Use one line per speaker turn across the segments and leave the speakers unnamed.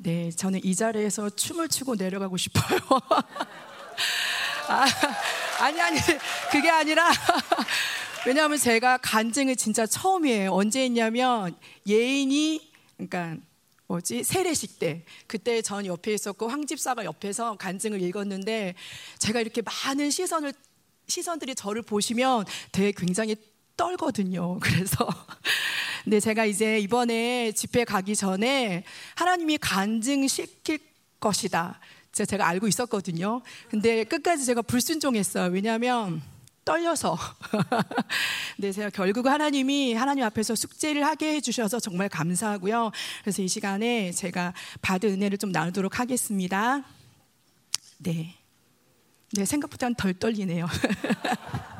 네, 저는 이 자리에서 춤을 추고 내려가고 싶어요. 아, 아니, 아니, 그게 아니라, 왜냐하면 제가 간증을 진짜 처음이에요. 언제 했냐면, 예인이, 그러니까, 뭐지 세례식 때 그때 전 옆에 있었고 황 집사가 옆에서 간증을 읽었는데 제가 이렇게 많은 시선을 시선들이 저를 보시면 되게 굉장히 떨거든요. 그래서 근데 제가 이제 이번에 집회 가기 전에 하나님이 간증시킬 것이다. 제가 알고 있었거든요. 근데 끝까지 제가 불순종했어요. 왜냐하면 떨려서. 네, 제가 결국 하나님이 하나님 앞에서 숙제를 하게 해주셔서 정말 감사하고요. 그래서 이 시간에 제가 받은 은혜를 좀 나누도록 하겠습니다. 네. 네, 생각보다는 덜 떨리네요.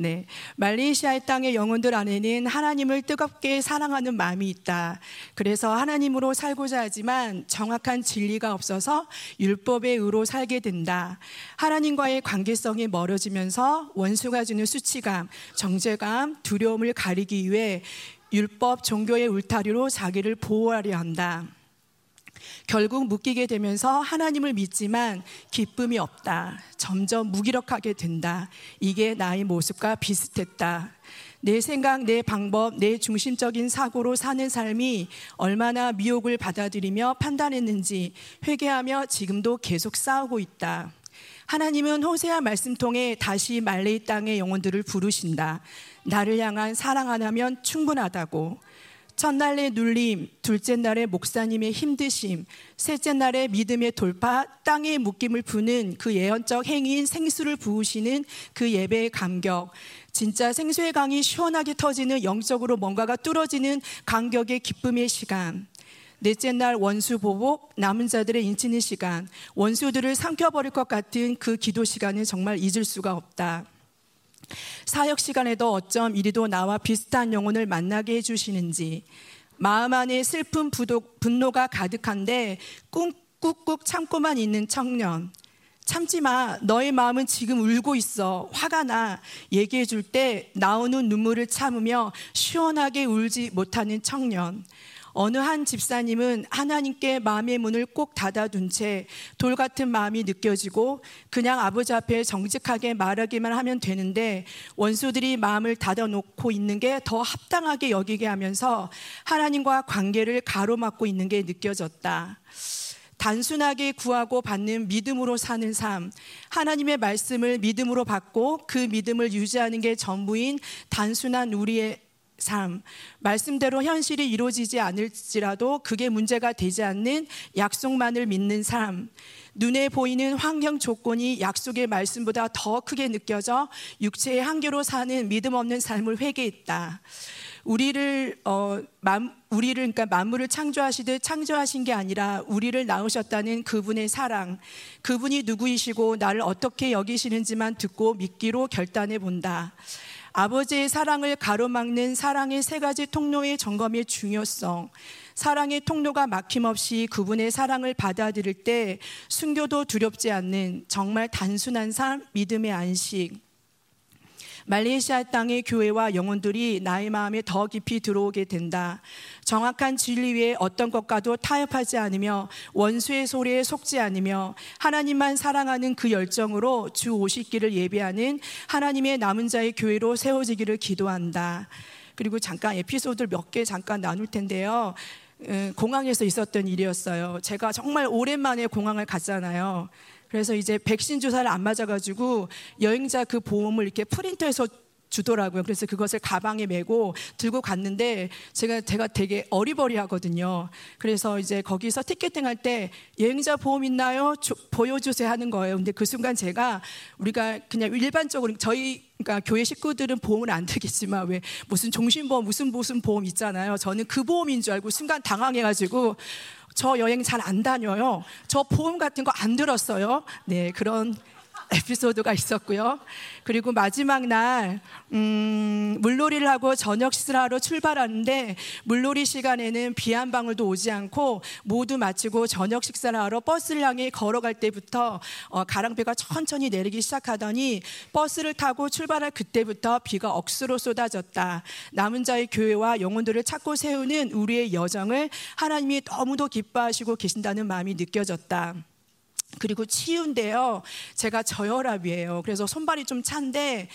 네. 말레이시아의 땅의 영혼들 안에는 하나님을 뜨겁게 사랑하는 마음이 있다. 그래서 하나님으로 살고자 하지만 정확한 진리가 없어서 율법의 의로 살게 된다. 하나님과의 관계성이 멀어지면서 원수가 주는 수치감, 정죄감, 두려움을 가리기 위해 율법, 종교의 울타리로 자기를 보호하려 한다. 결국 묶이게 되면서 하나님을 믿지만 기쁨이 없다. 점점 무기력하게 된다. 이게 나의 모습과 비슷했다. 내 생각, 내 방법, 내 중심적인 사고로 사는 삶이 얼마나 미혹을 받아들이며 판단했는지 회개하며 지금도 계속 싸우고 있다. 하나님은 호세아 말씀 통해 다시 말레이 땅의 영혼들을 부르신다. 나를 향한 사랑 하나면 충분하다고. 첫날의 눌림, 둘째 날의 목사님의 힘드심, 셋째 날의 믿음의 돌파, 땅의 묶임을 푸는 그 예언적 행위인 생수를 부으시는 그 예배의 감격, 진짜 생수의 강이 시원하게 터지는 영적으로 뭔가가 뚫어지는 감격의 기쁨의 시간, 넷째 날 원수 보복, 남은 자들의 인치는 시간, 원수들을 삼켜버릴 것 같은 그 기도 시간은 정말 잊을 수가 없다. 사역 시간에도 어쩜 이리도 나와 비슷한 영혼을 만나게 해주시는지 마음 안에 슬픈 분노가 가득한데 꾹꾹꾹 참고만 있는 청년 참지 마. 너의 마음은 지금 울고 있어. 화가 나. 얘기해 줄 때 나오는 눈물을 참으며 시원하게 울지 못하는 청년. 어느 한 집사님은 하나님께 마음의 문을 꼭 닫아둔 채 돌 같은 마음이 느껴지고 그냥 아버지 앞에 정직하게 말하기만 하면 되는데 원수들이 마음을 닫아놓고 있는 게 더 합당하게 여기게 하면서 하나님과 관계를 가로막고 있는 게 느껴졌다. 단순하게 구하고 받는 믿음으로 사는 삶, 하나님의 말씀을 믿음으로 받고 그 믿음을 유지하는 게 전부인 단순한 우리의 삶, 말씀대로 현실이 이루어지지 않을지라도 그게 문제가 되지 않는 약속만을 믿는 삶, 눈에 보이는 환경 조건이 약속의 말씀보다 더 크게 느껴져 육체의 한계로 사는 믿음 없는 삶을 회개했다. 우리를 어 만, 우리를 그러니까 만물을 창조하시듯 창조하신 게 아니라 우리를 낳으셨다는 그분의 사랑, 그분이 누구이시고 나를 어떻게 여기시는지만 듣고 믿기로 결단해 본다. 아버지의 사랑을 가로막는 사랑의 세 가지 통로의 점검의 중요성. 사랑의 통로가 막힘없이 그분의 사랑을 받아들일 때 순교도 두렵지 않는 정말 단순한 삶, 믿음의 안식. 말레이시아 땅의 교회와 영혼들이 나의 마음에 더 깊이 들어오게 된다. 정확한 진리 위에 어떤 것과도 타협하지 않으며 원수의 소리에 속지 않으며 하나님만 사랑하는 그 열정으로 주 오시기를 예배하는 하나님의 남은 자의 교회로 세워지기를 기도한다. 그리고 잠깐 에피소드를 몇개 잠깐 나눌 텐데요. 공항에서 있었던 일이었어요. 제가 정말 오랜만에 공항을 갔잖아요. 그래서 이제 백신 주사를 안 맞아가지고 여행자 그 보험을 이렇게 프린터해서 주더라고요. 그래서 그것을 가방에 메고 들고 갔는데 제가 제가 되게 어리버리하거든요. 그래서 이제 거기서 티켓팅 할 때 여행자 보험 있나요? 주, 보여주세요 하는 거예요. 근데 그 순간 제가 우리가 그냥 일반적으로 저희 그러니까 교회 식구들은 보험을 안 들겠지만 왜 무슨 종신보험 무슨 무슨 보험 있잖아요. 저는 그 보험인 줄 알고 순간 당황해가지고 저 여행 잘 안 다녀요. 저 보험 같은 거 안 들었어요. 네, 그런 에피소드가 있었고요. 그리고 마지막 날 음, 물놀이를 하고 저녁 식사를 하러 출발하는데 물놀이 시간에는 비 한 방울도 오지 않고 모두 마치고 저녁 식사를 하러 버스를 향해 걸어갈 때부터 어, 가랑비가 천천히 내리기 시작하더니 버스를 타고 출발할 그때부터 비가 억수로 쏟아졌다. 남은 자의 교회와 영혼들을 찾고 세우는 우리의 여정을 하나님이 너무도 기뻐하시고 계신다는 마음이 느껴졌다. 그리고 치유인데요. 제가 저혈압이에요. 그래서 손발이 좀 찬데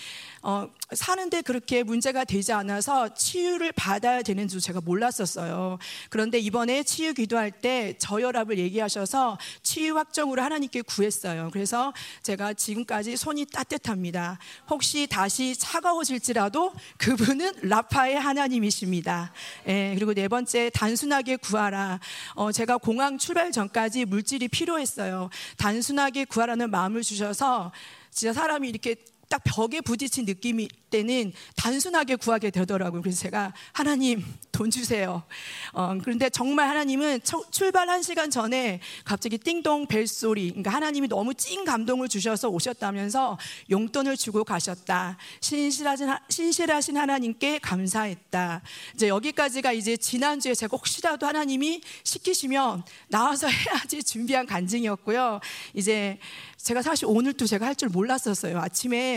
어, 사는데 그렇게 문제가 되지 않아서 치유를 받아야 되는 줄 제가 몰랐었어요. 그런데 이번에 치유 기도할 때 저혈압을 얘기하셔서 치유 확정으로 하나님께 구했어요. 그래서 제가 지금까지 손이 따뜻합니다. 혹시 다시 차가워질지라도 그분은 라파의 하나님이십니다. 예, 그리고 네 번째 단순하게 구하라. 어, 제가 공항 출발 전까지 물질이 필요했어요. 단순하게 구하라는 마음을 주셔서 진짜 사람이 이렇게 딱 벽에 부딪힌 느낌이 때는 단순하게 구하게 되더라고요. 그래서 제가 하나님 돈 주세요. 어, 그런데 정말 하나님은 출발 한 시간 전에 갑자기 띵동 벨 소리. 그러니까 하나님이 너무 찐 감동을 주셔서 오셨다면서 용돈을 주고 가셨다. 신실하신, 신실하신 하나님께 감사했다. 이제 여기까지가 이제 지난주에 제가 혹시라도 하나님이 시키시면 나와서 해야지 준비한 간증이었고요. 이제 제가 사실 오늘도 제가 할 줄 몰랐었어요. 아침에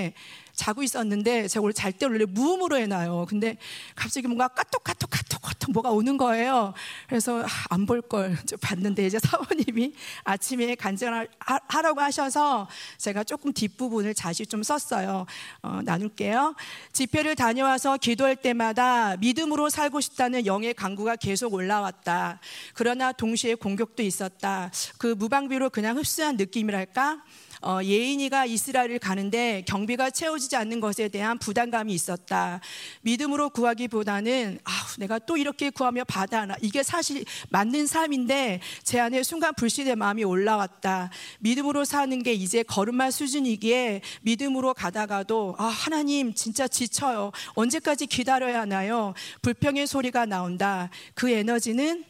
자고 있었는데 제가 원래 잘 때 원래 무음으로 해놔요. 근데 갑자기 뭔가 까톡 까톡 까톡 까톡 뭐가 오는 거예요. 그래서 아, 안볼 걸 봤는데 이제 사모님이 아침에 간증을 하라고 하셔서 제가 조금 뒷부분을 다시 좀 썼어요. 어, 나눌게요. 집회를 다녀와서 기도할 때마다 믿음으로 살고 싶다는 영의 강구가 계속 올라왔다. 그러나 동시에 공격도 있었다. 그 무방비로 그냥 흡수한 느낌이랄까? 어, 예인이가 이스라엘을 가는데 경비가 채워지지 않는 것에 대한 부담감이 있었다. 믿음으로 구하기보다는 아, 내가 또 이렇게 구하며 받아나 이게 사실 맞는 삶인데 제 안에 순간 불신의 마음이 올라왔다. 믿음으로 사는 게 이제 걸음마 수준이기에 믿음으로 가다가도 아, 하나님 진짜 지쳐요. 언제까지 기다려야 하나요? 불평의 소리가 나온다. 그 에너지는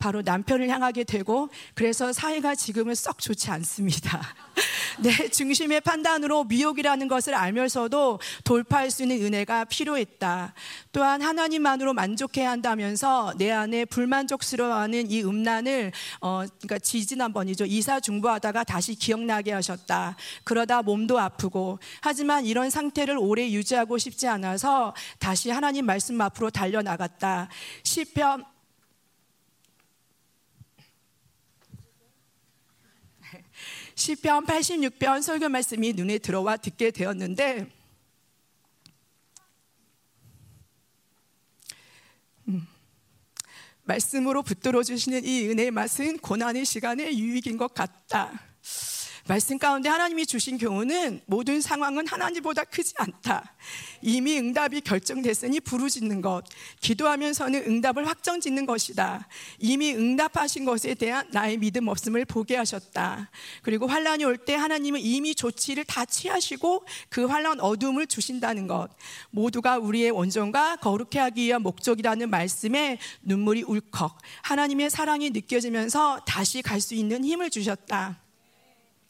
바로 남편을 향하게 되고 그래서 사이가 지금은 썩 좋지 않습니다. 내 중심의 판단으로 미혹이라는 것을 알면서도 돌파할 수 있는 은혜가 필요했다. 또한 하나님만으로 만족해야 한다면서 내 안에 불만족스러워하는 이 음란을 어 그러니까 지지난번이죠 이사 중보하다가 다시 기억나게 하셨다. 그러다 몸도 아프고 하지만 이런 상태를 오래 유지하고 싶지 않아서 다시 하나님 말씀 앞으로 달려 나갔다. 시편 시편 86편 설교 말씀이 눈에 들어와 듣게 되었는데 음, 말씀으로 붙들어 주시는 이 은혜의 맛은 고난의 시간의 유익인 것 같다. 말씀 가운데 하나님이 주신 교훈은 모든 상황은 하나님보다 크지 않다. 이미 응답이 결정됐으니 부르짖는 것, 기도하면서는 응답을 확정짓는 것이다. 이미 응답하신 것에 대한 나의 믿음 없음을 보게 하셨다. 그리고 환란이 올 때 하나님은 이미 조치를 다 취하시고 그 환란 어둠을 주신다는 것. 모두가 우리의 원정과 거룩해 하기 위한 목적이라는 말씀에 눈물이 울컥 하나님의 사랑이 느껴지면서 다시 갈 수 있는 힘을 주셨다.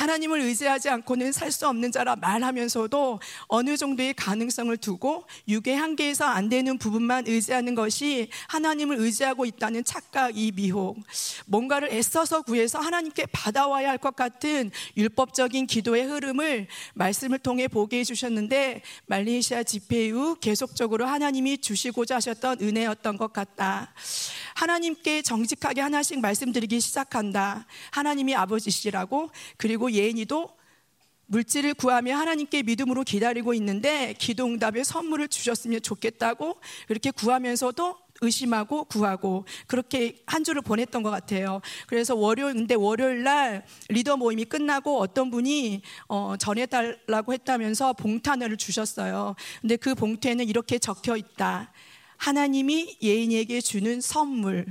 하나님을 의지하지 않고는 살 수 없는 자라 말하면서도 어느 정도의 가능성을 두고 육의 한계에서 안 되는 부분만 의지하는 것이 하나님을 의지하고 있다는 착각, 이 미혹. 뭔가를 애써서 구해서 하나님께 받아와야 할 것 같은 율법적인 기도의 흐름을 말씀을 통해 보게 해주셨는데 말레이시아 집회 이후 계속적으로 하나님이 주시고자 하셨던 은혜였던 것 같다. 하나님께 정직하게 하나씩 말씀드리기 시작한다. 하나님이 아버지시라고 그리고 예인이도 물질을 구하며 하나님께 믿음으로 기다리고 있는데 기도 응답의 선물을 주셨으면 좋겠다고 그렇게 구하면서도 의심하고 구하고 그렇게 한 주를 보냈던 것 같아요. 그래서 월요일 근데 월요일 날 리더 모임이 끝나고 어떤 분이 어, 전해달라고 했다면서 봉탄을 주셨어요. 근데 그 봉투에는 이렇게 적혀 있다. 하나님이 예인에게 주는 선물.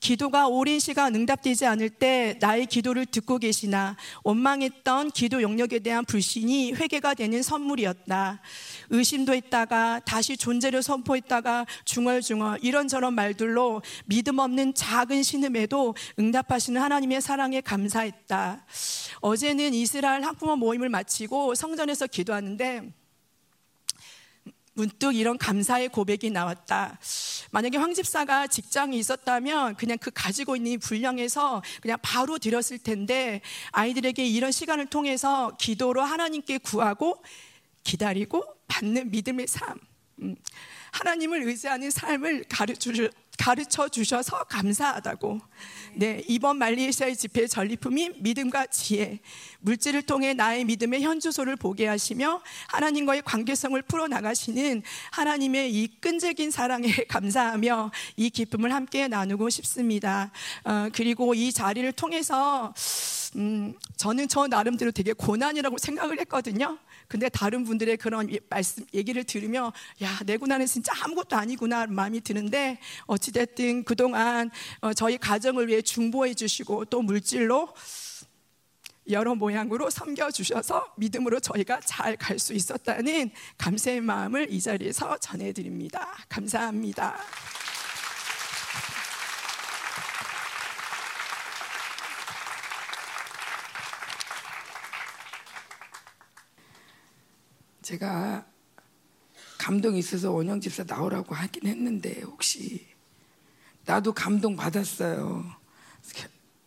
기도가 오랜 시간 응답되지 않을 때 나의 기도를 듣고 계시나 원망했던 기도 영역에 대한 불신이 회개가 되는 선물이었다. 의심도 했다가 다시 존재를 선포했다가 중얼중얼 이런저런 말들로 믿음 없는 작은 신음에도 응답하시는 하나님의 사랑에 감사했다. 어제는 이스라엘 학부모 모임을 마치고 성전에서 기도하는데 문득 이런 감사의 고백이 나왔다. 만약에 황 집사가 직장이 있었다면 그냥 그 가지고 있는 분량에서 그냥 바로 드렸을 텐데 아이들에게 이런 시간을 통해서 기도로 하나님께 구하고 기다리고 받는 믿음의 삶. 음, 하나님을 의지하는 삶을 가르쳐 가르쳐 주셔서 감사하다고. 네, 이번 말리에시아의 집회 전리품이 믿음과 지혜, 물질을 통해 나의 믿음의 현주소를 보게 하시며 하나님과의 관계성을 풀어 나가시는 하나님의 이 끈질긴 사랑에 감사하며 이 기쁨을 함께 나누고 싶습니다. 어, 그리고 이 자리를 통해서 음, 저는 저 나름대로 되게 고난이라고 생각을 했거든요. 근데 다른 분들의 그런 말씀 얘기를 들으며 야, 내 고난은 진짜 아무것도 아니구나 마음이 드는데 어찌 됐든 그동안 어, 저희 가정을 위해 중보해 주시고 또 물질로 여러 모양으로 섬겨 주셔서 믿음으로 저희가 잘 갈 수 있었다는 감사의 마음을 이 자리에서 전해 드립니다. 감사합니다.
제가 감동이 있어서 원영 집사 나오라고 하긴 했는데 혹시 나도 감동 받았어요.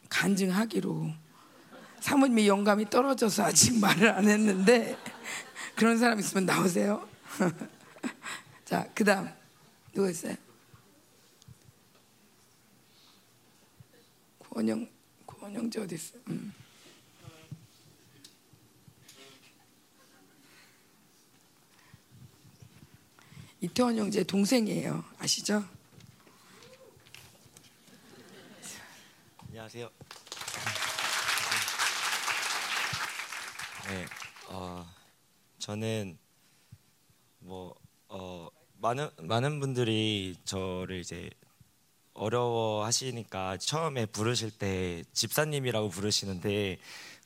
간증하기로 사모님의 영감이 떨어져서 아직 말을 안 했는데 그런 사람 있으면 나오세요. 자, 그다음 누구 있어요? 구원영 구원영지 어디 있어? 음. 이태원 형제 동생이에요. 아시죠?
안녕하세요. 네, 어, 저는 뭐 어, 많은 많은 분들이 저를 이제 어려워하시니까 처음에 부르실 때 집사님이라고 부르시는데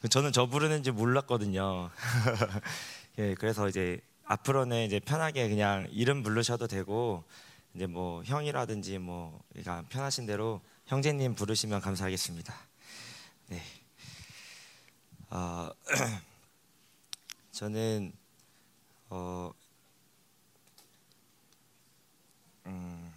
저는 저 부르는지 몰랐거든요. 예, 그래서 이제 앞으로는 이제 편하게 그냥 이름 부르셔도 되고 이제 뭐 형이라든지 뭐 그러니까 편하신 대로 형제님 부르시면 감사하겠습니다. 네. 어, 저는 어, 음,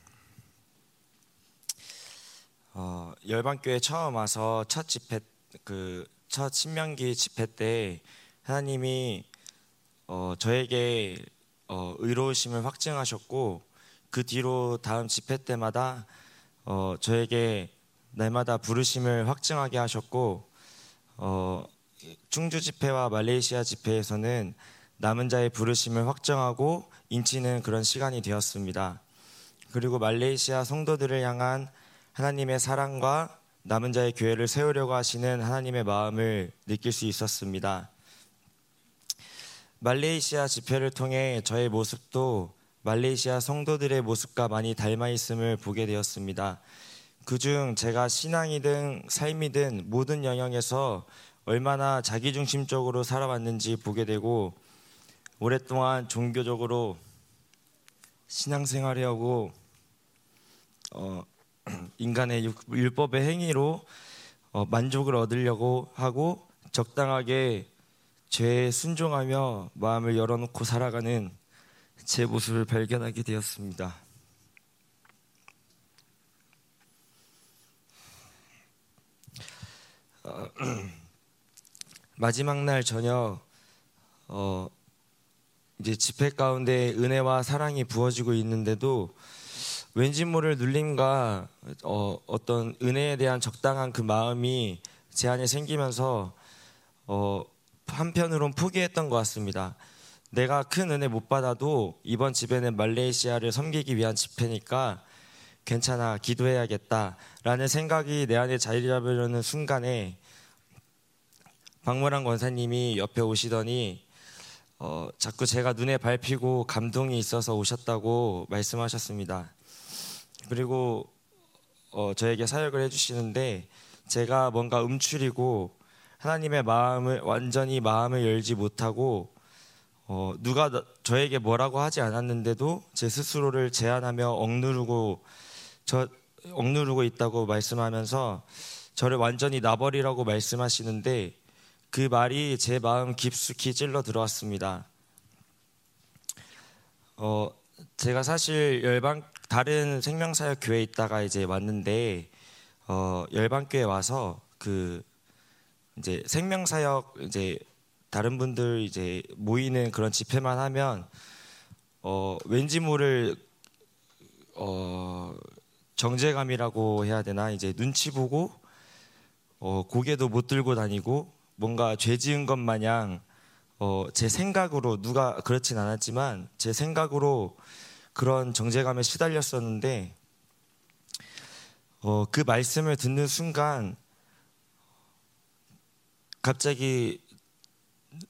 어, 열방교회 처음 와서 첫 집회 그첫 신명기 집회 때 하나님이 어, 저에게 어, 의로우심을 확증하셨고 그 뒤로 다음 집회 때마다 어, 저에게 날마다 부르심을 확증하게 하셨고 어, 충주 집회와 말레이시아 집회에서는 남은 자의 부르심을 확정하고 인치는 그런 시간이 되었습니다. 그리고 말레이시아 성도들을 향한 하나님의 사랑과 남은 자의 교회를 세우려고 하시는 하나님의 마음을 느낄 수 있었습니다. 말레이시아 집회를 통해 저의 모습도 말레이시아 성도들의 모습과 많이 닮아 있음을 보게 되었습니다. 그중 제가 신앙이든 삶이든 모든 영역에서 얼마나 자기중심적으로 살아왔는지 보게 되고 오랫동안 종교적으로 신앙생활을 하고 어, 인간의 율법의 행위로 어, 만족을 얻으려고 하고 적당하게 죄에 순종하며 마음을 열어놓고 살아가는 제 모습을 발견하게 되었습니다. 어, 마지막 날 저녁 어, 이제 집회 가운데 은혜와 사랑이 부어지고 있는데도 왠지 모를 눌림과 어, 어떤 은혜에 대한 적당한 그 마음이 제 안에 생기면서 어, 한편으론 포기했던 것 같습니다. 내가 큰 은혜 못 받아도 이번 집회는 말레이시아를 섬기기 위한 집회니까 괜찮아 기도해야겠다라는 생각이 내 안에 자리 잡으려는 순간에 박무란 권사님이 옆에 오시더니 어, 자꾸 제가 눈에 밟히고 감동이 있어서 오셨다고 말씀하셨습니다. 그리고 어, 저에게 사역을 해주시는데 제가 뭔가 움츠리고 하나님의 마음을 완전히 마음을 열지 못하고 어, 누가 나- 저에게 뭐라고 하지 않았는데도 제 스스로를 제한하며 억누르고 저 억누르고 있다고 말씀하면서 저를 완전히 나버리라고 말씀하시는데 그 말이 제 마음 깊숙이 찔러 들어왔습니다. 어, 제가 사실 열방 다른 생명사역 교회에 있다가 이제 왔는데 어, 열방교회 와서 그 이제 생명사역 이제 다른 분들 이제 모이는 그런 집회만 하면 어, 왠지 모를 어, 정제감이라고 해야 되나? 이제 눈치 보고 어, 고개도 못 들고 다니고 뭔가 죄 지은 것 마냥 어, 제 생각으로 누가 그렇진 않았지만 제 생각으로 그런 정제감에 시달렸었는데 어, 그 말씀을 듣는 순간 갑자기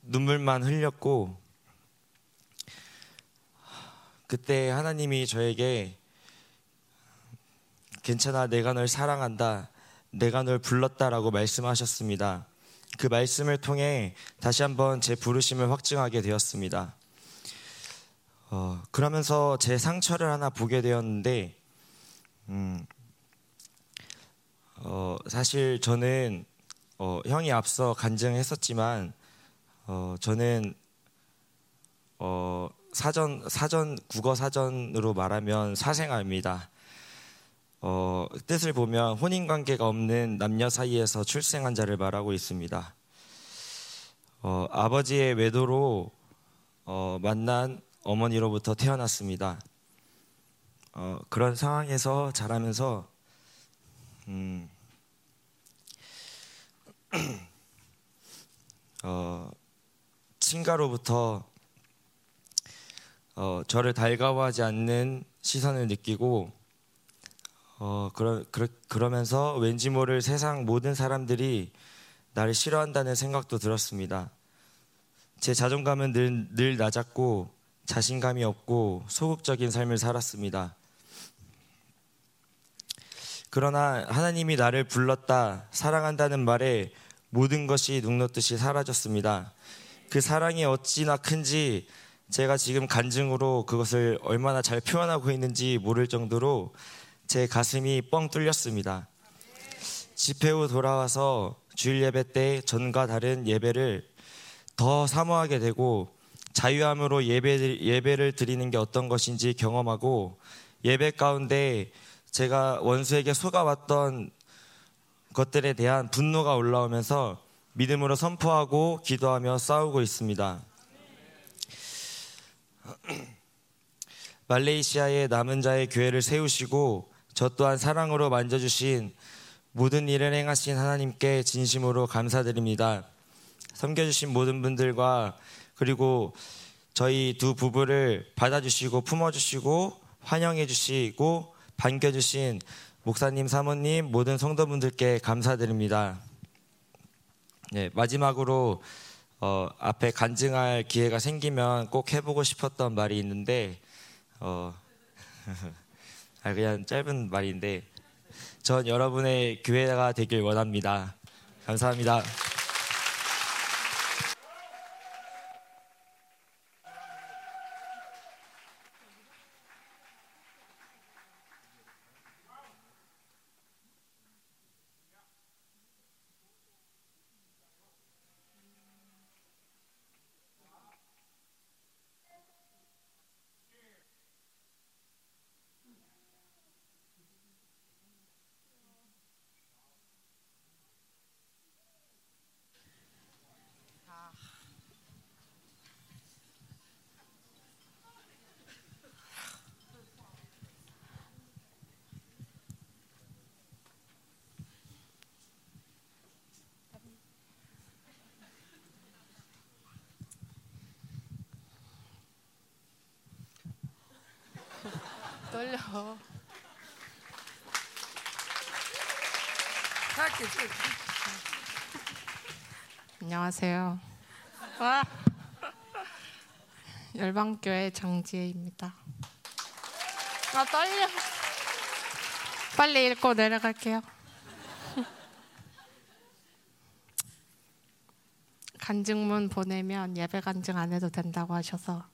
눈물만 흘렸고 그때 하나님이 저에게 괜찮아 내가 널 사랑한다 내가 널 불렀다라고 말씀하셨습니다. 그 말씀을 통해 다시 한번 제 부르심을 확증하게 되었습니다. 어, 그러면서 제 상처를 하나 보게 되었는데, 음, 어, 사실 저는 어, 형이 앞서 간증했었지만, 어, 저는 어, 사전 사전 국어 사전으로 말하면 사생아입니다. 어, 뜻을 보면 혼인 관계가 없는 남녀 사이에서 출생한 자를 말하고 있습니다. 어, 아버지의 외도로 어, 만난 어머니로부터 태어났습니다. 어, 그런 상황에서 자라면서 음, 어, 친가로부터 어, 저를 달가워하지 않는 시선을 느끼고 어, 그러, 그러, 그러면서 왠지 모를 세상 모든 사람들이 나를 싫어한다는 생각도 들었습니다. 제 자존감은 늘, 늘 낮았고 자신감이 없고 소극적인 삶을 살았습니다. 그러나 하나님이 나를 불렀다, 사랑한다는 말에 모든 것이 눅놓듯이 사라졌습니다. 그 사랑이 어찌나 큰지 제가 지금 간증으로 그것을 얼마나 잘 표현하고 있는지 모를 정도로 제 가슴이 뻥 뚫렸습니다. 집회 후 돌아와서 주일 예배 때 전과 다른 예배를 더 사모하게 되고 자유함으로 예배, 예배를 드리는 게 어떤 것인지 경험하고 예배 가운데 제가 원수에게 속아왔던 것들에 대한 분노가 올라오면서 믿음으로 선포하고 기도하며 싸우고 있습니다. 말레이시아의 남은 자의 교회를 세우시고 저 또한 사랑으로 만져주신 모든 일을 행하신 하나님께 진심으로 감사드립니다. 섬겨주신 모든 분들과 그리고 저희 두 부부를 받아주시고 품어주시고 환영해주시고 반겨주신 목사님, 사모님, 모든 성도분들께 감사드립니다. 네, 마지막으로 어, 앞에 간증할 기회가 생기면 꼭 해보고 싶었던 말이 있는데 어, 아, 그냥 짧은 말인데 전 여러분의 교회가 되길 원합니다. 감사합니다.
떨려.
짧게 짧게.
안녕하세요. 와. 열방교회 장지혜입니다. 아 떨려. 빨리 읽고 내려갈게요. 간증문 보내면 예배 간증 안 해도 된다고 하셔서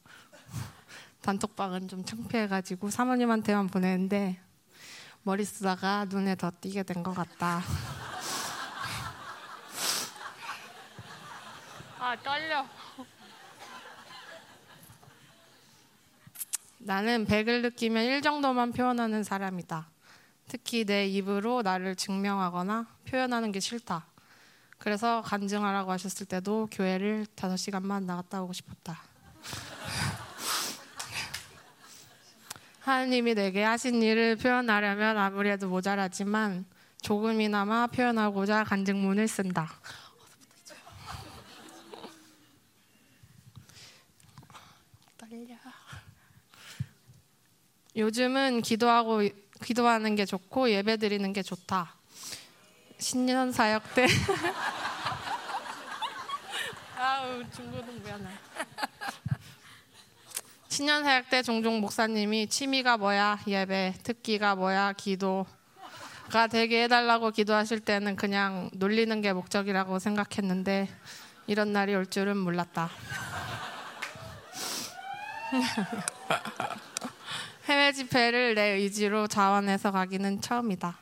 단톡방은 좀 창피해가지고 사모님한테만 보내는데 머리 쓰다가 눈에 더 띄게 된 것 같다. 아 떨려. 나는 100을 느끼면 1 정도만 표현하는 사람이다. 특히 내 입으로 나를 증명하거나 표현하는 게 싫다. 그래서 간증하라고 하셨을 때도 교회를 5시간만 나갔다 오고 싶었다. 하나님이 내게 하신 일을 표현하려면 아무래도 모자라지만 조금이나마 표현하고자 간증문을 쓴다. 요즘은 기도하고 기도하는 게 좋고 예배 드리는 게 좋다. 신년 사역 때 아우 중고등 미안해. 신년 사역 때 종종 목사님이 취미가 뭐야 예배, 특기가 뭐야 기도 가 되게 해달라고 기도하실 때는 그냥 놀리는 게 목적이라고 생각했는데 이런 날이 올 줄은 몰랐다. 해외 집회를 내 의지로 자원해서 가기는 처음이다.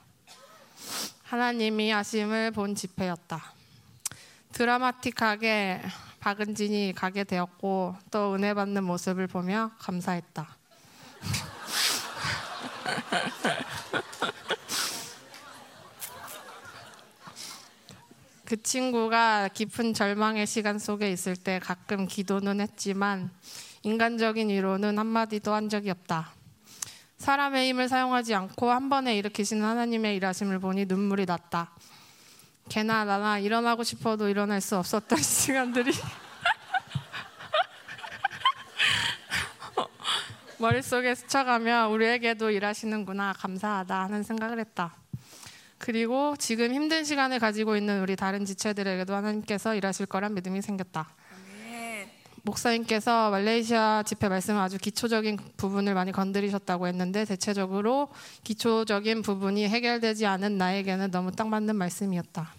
하나님이 하심을 본 집회였다. 드라마틱하게 박은진이 가게 되었고 또 은혜 받는 모습을 보며 감사했다. 그 친구가 깊은 절망의 시간 속에 있을 때 가끔 기도는 했지만 인간적인 위로는 한마디도 한 적이 없다. 사람의 힘을 사용하지 않고 한 번에 일으키시는 하나님의 일하심을 보니 눈물이 났다. 걔나 나나 일어나고 싶어도 일어날 수 없었던 시간들이 머릿속에 스쳐가며 우리에게도 일하시는구나 감사하다 하는 생각을 했다. 그리고 지금 힘든 시간을 가지고 있는 우리 다른 지체들에게도 하나님께서 일하실 거란 믿음이 생겼다. 목사님께서 말레이시아 집회 말씀을 아주 기초적인 부분을 많이 건드리셨다고 했는데 대체적으로 기초적인 부분이 해결되지 않은 나에게는 너무 딱 맞는 말씀이었다.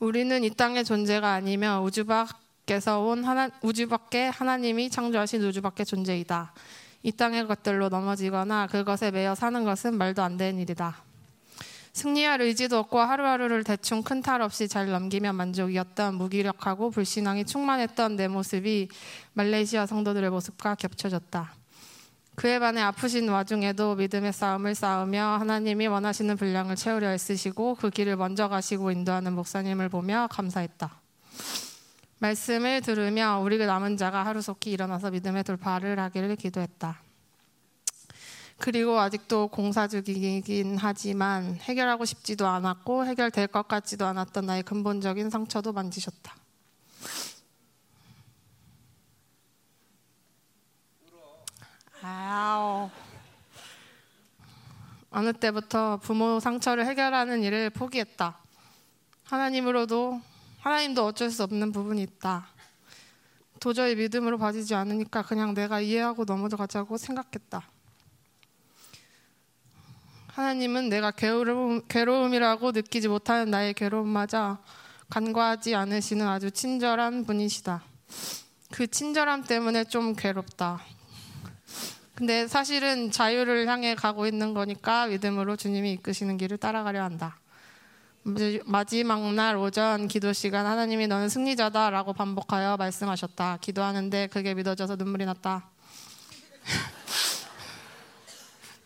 우리는 이 땅의 존재가 아니며 우주 밖에서 온 하나, 우주 밖에 하나님이 창조하신 우주 밖의 존재이다. 이 땅의 것들로 넘어지거나 그것에 매여 사는 것은 말도 안 되는 일이다. 승리할 의지도 없고 하루하루를 대충 큰 탈 없이 잘 넘기면 만족이었던 무기력하고 불신앙이 충만했던 내 모습이 말레이시아 성도들의 모습과 겹쳐졌다. 그에 반해 아프신 와중에도 믿음의 싸움을 싸우며 하나님이 원하시는 분량을 채우려 애쓰시고 그 길을 먼저 가시고 인도하는 목사님을 보며 감사했다. 말씀을 들으며 우리 남은 자가 하루속히 일어나서 믿음의 돌파를 하기를 기도했다. 그리고 아직도 공사 중이긴 하지만 해결하고 싶지도 않았고 해결될 것 같지도 않았던 나의 근본적인 상처도 만지셨다. 아우. 어느 때부터 부모 상처를 해결하는 일을 포기했다. 하나님으로도 하나님도 어쩔 수 없는 부분이 있다. 도저히 믿음으로 봐지지 않으니까 그냥 내가 이해하고 넘어가자고 생각했다. 하나님은 내가 괴로움, 괴로움이라고 느끼지 못하는 나의 괴로움마저 간과하지 않으시는 아주 친절한 분이시다. 그 친절함 때문에 좀 괴롭다. 근데 사실은 자유를 향해 가고 있는 거니까 믿음으로 주님이 이끄시는 길을 따라가려 한다. 마지막 날 오전 기도 시간 하나님이 너는 승리자다라고 반복하여 말씀하셨다. 기도하는데 그게 믿어져서 눈물이 났다.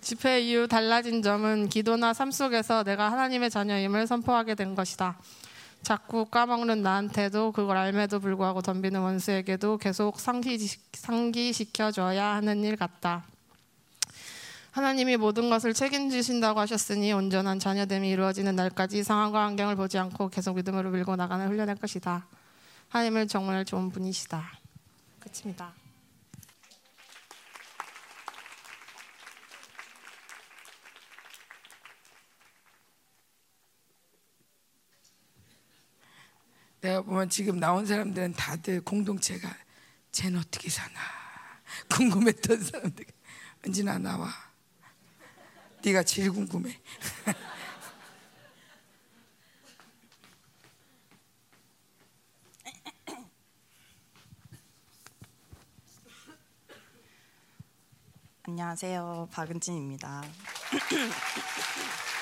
집회 이후 달라진 점은 기도나 삶 속에서 내가 하나님의 자녀임을 선포하게 된 것이다. 자꾸 까먹는 나한테도 그걸 알매도 불구하고 덤비는 원수에게도 계속 상기시켜줘야 하는 일 같다. 하나님이 모든 것을 책임지신다고 하셨으니 온전한 자녀됨이 이루어지는 날까지 상황과 환경을 보지 않고 계속 믿음으로 밀고 나가는 훈련할 것이다. 하나님을 정말 좋은 분이시다. 끝입니다.
내가 보면 지금 나온 사람들은 다들 공동체가 쟤는 어떻게 사나 궁금했던 사람들 은진아 나와 네가 제일 궁금해.
안녕하세요. 박은진입니다.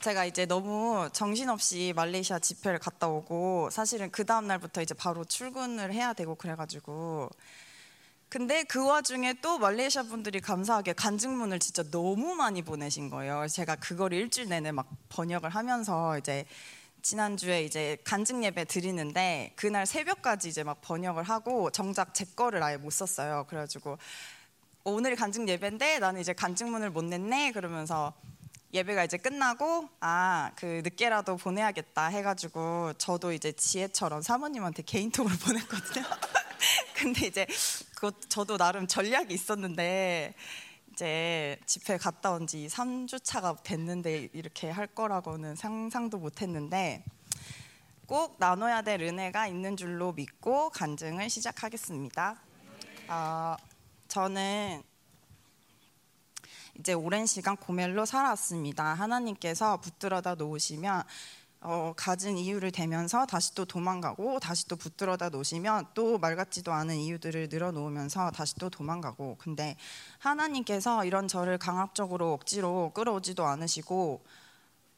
제가 이제 너무 정신없이 말레이시아 집회를 갔다 오고 사실은 그 다음 날부터 이제 바로 출근을 해야 되고 그래가지고 근데 그 와중에 또 말레이시아 분들이 감사하게 간증문을 진짜 너무 많이 보내신 거예요. 제가 그걸 일주일 내내 막 번역을 하면서 이제 지난주에 이제 간증 예배 드리는데 그날 새벽까지 이제 막 번역을 하고 정작 제 거를 아예 못 썼어요. 그래가지고 오늘 간증 예배인데 나는 이제 간증문을 못 냈네 그러면서 예배가 이제 끝나고 아 그 늦게라도 보내야겠다 해가지고 저도 이제 지혜처럼 사모님한테 개인톡을 보냈거든요. 근데 이제 그것 저도 나름 전략이 있었는데 이제 집회 갔다 온 지 3주 차가 됐는데 이렇게 할 거라고는 상상도 못 했는데 꼭 나눠야 될 은혜가 있는 줄로 믿고 간증을 시작하겠습니다. 어, 저는 이제 오랜 시간 고멜로 살았습니다. 하나님께서 붙들어다 놓으시면 어, 가진 이유를 대면서 다시 또 도망가고 다시 또 붙들어다 놓으시면 또 말 같지도 않은 이유들을 늘어놓으면서 다시 또 도망가고 근데 하나님께서 이런 저를 강압적으로 억지로 끌어오지도 않으시고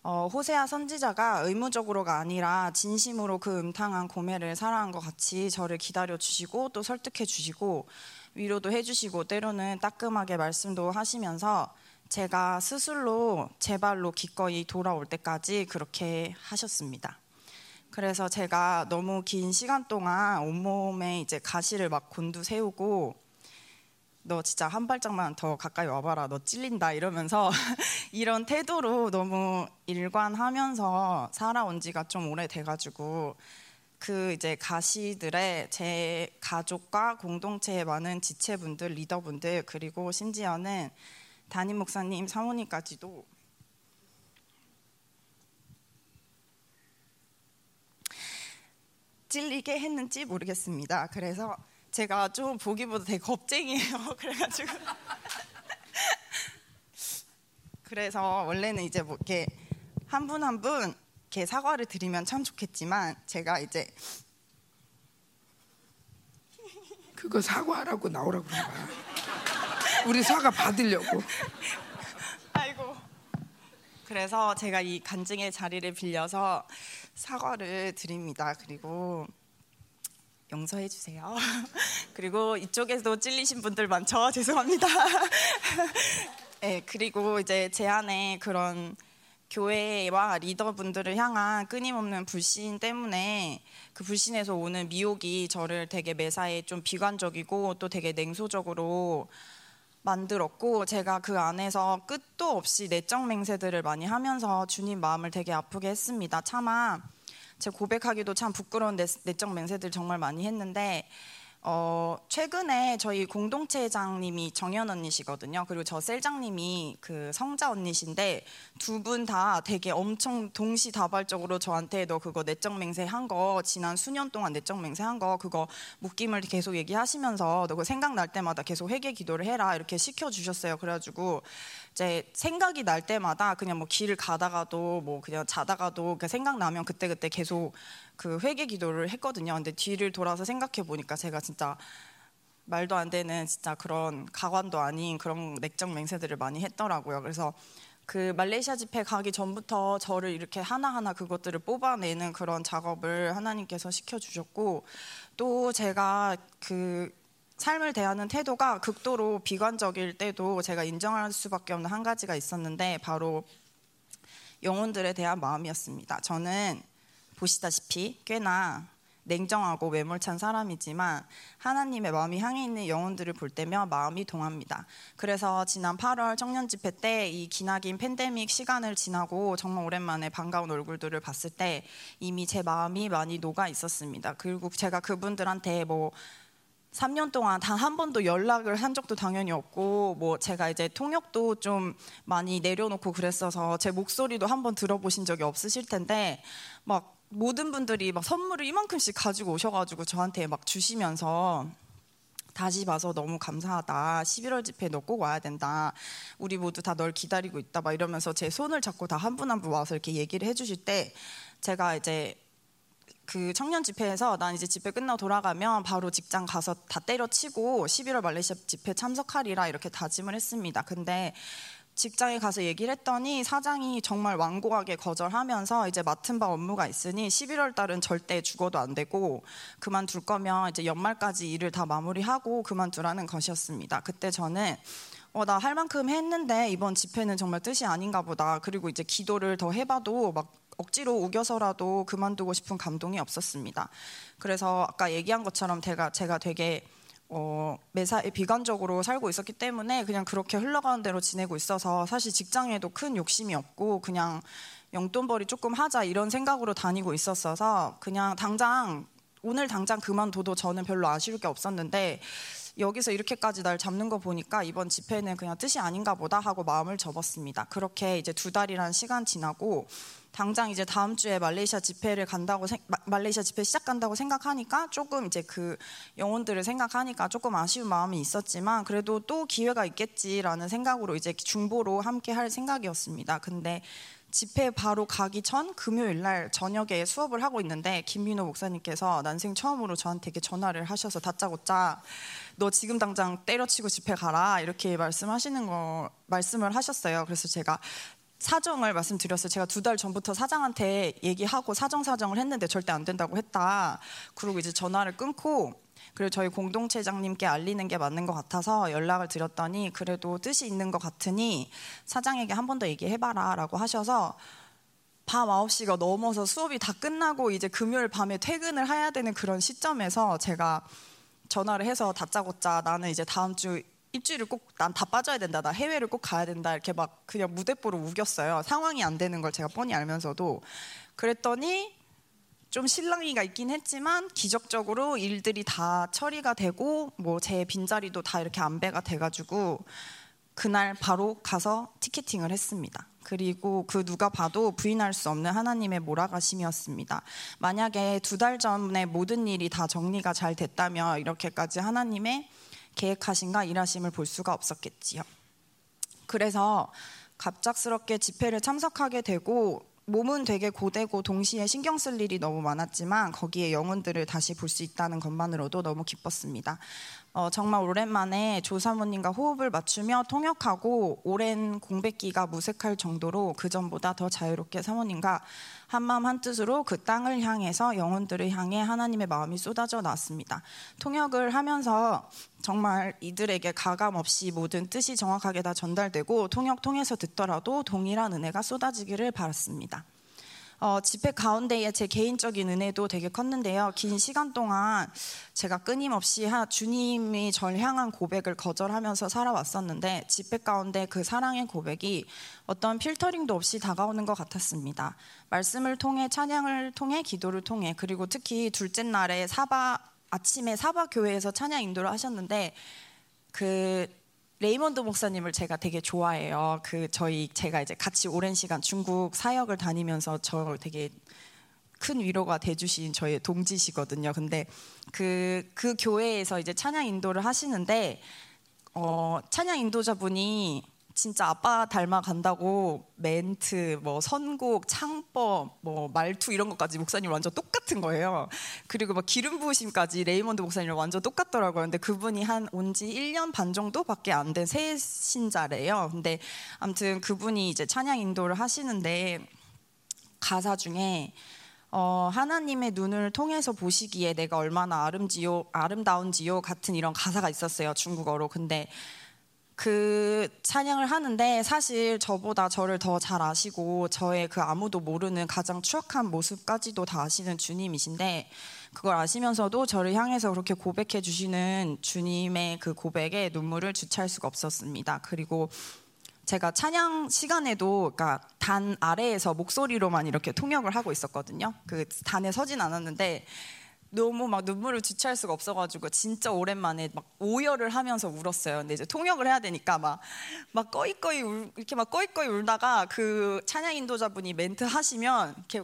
어, 호세아 선지자가 의무적으로가 아니라 진심으로 그 음탕한 고매를 사랑한 것 같이 저를 기다려 주시고 또 설득해 주시고 위로도 해 주시고 때로는 따끔하게 말씀도 하시면서 제가 스스로 제 발로 기꺼이 돌아올 때까지 그렇게 하셨습니다. 그래서 제가 너무 긴 시간 동안 온몸에 이제 가시를 막 곤두 세우고 너 진짜 한 발짝만 더 가까이 와봐라 너 찔린다 이러면서 이런 태도로 너무 일관하면서 살아온 지가 좀 오래돼가지고 그 이제 가시들의 제 가족과 공동체의 많은 지체분들 리더분들 그리고 심지어는 담임 목사님 사모님까지도 찔리게 했는지 모르겠습니다. 그래서 제가 좀 보기보다 되게 겁쟁이에요. 그래가지고 그래서 원래는 이제 뭐 이렇게 한 분 한분 이렇게 사과를 드리면 참 좋겠지만 제가 이제
그거 사과하라고 나오라고 그런 거야. 우리 사과 받으려고.
아이고. 그래서 제가 이 간증의 자리를 빌려서 사과를 드립니다. 그리고 용서해 주세요. 그리고 이쪽에도 찔리신 분들 많죠? 죄송합니다. 네, 그리고 이제 제 안에 그런 교회와 리더분들을 향한 끊임없는 불신 때문에 그 불신에서 오는 미혹이 저를 되게 매사에 좀 비관적이고 또 되게 냉소적으로 만들었고 제가 그 안에서 끝도 없이 내적 맹세들을 많이 하면서 주님 마음을 되게 아프게 했습니다. 차마 제 고백하기도 참 부끄러운 내, 내적 맹세들 정말 많이 했는데 어, 최근에 저희 공동체장님이 정연 언니시거든요. 그리고 저 셀장님이 그 성자 언니신데 두 분 다 되게 엄청 동시다발적으로 저한테 너 그거 내적 맹세 한 거 지난 수년 동안 내적 맹세 한 거 그거 묶임을 계속 얘기하시면서 너그 생각날 때마다 계속 회개 기도를 해라 이렇게 시켜 주셨어요. 그래가지고 이제 생각이 날 때마다 그냥 뭐 길을 가다가도 뭐 그냥 자다가도 그 생각나면 그때그때 계속 그 회개 기도를 했거든요. 근데 뒤를 돌아서 생각해 보니까 제가 진짜 말도 안 되는 진짜 그런 가관도 아닌 그런 내적 맹세들을 많이 했더라고요. 그래서 그 말레이시아 집회 가기 전부터 저를 이렇게 하나하나 그것들을 뽑아내는 그런 작업을 하나님께서 시켜주셨고 또 제가 그 삶을 대하는 태도가 극도로 비관적일 때도 제가 인정할 수밖에 없는 한 가지가 있었는데 바로 영혼들에 대한 마음이었습니다. 저는 보시다시피 꽤나 냉정하고 외몰찬 사람이지만 하나님의 마음이 향해 있는 영혼들을 볼 때면 마음이 동합니다. 그래서 지난 8월 청년 집회 때 이 기나긴 팬데믹 시간을 지나고 정말 오랜만에 반가운 얼굴들을 봤을 때 이미 제 마음이 많이 녹아 있었습니다. 그리고 제가 그분들한테 뭐 3년 동안 단 한 번도 연락을 한 적도 당연히 없고 뭐 제가 이제 통역도 좀 많이 내려놓고 그랬어서 제 목소리도 한 번 들어보신 적이 없으실 텐데 막 모든 분들이 막 선물을 이만큼씩 가지고 오셔가지고 저한테 막 주시면서 다시 봐서 너무 감사하다. 11월 집회 너 꼭 와야 된다. 우리 모두 다 널 기다리고 있다. 막 이러면서 제 손을 잡고 다 한 분 한 분 와서 이렇게 얘기를 해주실 때 제가 이제 그 청년 집회에서 난 이제 집회 끝나고 돌아가면 바로 직장 가서 다 때려치고 11월 말레이시아 집회 참석하리라 이렇게 다짐을 했습니다. 근데 직장에 가서 얘기를 했더니 사장이 정말 완고하게 거절하면서 이제 맡은 바 업무가 있으니 11월 달은 절대 죽어도 안 되고 그만둘 거면 이제 연말까지 일을 다 마무리하고 그만두라는 것이었습니다. 그때 저는 어, 나 할 만큼 했는데 이번 집회는 정말 뜻이 아닌가 보다. 그리고 이제 기도를 더 해봐도 막 억지로 우겨서라도 그만두고 싶은 감동이 없었습니다. 그래서 아까 얘기한 것처럼 제가 제가 되게 어, 매사에 비관적으로 살고 있었기 때문에 그냥 그렇게 흘러가는 대로 지내고 있어서 사실 직장에도 큰 욕심이 없고 그냥 용돈벌이 조금 하자 이런 생각으로 다니고 있었어서 그냥 당장 오늘 당장 그만둬도 저는 별로 아쉬울 게 없었는데 여기서 이렇게까지 날 잡는 거 보니까 이번 집회는 그냥 뜻이 아닌가 보다 하고 마음을 접었습니다. 그렇게 이제 두 달이라는 시간 지나고 당장 이제 다음 주에 말레이시아 집회를 간다고 생, 말레이시아 집회 시작한다고 생각하니까 조금 이제 그 영혼들을 생각하니까 조금 아쉬운 마음이 있었지만 그래도 또 기회가 있겠지라는 생각으로 이제 중보로 함께 할 생각이었습니다. 근데 집회 바로 가기 전 금요일 날 저녁에 수업을 하고 있는데 김민호 목사님께서 난생 처음으로 저한테 전화를 하셔서 다짜고짜 너 지금 당장 때려치고 집회 가라 이렇게 말씀하시는 거 말씀을 하셨어요. 그래서 제가 사정을 말씀드렸어요. 제가 두 달 전부터 사장한테 얘기하고 사정 사정을 했는데 절대 안 된다고 했다. 그리고 이제 전화를 끊고 그리고 저희 공동체장님께 알리는 게 맞는 것 같아서 연락을 드렸더니 그래도 뜻이 있는 것 같으니 사장에게 한 번 더 얘기해봐라 라고 하셔서 밤 9시가 넘어서 수업이 다 끝나고 이제 금요일 밤에 퇴근을 해야 되는 그런 시점에서 제가 전화를 해서 다짜고짜 나는 이제 다음 주 입주일을 꼭난 다 빠져야 된다. 나 해외를 꼭 가야 된다. 이렇게 막 그냥 무대뽀로 우겼어요. 상황이 안 되는 걸 제가 뻔히 알면서도 그랬더니 좀 실랑이가 있긴 했지만 기적적으로 일들이 다 처리가 되고 뭐 제 빈자리도 다 이렇게 안배가 돼가지고 그날 바로 가서 티켓팅을 했습니다. 그리고 그 누가 봐도 부인할 수 없는 하나님의 몰아가심이었습니다. 만약에 두 달 전에 모든 일이 다 정리가 잘 됐다면 이렇게까지 하나님의 계획하신가 일하심을 볼 수가 없었겠지요. 그래서 갑작스럽게 집회를 참석하게 되고 몸은 되게 고되고 동시에 신경 쓸 일이 너무 많았지만 거기에 영혼들을 다시 볼 수 있다는 것만으로도 너무 기뻤습니다. 어, 정말 오랜만에 조사모님과 호흡을 맞추며 통역하고 오랜 공백기가 무색할 정도로 그 전보다 더 자유롭게 사모님과 한마음 한뜻으로 그 땅을 향해서 영혼들을 향해 하나님의 마음이 쏟아져 나왔습니다. 통역을 하면서 정말 이들에게 가감 없이 모든 뜻이 정확하게 다 전달되고 통역 통해서 듣더라도 동일한 은혜가 쏟아지기를 바랐습니다. 어, 집회 가운데에 제 개인적인 은혜도 되게 컸는데요. 긴 시간 동안 제가 끊임없이 하, 주님이 절 향한 고백을 거절하면서 살아왔었는데 집회 가운데 그 사랑의 고백이 어떤 필터링도 없이 다가오는 것 같았습니다. 말씀을 통해 찬양을 통해 기도를 통해 그리고 특히 둘째 날에 사바 아침에 사바 교회에서 찬양 인도를 하셨는데 그 레이먼드 목사님을 제가 되게 좋아해요. 그 저희 제가 이제 같이 오랜 시간 중국 사역을 다니면서 저 되게 큰 위로가 돼주신 저의 동지시거든요. 근데 그, 그 교회에서 이제 찬양 인도를 하시는데, 어, 찬양 인도자분이 진짜 아빠 닮아 간다고 멘트, 뭐 선곡, 창법, 뭐 말투 이런 것까지 목사님 완전 똑같은 거예요. 그리고 막 기름 부으심까지 레이먼드 목사님랑 완전 똑같더라고요. 근데 그분이 한 온 지 1년 반 정도밖에 안 된 새 신자래요. 근데 아무튼 그분이 이제 찬양 인도를 하시는데 가사 중에 어, 하나님의 눈을 통해서 보시기에 내가 얼마나 아름지요, 아름다운지요 같은 이런 가사가 있었어요 중국어로. 근데 그 찬양을 하는데 사실 저보다 저를 더 잘 아시고 저의 그 아무도 모르는 가장 추악한 모습까지도 다 아시는 주님이신데 그걸 아시면서도 저를 향해서 그렇게 고백해 주시는 주님의 그 고백에 눈물을 주체할 수가 없었습니다. 그리고 제가 찬양 시간에도 그러니까 단 아래에서 목소리로만 이렇게 통역을 하고 있었거든요. 그 단에 서진 않았는데 너무 막 눈물을 주체할 수가 없어가지고 진짜 오랜만에 막 오열을 하면서 울었어요. 근데 이제 통역을 해야 되니까 막 막 꺼이꺼이 울, 이렇게 막 꺼이꺼이 울다가 그 찬양 인도자분이 멘트 하시면 이렇게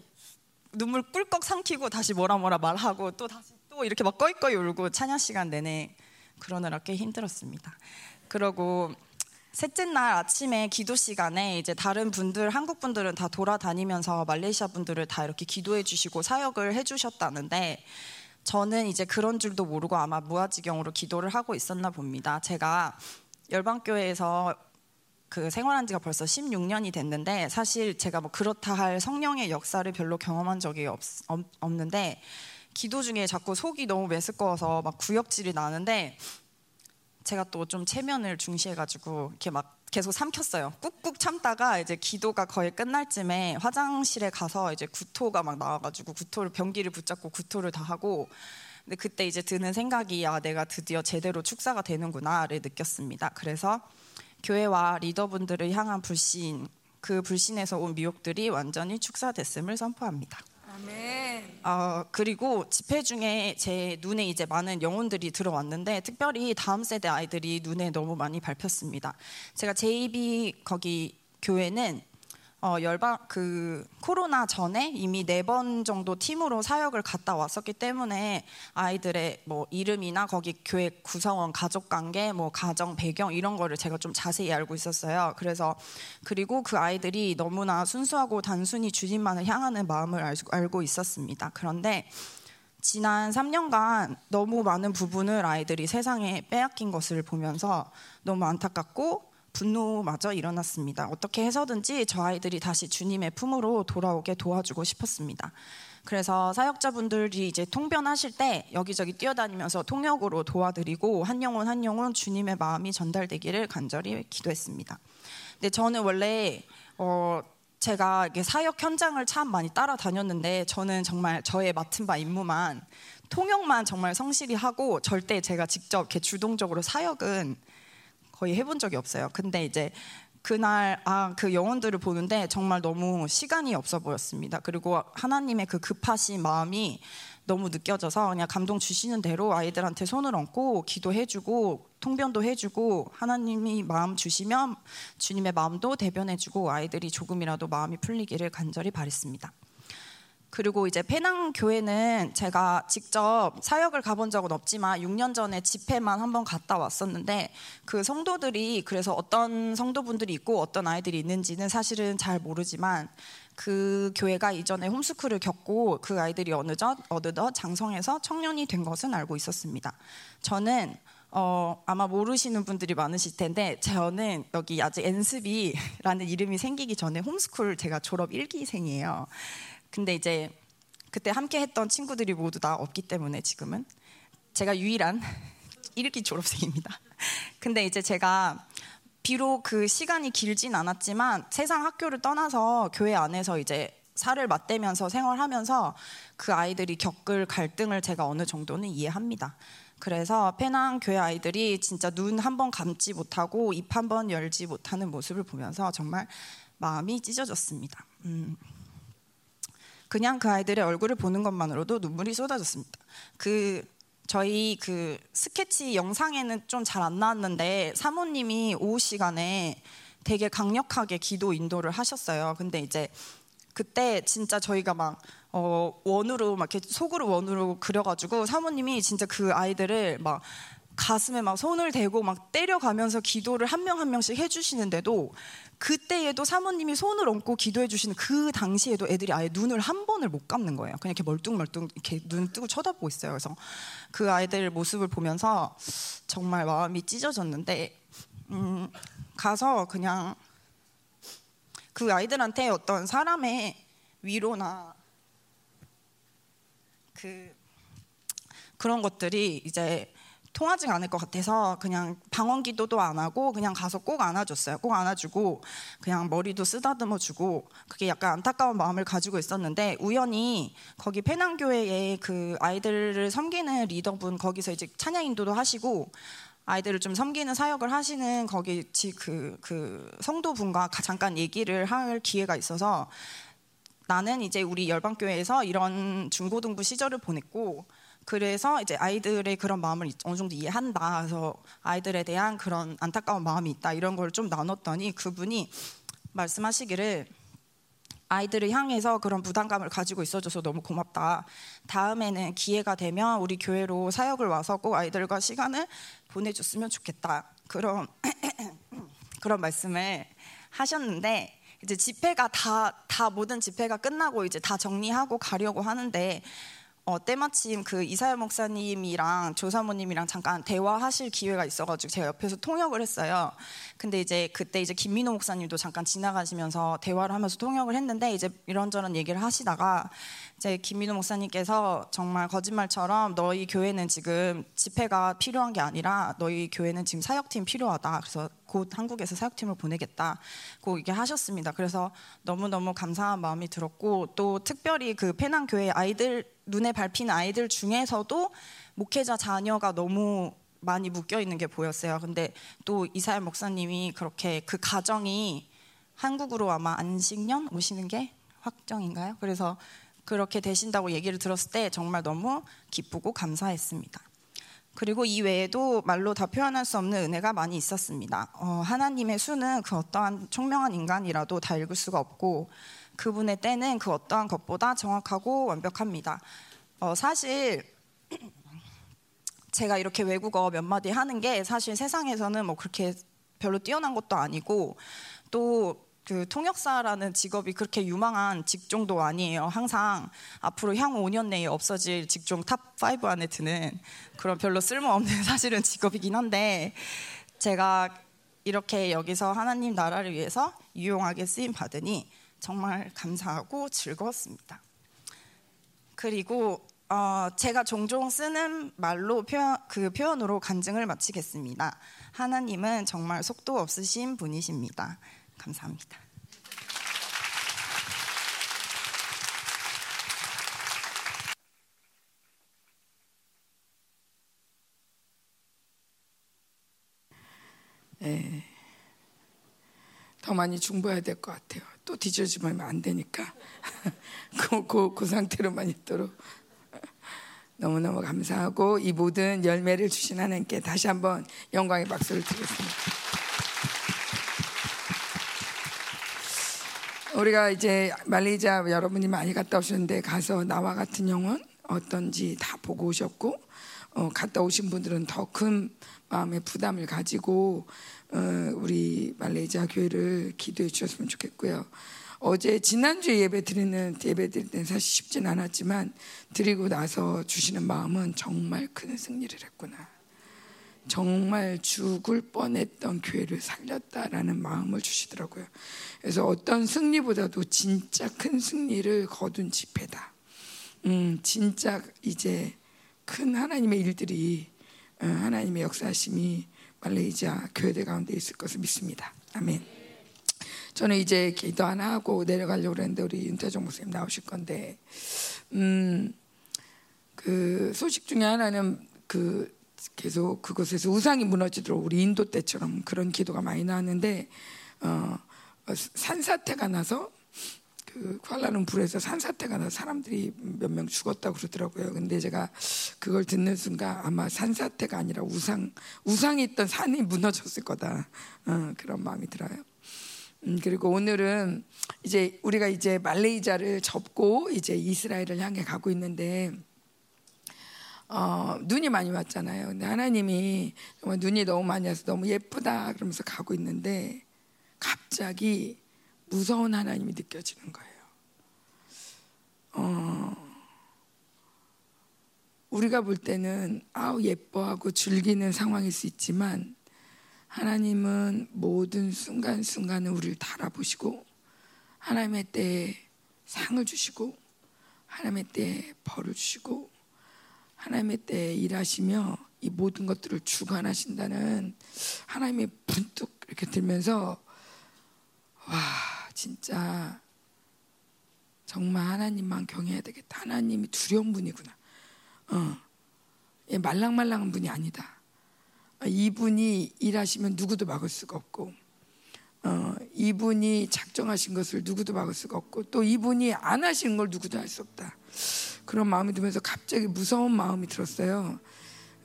눈물 꿀꺽 삼키고 다시 뭐라 뭐라 말하고 또 다시 또 이렇게 막 꺼이꺼이 울고 찬양 시간 내내 그러느라 꽤 힘들었습니다. 그러고 셋째 날 아침에 기도 시간에 이제 다른 분들 한국 분들은 다 돌아다니면서 말레이시아 분들을 다 이렇게 기도해 주시고 사역을 해 주셨다는데 저는 이제 그런 줄도 모르고 아마 무아지경으로 기도를 하고 있었나 봅니다. 제가 열방교회에서 그 생활한 지가 벌써 16년이 됐는데 사실 제가 뭐 그렇다 할 성령의 역사를 별로 경험한 적이 없, 없는데 기도 중에 자꾸 속이 너무 메스꺼워서 막 구역질이 나는데 제가 또 좀 체면을 중시해가지고 이렇게 막 계속 삼켰어요. 꾹꾹 참다가 이제 기도가 거의 끝날 쯤에 화장실에 가서 이제 구토가 막 나와가지고 구토를 변기를 붙잡고 구토를 다 하고 근데 그때 이제 드는 생각이 아 내가 드디어 제대로 축사가 되는구나를 느꼈습니다. 그래서 교회와 리더분들을 향한 불신 그 불신에서 온 미혹들이 완전히 축사됐음을 선포합니다. 어, 그리고 집회 중에 제 눈에 이제 많은 영혼들이 들어왔는데 특별히 다음 세대 아이들이 눈에 너무 많이 밟혔습니다. 제가 JB 거기 교회는 어, 열방 그 코로나 전에 이미 네 번 정도 팀으로 사역을 갔다 왔었기 때문에 아이들의 뭐 이름이나 거기 교회 구성원 가족 관계 뭐 가정 배경 이런 거를 제가 좀 자세히 알고 있었어요. 그래서 그리고 그 아이들이 너무나 순수하고 단순히 주님만을 향하는 마음을 알, 알고 있었습니다. 그런데 지난 3년간 너무 많은 부분을 아이들이 세상에 빼앗긴 것을 보면서 너무 안타깝고 분노마저 일어났습니다. 어떻게 해서든지 저 아이들이 다시 주님의 품으로 돌아오게 도와주고 싶었습니다. 그래서 사역자분들이 이제 통변하실 때 여기저기 뛰어다니면서 통역으로 도와드리고 한 영혼 한 영혼 주님의 마음이 전달되기를 간절히 기도했습니다. 근데 저는 원래 어 제가 사역 현장을 참 많이 따라다녔는데 저는 정말 저의 맡은 바 임무만 통역만 정말 성실히 하고 절대 제가 직접 이렇게 주동적으로 사역은 거의 해본 적이 없어요. 근데 이제 그날 아 그 영혼들을 보는데 정말 너무 시간이 없어 보였습니다. 그리고 하나님의 그 급하신 마음이 너무 느껴져서 그냥 감동 주시는 대로 아이들한테 손을 얹고 기도해주고 통변도 해주고 하나님이 마음 주시면 주님의 마음도 대변해주고 아이들이 조금이라도 마음이 풀리기를 간절히 바랬습니다. 그리고 이제 페낭 교회는 제가 직접 사역을 가본 적은 없지만 6년 전에 집회만 한번 갔다 왔었는데 그 성도들이 그래서 어떤 성도분들이 있고 어떤 아이들이 있는지는 사실은 잘 모르지만 그 교회가 이전에 홈스쿨을 겪고 그 아이들이 어느덧 어느덧 장성해서 청년이 된 것은 알고 있었습니다. 저는 어, 아마 모르시는 분들이 많으실 텐데 저는 여기 아직 엔스비라는 이름이 생기기 전에 홈스쿨 제가 졸업 1기생이에요. 근데 이제 그때 함께 했던 친구들이 모두 다 없기 때문에 지금은 제가 유일한 1기 졸업생입니다. 근데 이제 제가 비록 그 시간이 길진 않았지만 세상 학교를 떠나서 교회 안에서 이제 살을 맞대면서 생활하면서 그 아이들이 겪을 갈등을 제가 어느 정도는 이해합니다. 그래서 페낭 교회 아이들이 진짜 눈 한 번 감지 못하고 입 한 번 열지 못하는 모습을 보면서 정말 마음이 찢어졌습니다. 음. 그냥 그 아이들의 얼굴을 보는 것만으로도 눈물이 쏟아졌습니다. 그 저희 그 스케치 영상에는 좀 잘 안 나왔는데 사모님이 오후 시간에 되게 강력하게 기도 인도를 하셨어요. 근데 이제 그때 진짜 저희가 막 어, 원으로 막 이렇게 속으로 원으로 그려가지고 사모님이 진짜 그 아이들을 막 가슴에 막 손을 대고 막 때려가면서 기도를 한 명 한 명씩 해주시는데도 그때에도 사모님이 손을 얹고 기도해 주시는 그 당시에도 애들이 아예 눈을 한 번을 못 감는 거예요. 그냥 이렇게 멀뚱멀뚱 이렇게 눈 뜨고 쳐다보고 있어요. 그래서 그 아이들 모습을 보면서 정말 마음이 찢어졌는데 음, 가서 그냥 그 아이들한테 어떤 사람의 위로나 그 그런 것들이 이제 통하지 않을 것 같아서 그냥 방언 기도도 안 하고 그냥 가서 꼭 안아줬어요. 꼭 안아주고 그냥 머리도 쓰다듬어 주고 그게 약간 안타까운 마음을 가지고 있었는데 우연히 거기 페낭교회에 그 아이들을 섬기는 리더분 거기서 이제 찬양 인도도 하시고 아이들을 좀 섬기는 사역을 하시는 거기 그, 그 성도분과 잠깐 얘기를 할 기회가 있어서 나는 이제 우리 열방교회에서 이런 중고등부 시절을 보냈고 그래서 이제 아이들의 그런 마음을 어느 정도 이해한다. 그래서 아이들에 대한 그런 안타까운 마음이 있다. 이런 걸 좀 나눴더니 그분이 말씀하시기를 아이들을 향해서 그런 부담감을 가지고 있어줘서 너무 고맙다. 다음에는 기회가 되면 우리 교회로 사역을 와서 꼭 아이들과 시간을 보내줬으면 좋겠다. 그런 그런 말씀을 하셨는데 이제 집회가 다 다 모든 집회가 끝나고 이제 다 정리하고 가려고 하는데 어, 때마침 그 이사야 목사님이랑 조사모님이랑 잠깐 대화하실 기회가 있어가지고 제가 옆에서 통역을 했어요. 근데 이제 그때 이제 김민호 목사님도 잠깐 지나가시면서 대화를 하면서 통역을 했는데 이제 이런저런 얘기를 하시다가 이제 김민호 목사님께서 정말 거짓말처럼 너희 교회는 지금 집회가 필요한 게 아니라 너희 교회는 지금 사역팀 필요하다. 그래서 곧 한국에서 사역팀을 보내겠다. 고 이게 하셨습니다. 그래서 너무너무 감사한 마음이 들었고 또 특별히 그 페낭 교회 아이들 눈에 밟히는 아이들 중에서도 목회자 자녀가 너무 많이 묶여 있는 게 보였어요. 근데 또 이사야 목사님이 그렇게 그 가정이 한국으로 아마 안식년 오시는 게 확정인가요? 그래서 그렇게 되신다고 얘기를 들었을 때 정말 너무 기쁘고 감사했습니다. 그리고 이 외에도 말로 다 표현할 수 없는 은혜가 많이 있었습니다. 어, 하나님의 수는 그 어떠한 총명한 인간이라도 다 읽을 수가 없고 그분의 때는 그 어떠한 것보다 정확하고 완벽합니다. 어, 사실 제가 이렇게 외국어 몇 마디 하는 게 사실 세상에서는 뭐 그렇게 별로 뛰어난 것도 아니고 또 그 통역사라는 직업이 그렇게 유망한 직종도 아니에요. 항상 앞으로 향후 5년 내에 없어질 직종 top 5 안에 드는 그런 별로 쓸모없는 사실은 직업이긴 한데 제가 이렇게 여기서 하나님 나라를 위해서 유용하게 쓰임 받으니 정말 감사하고 즐거웠습니다. 그리고 어, 제가 종종 쓰는 말로 표현, 그 표현으로 간증을 마치겠습니다. 하나님은 정말 속도 없으신 분이십니다. 감사합니다.
예. 더 많이 중보해야 될 것 같아요. 또 뒤져지면 안 되니까 그, 그, 그 상태로만 있도록 너무너무 감사하고 이 모든 열매를 주신 하나님께 다시 한번 영광의 박수를 드리겠습니다. 우리가 이제 말레이시아 여러분이 많이 갔다 오셨는데 가서 나와 같은 영혼 어떤지 다 보고 오셨고 어, 갔다 오신 분들은 더 큰 마음의 부담을 가지고 어, 우리 말레이시아 교회를 기도해 주셨으면 좋겠고요. 어제 지난주에 예배 드리는 예배 드릴 때는 사실 쉽진 않았지만 드리고 나서 주시는 마음은 정말 큰 승리를 했구나. 정말 죽을 뻔했던 교회를 살렸다라는 마음을 주시더라고요. 그래서 어떤 승리보다도 진짜 큰 승리를 거둔 집회다. 음, 진짜 이제 큰 하나님의 일들이 어, 하나님의 역사심이 말레이시아 교회들 가운데 있을 것을 믿습니다. 아멘. 저는 이제 기도 하나 하고 내려가려고 했는데 우리 윤태정 목사님 나오실 건데, 음, 그 소식 중에 하나는 그 계속 그곳에서 우상이 무너지도록 우리 인도 때처럼 그런 기도가 많이 나왔는데, 어, 산사태가 나서 그 쿠알라룸푸르에서 산사태가 나서 사람들이 몇 명 죽었다고 그러더라고요. 근데 제가 그걸 듣는 순간 아마 산사태가 아니라 우상 우상이 있던 산이 무너졌을 거다. 어, 그런 마음이 들어요. 음, 그리고 오늘은 이제 우리가 이제 말레이자를 접고 이제 이스라엘을 향해 가고 있는데 어, 눈이 많이 왔잖아요. 근데 하나님이 정말 눈이 너무 많이 와서 너무 예쁘다 그러면서 가고 있는데 갑자기 무서운 하나님이 느껴지는 거예요. 어, 우리가 볼 때는 아우 예뻐하고 즐기는 상황일 수 있지만 하나님은 모든 순간순간을 우리를 달아보시고 하나님의 때에 상을 주시고 하나님의 때에 벌을 주시고 하나님의 때에 일하시며 이 모든 것들을 주관하신다는 하나님의 분뚝 이렇게 들면서 와 진짜 정말 하나님만 경외해야 되겠다. 하나님이 두려운 분이구나. 어, 예, 말랑말랑한 분이 아니다. 이분이 일하시면 누구도 막을 수가 없고, 어, 이분이 작정하신 것을 누구도 막을 수가 없고, 또 이분이 안 하시는 걸 누구도 할 수 없다. 그런 마음이 들면서 갑자기 무서운 마음이 들었어요.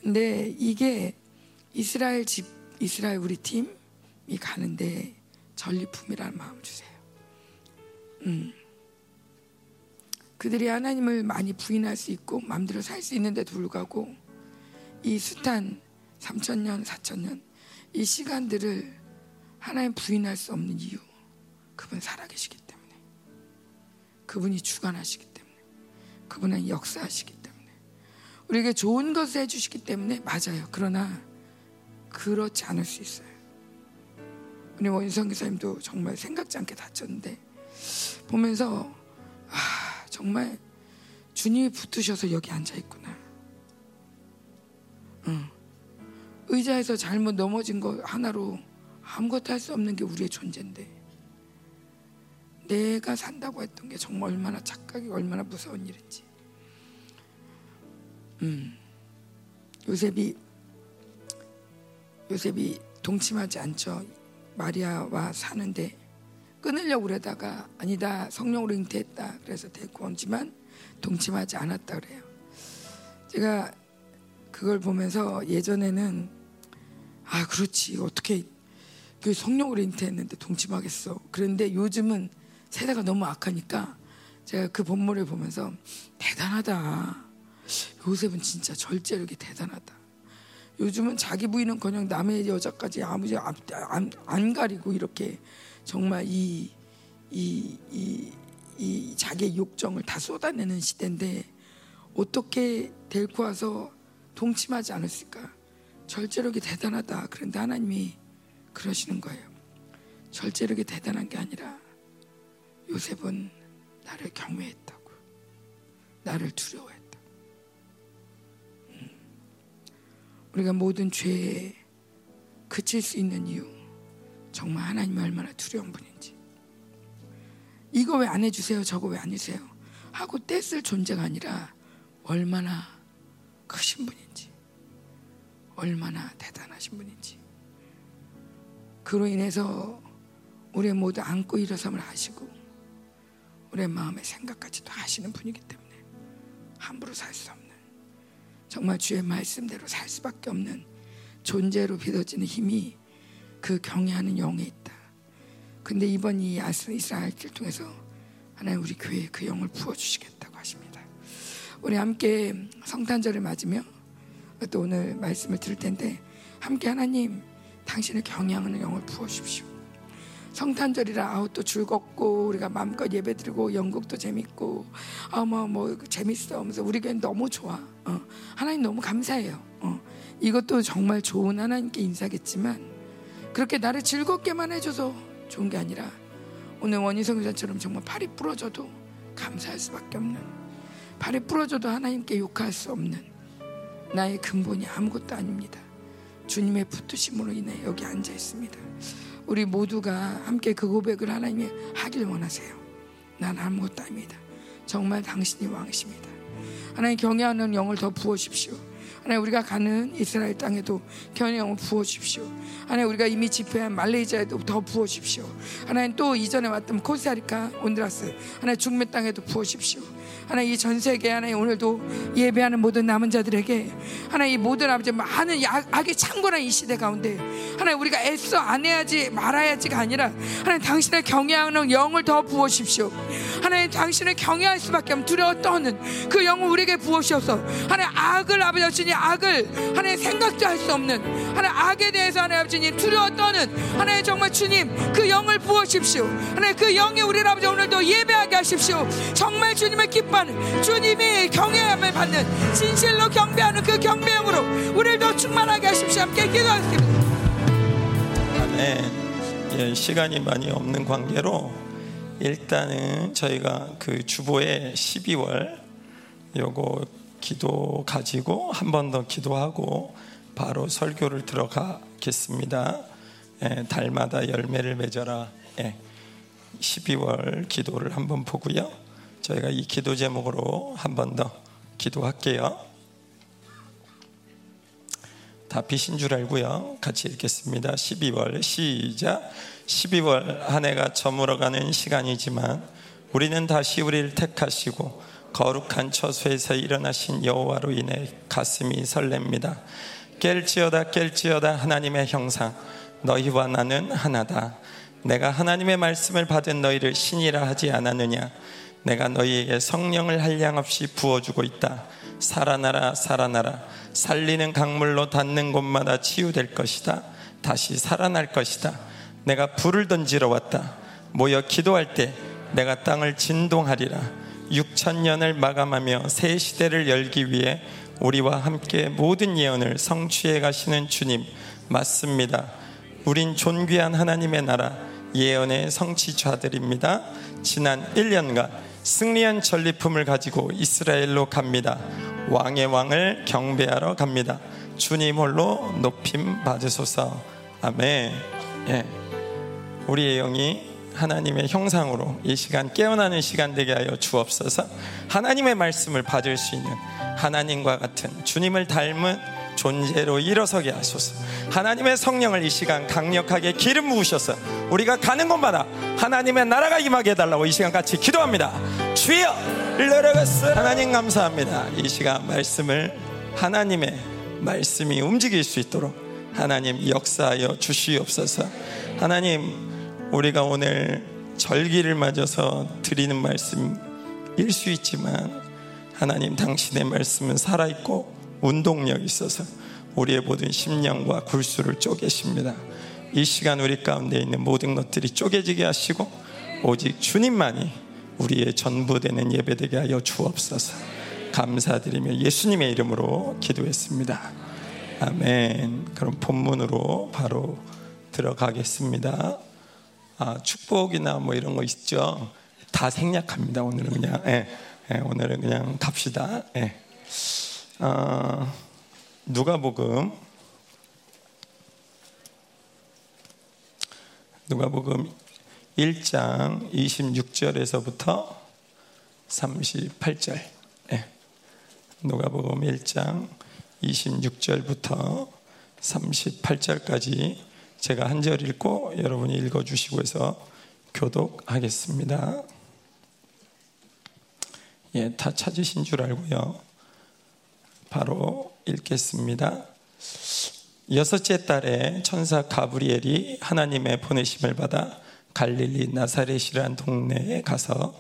근데 이게 이스라엘 집, 이스라엘 우리 팀이 가는데 전리품이라는 마음 주세요. 음. 그들이 하나님을 많이 부인할 수 있고 마음대로 살 수 있는데도 불구하고 이 숱한 3천 년, 4천 년 이 시간들을 하나님 부인할 수 없는 이유 그분 살아계시기 때문에 그분이 주관하시기 때문에 그분은 역사하시기 때문에 우리에게 좋은 것을 해주시기 때문에 맞아요. 그러나 그렇지 않을 수 있어요. 우리 원성 기사님도 정말 생각지 않게 다쳤는데 보면서 아 정말 주님이 붙으셔서 여기 앉아 있구나. 응. 의자에서 잘못 넘어진 거 하나로 아무것도 할 수 없는 게 우리의 존재인데 내가 산다고 했던 게 정말 얼마나 착각이 얼마나 무서운 일인지. 음. 요셉이 요셉이 동침하지 않죠. 마리아와 사는데 끊으려고 그러다가 아니다 성령으로 잉태했다 그래서 데리고 온지만 동침하지 않았다 그래요. 제가 그걸 보면서 예전에는 아 그렇지 어떻게 그 성령으로 잉태했는데 동침하겠어. 그런데 요즘은 세대가 너무 악하니까 제가 그 본문을 보면서 대단하다. 요셉은 진짜 절제력이 대단하다. 요즘은 자기 부인은 그냥 남의 여자까지 아무지 안, 안, 안 가리고 이렇게 정말 이 이, 이, 이 자기의 욕정을 다 쏟아내는 시대인데 어떻게 데리고 와서 동침하지 않았을까? 절제력이 대단하다. 그런데 하나님이 그러시는 거예요. 절제력이 대단한 게 아니라 요셉은 나를 경외했다고. 나를 두려워했다. 음. 우리가 모든 죄에 그칠 수 있는 이유 정말 하나님이 얼마나 두려운 분인지. 이거 왜 안 해주세요? 저거 왜 안 해주세요? 하고 떼쓸 존재가 아니라 얼마나 크신 분인지 얼마나 대단하신 분인지. 그로 인해서 우리 모두 안고 일어섬을 하시고 우리의 마음의 생각까지도 하시는 분이기 때문에 함부로 살 수 없는 정말 주의 말씀대로 살 수밖에 없는 존재로 믿어지는 힘이 그 경외하는 영에 있다. 근데 이번 이 이스라엘 길 통해서 하나님 우리 교회에 그 영을 부어주시겠다고 하십니다. 우리 함께 성탄절을 맞으며 또 오늘 말씀을 들을 텐데 함께 하나님 당신의 경향하는 영을 부어주십시오. 성탄절이라 아우 또 즐겁고 우리가 마음껏 예배드리고 연극도 재밌고 아뭐뭐 뭐 재밌어 하면서 우리 교회 너무 좋아 어. 하나님 너무 감사해요 어. 이것도 정말 좋은 하나님께 인사겠지만 그렇게 나를 즐겁게만 해줘서 좋은 게 아니라 오늘 원희성 의사처럼 정말 팔이 부러져도 감사할 수밖에 없는 팔이 부러져도 하나님께 욕할 수 없는 나의 근본이 아무것도 아닙니다 주님의 붙으심으로 인해 여기 앉아 있습니다 우리 모두가 함께 그 고백을 하나님이 하길 원하세요. 난 아무것도 아닙니다. 정말 당신이 왕이십니다. 하나님 경외하는 영을 더 부어주십시오. 하나님 우리가 가는 이스라엘 땅에도 경영을 부어주십시오. 하나님 우리가 이미 집회한 말레이시아에도 더 부어주십시오. 하나님 또 이전에 왔던 코스타리카, 온드라스 하나님 중매 땅에도 부어주십시오. 하나님 이 전 세계 하나님 오늘도 예배하는 모든 남은 자들에게 하나님 이 모든 아버지 많은 악의 창궐한 이 시대 가운데 하나님 우리가 애써 안 해야지 말아야지가 아니라 하나님 당신의 경외하는 영을 더 부어주십시오. 하나님 당신을 경외할 수밖에 없는 두려워 떠는 그 영을 우리에게 부어주셔서 하나님 악을 아버지 주님 악을 하나님 생각도 할 수 없는 하나님 악에 대해서 하나님 주님 두려워 떠는 하나님 정말 주님 그 영을 부어주십시오. 하나님 그 영이 우리 아버지 오늘도 예배하게 하십시오. 정말 주님을 기뻐 하는 주님이 경외함을 받는 진실로 경배하는 그 경배형으로 우리를 더 충만하게 하십시오. 함께 기도하겠습니다.
아멘. 예, 시간이 많이 없는 관계로 일단은 저희가 그 주보에 12월 요거 기도 가지고 한 번 더 기도하고 바로 설교를 들어가겠습니다. 예, 달마다 열매를 맺어라. 예, 12월 기도를 한번 보고요. 저희가 이 기도 제목으로 한 번 더 기도할게요. 다 빛인 줄 알고요. 같이 읽겠습니다. 12월 시작. 12월 한 해가 저물어가는 시간이지만 우리는 다시 우리를 택하시고 거룩한 처소에서 일어나신 여호와로 인해 가슴이 설렙니다. 깰지어다 깰지어다 하나님의 형상 너희와 나는 하나다. 내가 하나님의 말씀을 받은 너희를 신이라 하지 않았느냐? 내가 너희에게 성령을 한량없이 부어주고 있다. 살아나라, 살아나라. 살리는 강물로 닿는 곳마다 치유될 것이다. 다시 살아날 것이다. 내가 불을 던지러 왔다. 모여 기도할 때 내가 땅을 진동하리라. 6천 년을 마감하며 새 시대를 열기 위해 우리와 함께 모든 예언을 성취해 가시는 주님 맞습니다. 우린 존귀한 하나님의 나라 예언의 성취자들입니다. 지난 1년간 승리한 전리품을 가지고 이스라엘로 갑니다. 왕의 왕을 경배하러 갑니다. 주님 홀로 높임 받으소서. 아멘. 예. 우리의 영이 하나님의 형상으로 이 시간 깨어나는 시간 되게 하여 주옵소서. 하나님의 말씀을 받을 수 있는 하나님과 같은 주님을 닮은 존재로 일어서게 하소서. 하나님의 성령을 이 시간 강력하게 기름 부으셔서 우리가 가는 곳마다 하나님의 나라가 임하게 해달라고 이 시간 같이 기도합니다. 주여! 하나님 감사합니다. 이 시간 말씀을 하나님의 말씀이 움직일 수 있도록 하나님 역사하여 주시옵소서. 하나님 우리가 오늘 절기를 맞아서 드리는 말씀일 수 있지만 하나님 당신의 말씀은 살아있고 운동력이 있어서 우리의 모든 심령과 굴수를 쪼개십니다. 이 시간 우리 가운데 있는 모든 것들이 쪼개지게 하시고 오직 주님만이 우리의 전부 되는 예배되게 하여 주옵소서. 감사드리며 예수님의 이름으로 기도했습니다. 아멘. 그럼 본문으로 바로 들어가겠습니다. 아, 축복이나 뭐 이런 거 있죠. 다 생략합니다. 오늘은 그냥 예, 예, 오늘은 그냥 갑시다. 예. 어, 누가복음 누가복음 1장 26절에서부터 38절. 예. 누가복음 1장 26절부터 38절까지 제가 한 절 읽고 여러분이 읽어 주시고 해서 교독하겠습니다. 예, 다 찾으신 줄 알고요. 바로 읽겠습니다. 여섯째 달에 천사 가브리엘이 하나님의 보내심을 받아 갈릴리 나사렛이란 동네에 가서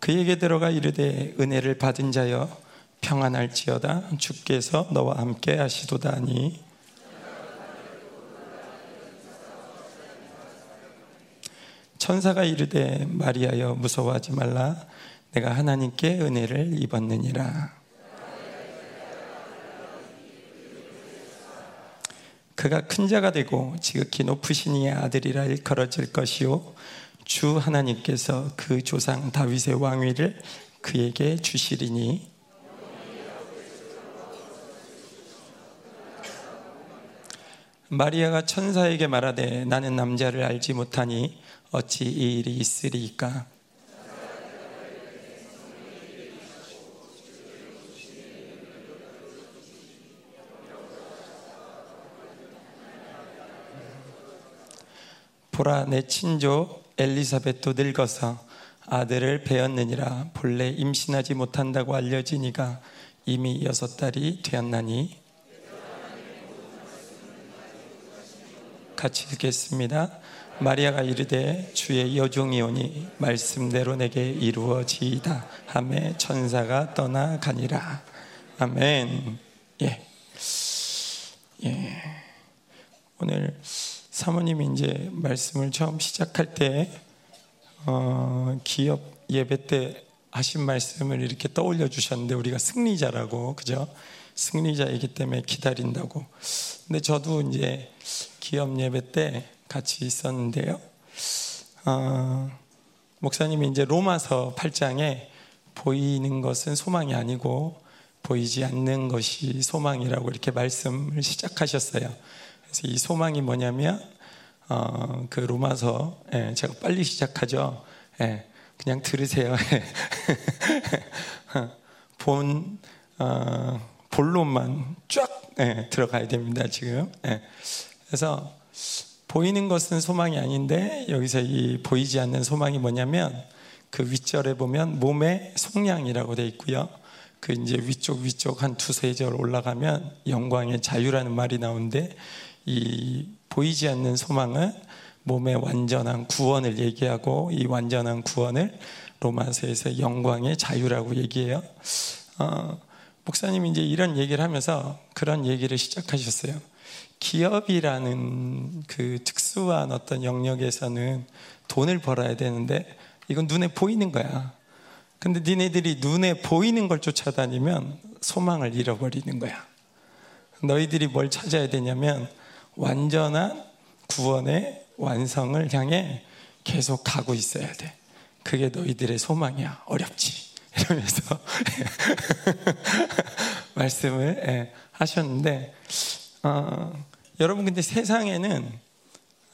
그에게 들어가 이르되 은혜를 받은 자여 평안할지어다 주께서 너와 함께 하시도다니 천사가 이르되 마리아여 무서워하지 말라. 내가 하나님께 은혜를 입었느니라. 그가 큰 자가 되고 지극히 높으신 이의 아들이라 일컬어질 것이요. 주 하나님께서 그 조상 다윗의 왕위를 그에게 주시리니. 마리아가 천사에게 말하되 나는 남자를 알지 못하니 어찌 이 일이 있으리까? 보라 내 친조 엘리사벳도 늙어서 아들을 배었느니라 본래 임신하지 못한다고 알려지니가 이미 여섯 달이 되었나니 같이 읽겠습니다. 마리아가 이르되 주의 여종이 오니 말씀대로 내게 이루어지이다 하매 천사가 떠나가니라 아멘 예. 예. 오늘 사모님이 이제 말씀을 처음 시작할 때 어, 기업 예배 때 하신 말씀을 이렇게 떠올려 주셨는데 우리가 승리자라고 그죠? 승리자이기 때문에 기다린다고. 근데 저도 이제 기업 예배 때 같이 있었는데요. 어, 목사님이 이제 로마서 8장에 보이는 것은 소망이 아니고 보이지 않는 것이 소망이라고 이렇게 말씀을 시작하셨어요. 그래서 이 소망이 뭐냐면 어, 그 로마서 예, 제가 빨리 시작하죠. 예, 그냥 들으세요. 본 어, 본론만 쫙 예, 들어가야 됩니다. 지금. 예. 그래서 보이는 것은 소망이 아닌데 여기서 이 보이지 않는 소망이 뭐냐면 그 윗절에 보면 몸의 속량이라고 돼 있고요. 그 이제 위쪽 위쪽 한 두세 절 올라가면 영광의 자유라는 말이 나오는데 이 보이지 않는 소망은 몸의 완전한 구원을 얘기하고 이 완전한 구원을 로마서에서 영광의 자유라고 얘기해요. 어, 목사님이 이제 이런 얘기를 하면서 그런 얘기를 시작하셨어요. 기업이라는 그 특수한 어떤 영역에서는 돈을 벌어야 되는데 이건 눈에 보이는 거야. 근데 니네들이 눈에 보이는 걸 쫓아다니면 소망을 잃어버리는 거야. 너희들이 뭘 찾아야 되냐면 완전한 구원의 완성을 향해 계속 가고 있어야 돼. 그게 너희들의 소망이야. 어렵지. 이러면서 말씀을 예, 하셨는데 어, 여러분 근데 세상에는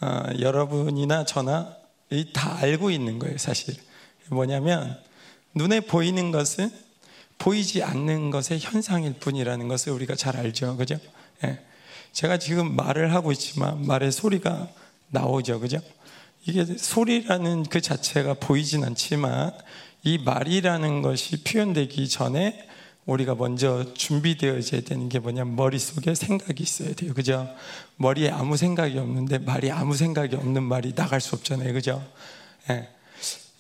어, 여러분이나 저나 다 알고 있는 거예요 사실. 뭐냐면 눈에 보이는 것은 보이지 않는 것의 현상일 뿐이라는 것을 우리가 잘 알죠. 그죠? 예. 제가 지금 말을 하고 있지만 말의 소리가 나오죠. 그죠? 이게 소리라는 그 자체가 보이진 않지만 이 말이라는 것이 표현되기 전에 우리가 먼저 준비되어져야 되는 게 뭐냐면 머릿속에 생각이 있어야 돼요. 그죠? 머리에 아무 생각이 없는데 말이 아무 생각이 없는 말이 나갈 수 없잖아요. 그죠? 예.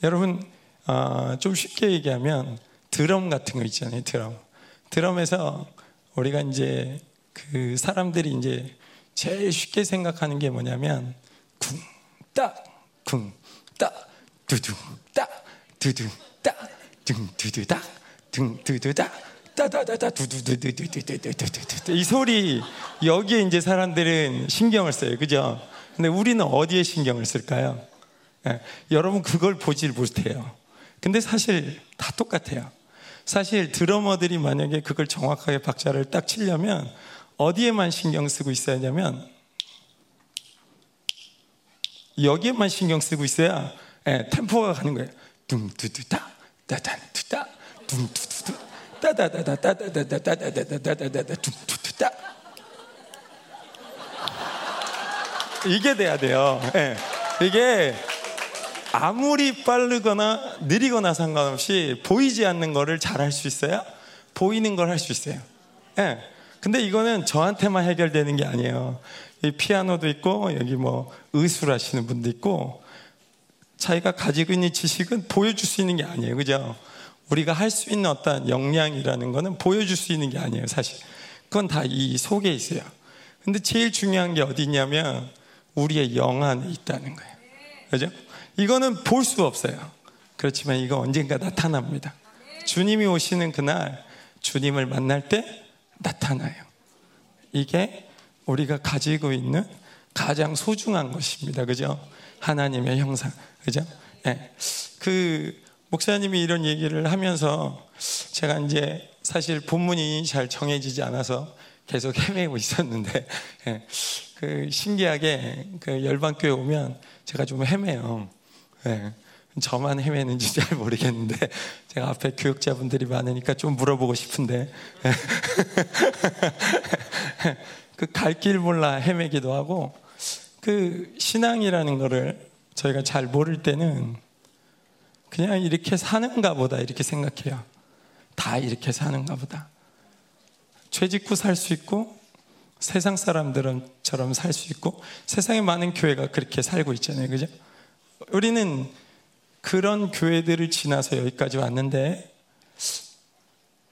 여러분, 어, 좀 쉽게 얘기하면 드럼 같은 거 있잖아요. 드럼. 드럼에서 우리가 이제 그 사람들이 이제 제일 쉽게 생각하는 게 뭐냐면 쿵, 딱, 쿵, 딱, 두둥, 딱, 두둥, 딱, 둥, 두두, 딱, 둥, 두두, 딱, 따다다다 두두두두두두두두두 이 소리 여기에 이제 사람들은 신경을 써요, 그죠? 근데 우리는 어디에 신경을 쓸까요? 예, 여러분 그걸 보질 못해요. 근데 사실 다 똑같아요. 사실 드러머들이 만약에 그걸 정확하게 박자를 딱 치려면 어디에만 신경 쓰고 있어야 하냐면 여기에만 신경 쓰고 있어야 예, 템포가 가는 거예요. 둥두두다 따단 두다 둥두두두 따다다다 따다다다 따다다다다다다 둥두두다 이게 돼야 돼요. 예. 이게 아무리 빠르거나 느리거나 상관없이 보이지 않는 거를 잘 할 수 있어야 보이는 걸 할 수 있어요. 예. 근데 이거는 저한테만 해결되는 게 아니에요. 이 피아노도 있고 여기 뭐 의술 하시는 분도 있고 자기가 가지고 있는 지식은 보여줄 수 있는 게 아니에요. 그죠? 우리가 할 수 있는 어떤 역량이라는 거는 보여줄 수 있는 게 아니에요. 사실. 그건 다 이 속에 있어요. 근데 제일 중요한 게 어디 있냐면 우리의 영 안에 있다는 거예요. 그죠? 이거는 볼 수 없어요. 그렇지만 이거 언젠가 나타납니다. 주님이 오시는 그날 주님을 만날 때 나타나요. 이게 우리가 가지고 있는 가장 소중한 것입니다. 그죠? 하나님의 형상. 그죠? 네. 그 목사님이 이런 얘기를 하면서 제가 이제 사실 본문이 잘 정해지지 않아서 계속 헤매고 있었는데 네. 그 신기하게 그 열방교회 오면 제가 좀 헤매요. 네. 저만 헤매는지 잘 모르겠는데 제가 앞에 교육자분들이 많으니까 좀 물어보고 싶은데 그 갈 길 몰라 헤매기도 하고 그 신앙이라는 거를 저희가 잘 모를 때는 그냥 이렇게 사는가 보다 이렇게 생각해요. 다 이렇게 사는가 보다. 죄 짓고 살 수 있고 세상 사람들처럼 살 수 있고 세상에 많은 교회가 그렇게 살고 있잖아요. 그죠? 우리는 그런 교회들을 지나서 여기까지 왔는데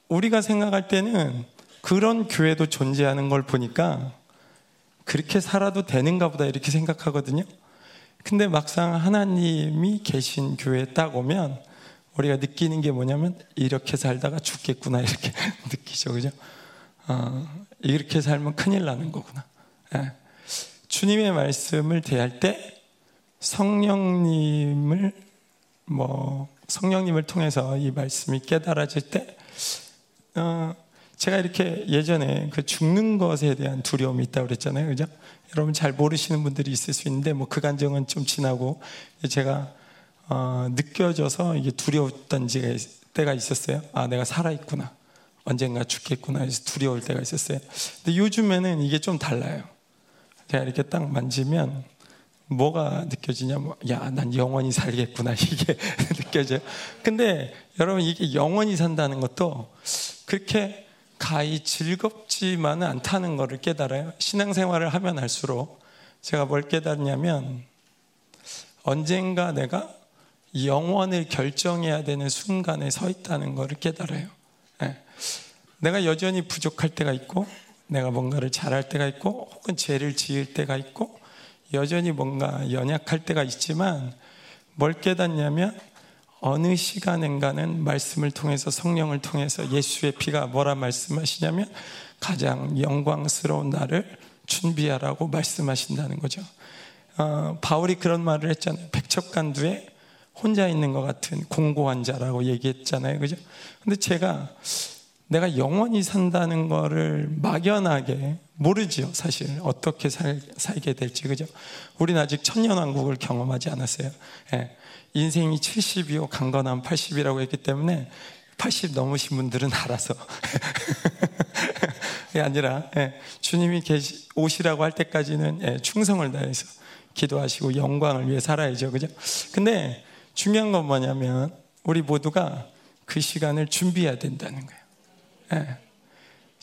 우리가 생각할 때는 그런 교회도 존재하는 걸 보니까 그렇게 살아도 되는가 보다 이렇게 생각하거든요. 근데 막상 하나님이 계신 교회에 딱 오면 우리가 느끼는 게 뭐냐면 이렇게 살다가 죽겠구나 이렇게 느끼죠. 그죠? 어, 이렇게 살면 큰일 나는 거구나. 예. 주님의 말씀을 대할 때 성령님을 뭐 성령님을 통해서 이 말씀이 깨달아질 때 어, 제가 이렇게 예전에 그 죽는 것에 대한 두려움이 있다고 그랬잖아요. 그죠? 여러분 잘 모르시는 분들이 있을 수 있는데 뭐그 감정은 좀 지나고 제가 어, 느껴져서 이게 두려웠던 때가 있었어요. 아, 내가 살아있구나. 언젠가 죽겠구나 해서 두려울 때가 있었어요. 근데 요즘에는 이게 좀 달라요. 제가 이렇게 딱 만지면 뭐가 느껴지냐면 야, 난 영원히 살겠구나 이게 느껴져요. 근데 여러분 이게 영원히 산다는 것도 그렇게 가히 즐겁지만은 않다는 것을 깨달아요. 신앙생활을 하면 할수록 제가 뭘 깨닫냐면 언젠가 내가 영원을 결정해야 되는 순간에 서 있다는 것을 깨달아요. 네. 내가 여전히 부족할 때가 있고 내가 뭔가를 잘할 때가 있고 혹은 죄를 지을 때가 있고 여전히 뭔가 연약할 때가 있지만 뭘 깨닫냐면 어느 시간인가는 말씀을 통해서 성령을 통해서 예수의 피가 뭐라 말씀하시냐면 가장 영광스러운 날을 준비하라고 말씀하신다는 거죠. 어, 바울이 그런 말을 했잖아요. 백척간두에 혼자 있는 것 같은 공고한 자라고 얘기했잖아요. 그죠? 근데 제가 내가 영원히 산다는 거를 막연하게 모르지요, 사실. 어떻게 살, 살게 될지, 그죠? 우리는 아직 천년왕국을 경험하지 않았어요. 예. 인생이 70이요, 강건함 80이라고 했기 때문에 80 넘으신 분들은 알아서. 게 아니라, 예. 주님이 계시, 오시라고 할 때까지는 예. 충성을 다해서 기도하시고 영광을 위해 살아야죠, 그죠? 근데 중요한 건 뭐냐면, 우리 모두가 그 시간을 준비해야 된다는 거예요. 예.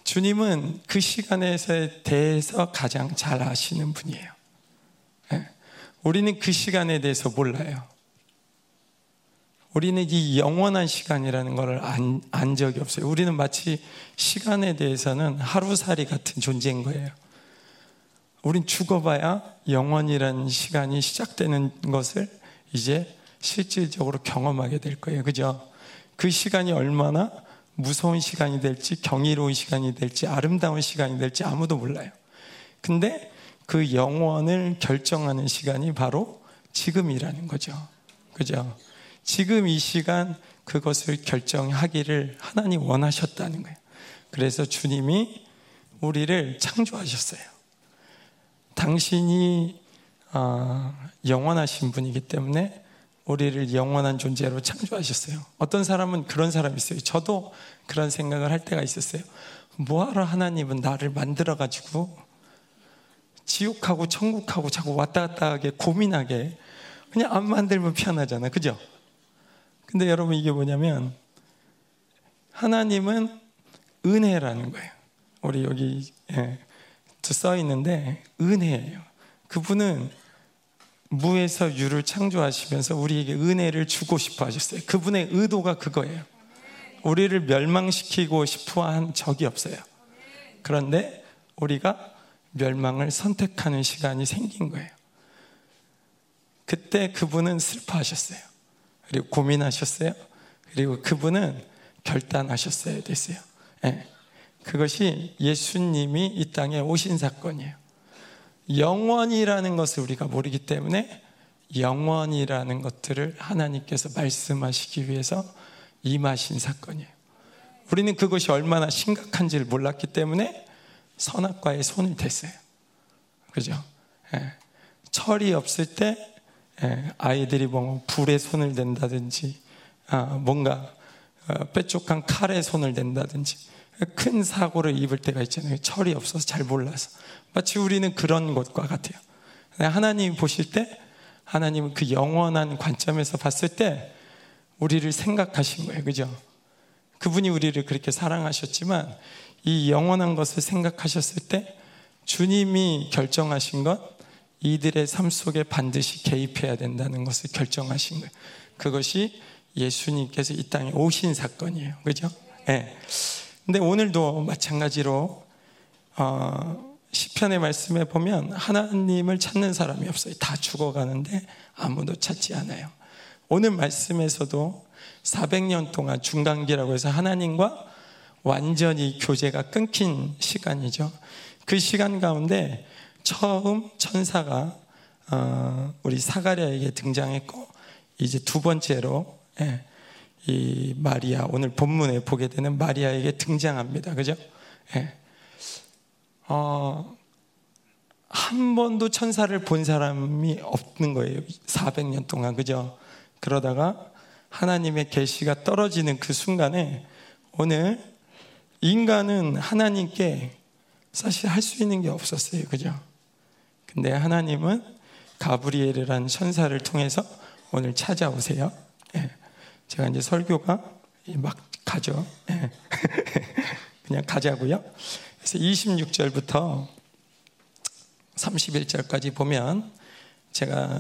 주님은 그 시간에 대해서 가장 잘 아시는 분이에요. 예. 우리는 그 시간에 대해서 몰라요. 우리는 이 영원한 시간이라는 걸 안, 안 적이 없어요. 우리는 마치 시간에 대해서는 하루살이 같은 존재인 거예요. 우린 죽어봐야 영원이라는 시간이 시작되는 것을 이제 실질적으로 경험하게 될 거예요. 그죠? 그 시간이 얼마나 무서운 시간이 될지 경이로운 시간이 될지 아름다운 시간이 될지 아무도 몰라요. 근데 그 영원을 결정하는 시간이 바로 지금이라는 거죠. 그죠? 지금 이 시간 그것을 결정하기를 하나님 원하셨다는 거예요. 그래서 주님이 우리를 창조하셨어요. 당신이 어, 영원하신 분이기 때문에 우리를 영원한 존재로 창조하셨어요. 어떤 사람은 그런 사람이 있어요. 저도 그런 생각을 할 때가 있었어요. 뭐하러 하나님은 나를 만들어가지고 지옥하고 천국하고 자꾸 왔다 갔다 하게 고민하게 그냥 안 만들면 편하잖아. 그죠? 근데 여러분 이게 뭐냐면 하나님은 은혜라는 거예요. 우리 여기 예, 써 있는데 은혜예요. 그분은 무에서 유를 창조하시면서 우리에게 은혜를 주고 싶어 하셨어요. 그분의 의도가 그거예요. 우리를 멸망시키고 싶어 한 적이 없어요. 그런데 우리가 멸망을 선택하는 시간이 생긴 거예요. 그때 그분은 슬퍼하셨어요. 그리고 고민하셨어요. 그리고 그분은 결단하셨어야 됐어요. 네. 그것이 예수님이 이 땅에 오신 사건이에요. 영원이라는 것을 우리가 모르기 때문에 영원이라는 것들을 하나님께서 말씀하시기 위해서 임하신 사건이에요. 우리는 그것이 얼마나 심각한지를 몰랐기 때문에 선악과에 손을 댔어요. 그죠? 예. 철이 없을 때 예. 아이들이 뭐 불에 손을 댄다든지 아, 뭔가 어, 뾰족한 칼에 손을 댄다든지 큰 사고를 입을 때가 있잖아요. 철이 없어서 잘 몰라서. 마치 우리는 그런 것과 같아요. 하나님 보실 때 하나님은 그 영원한 관점에서 봤을 때 우리를 생각하신 거예요. 그죠? 그분이 우리를 그렇게 사랑하셨지만 이 영원한 것을 생각하셨을 때 주님이 결정하신 것 이들의 삶 속에 반드시 개입해야 된다는 것을 결정하신 거예요. 그것이 예수님께서 이 땅에 오신 사건이에요. 그죠? 예. 네. 근데 오늘도 마찬가지로 어, 시편의 말씀에 보면 하나님을 찾는 사람이 없어요. 다 죽어가는데 아무도 찾지 않아요. 오늘 말씀에서도 400년 동안 중간기라고 해서 하나님과 완전히 교제가 끊긴 시간이죠. 그 시간 가운데 처음 천사가 어, 우리 사가랴에게 등장했고 이제 두 번째로 예, 이 마리아 오늘 본문에 보게 되는 마리아에게 등장합니다. 그죠? 예. 어, 한 번도 천사를 본 사람이 없는 거예요. 400년 동안 그죠? 그러다가 하나님의 계시가 떨어지는 그 순간에 오늘 인간은 하나님께 사실 할 수 있는 게 없었어요. 그죠? 근데 하나님은 가브리엘이라는 천사를 통해서 오늘 찾아오세요. 예. 제가 이제 설교가 막 가죠. 예. 그냥 가자고요. 그래서 26절부터 31절까지 보면 제가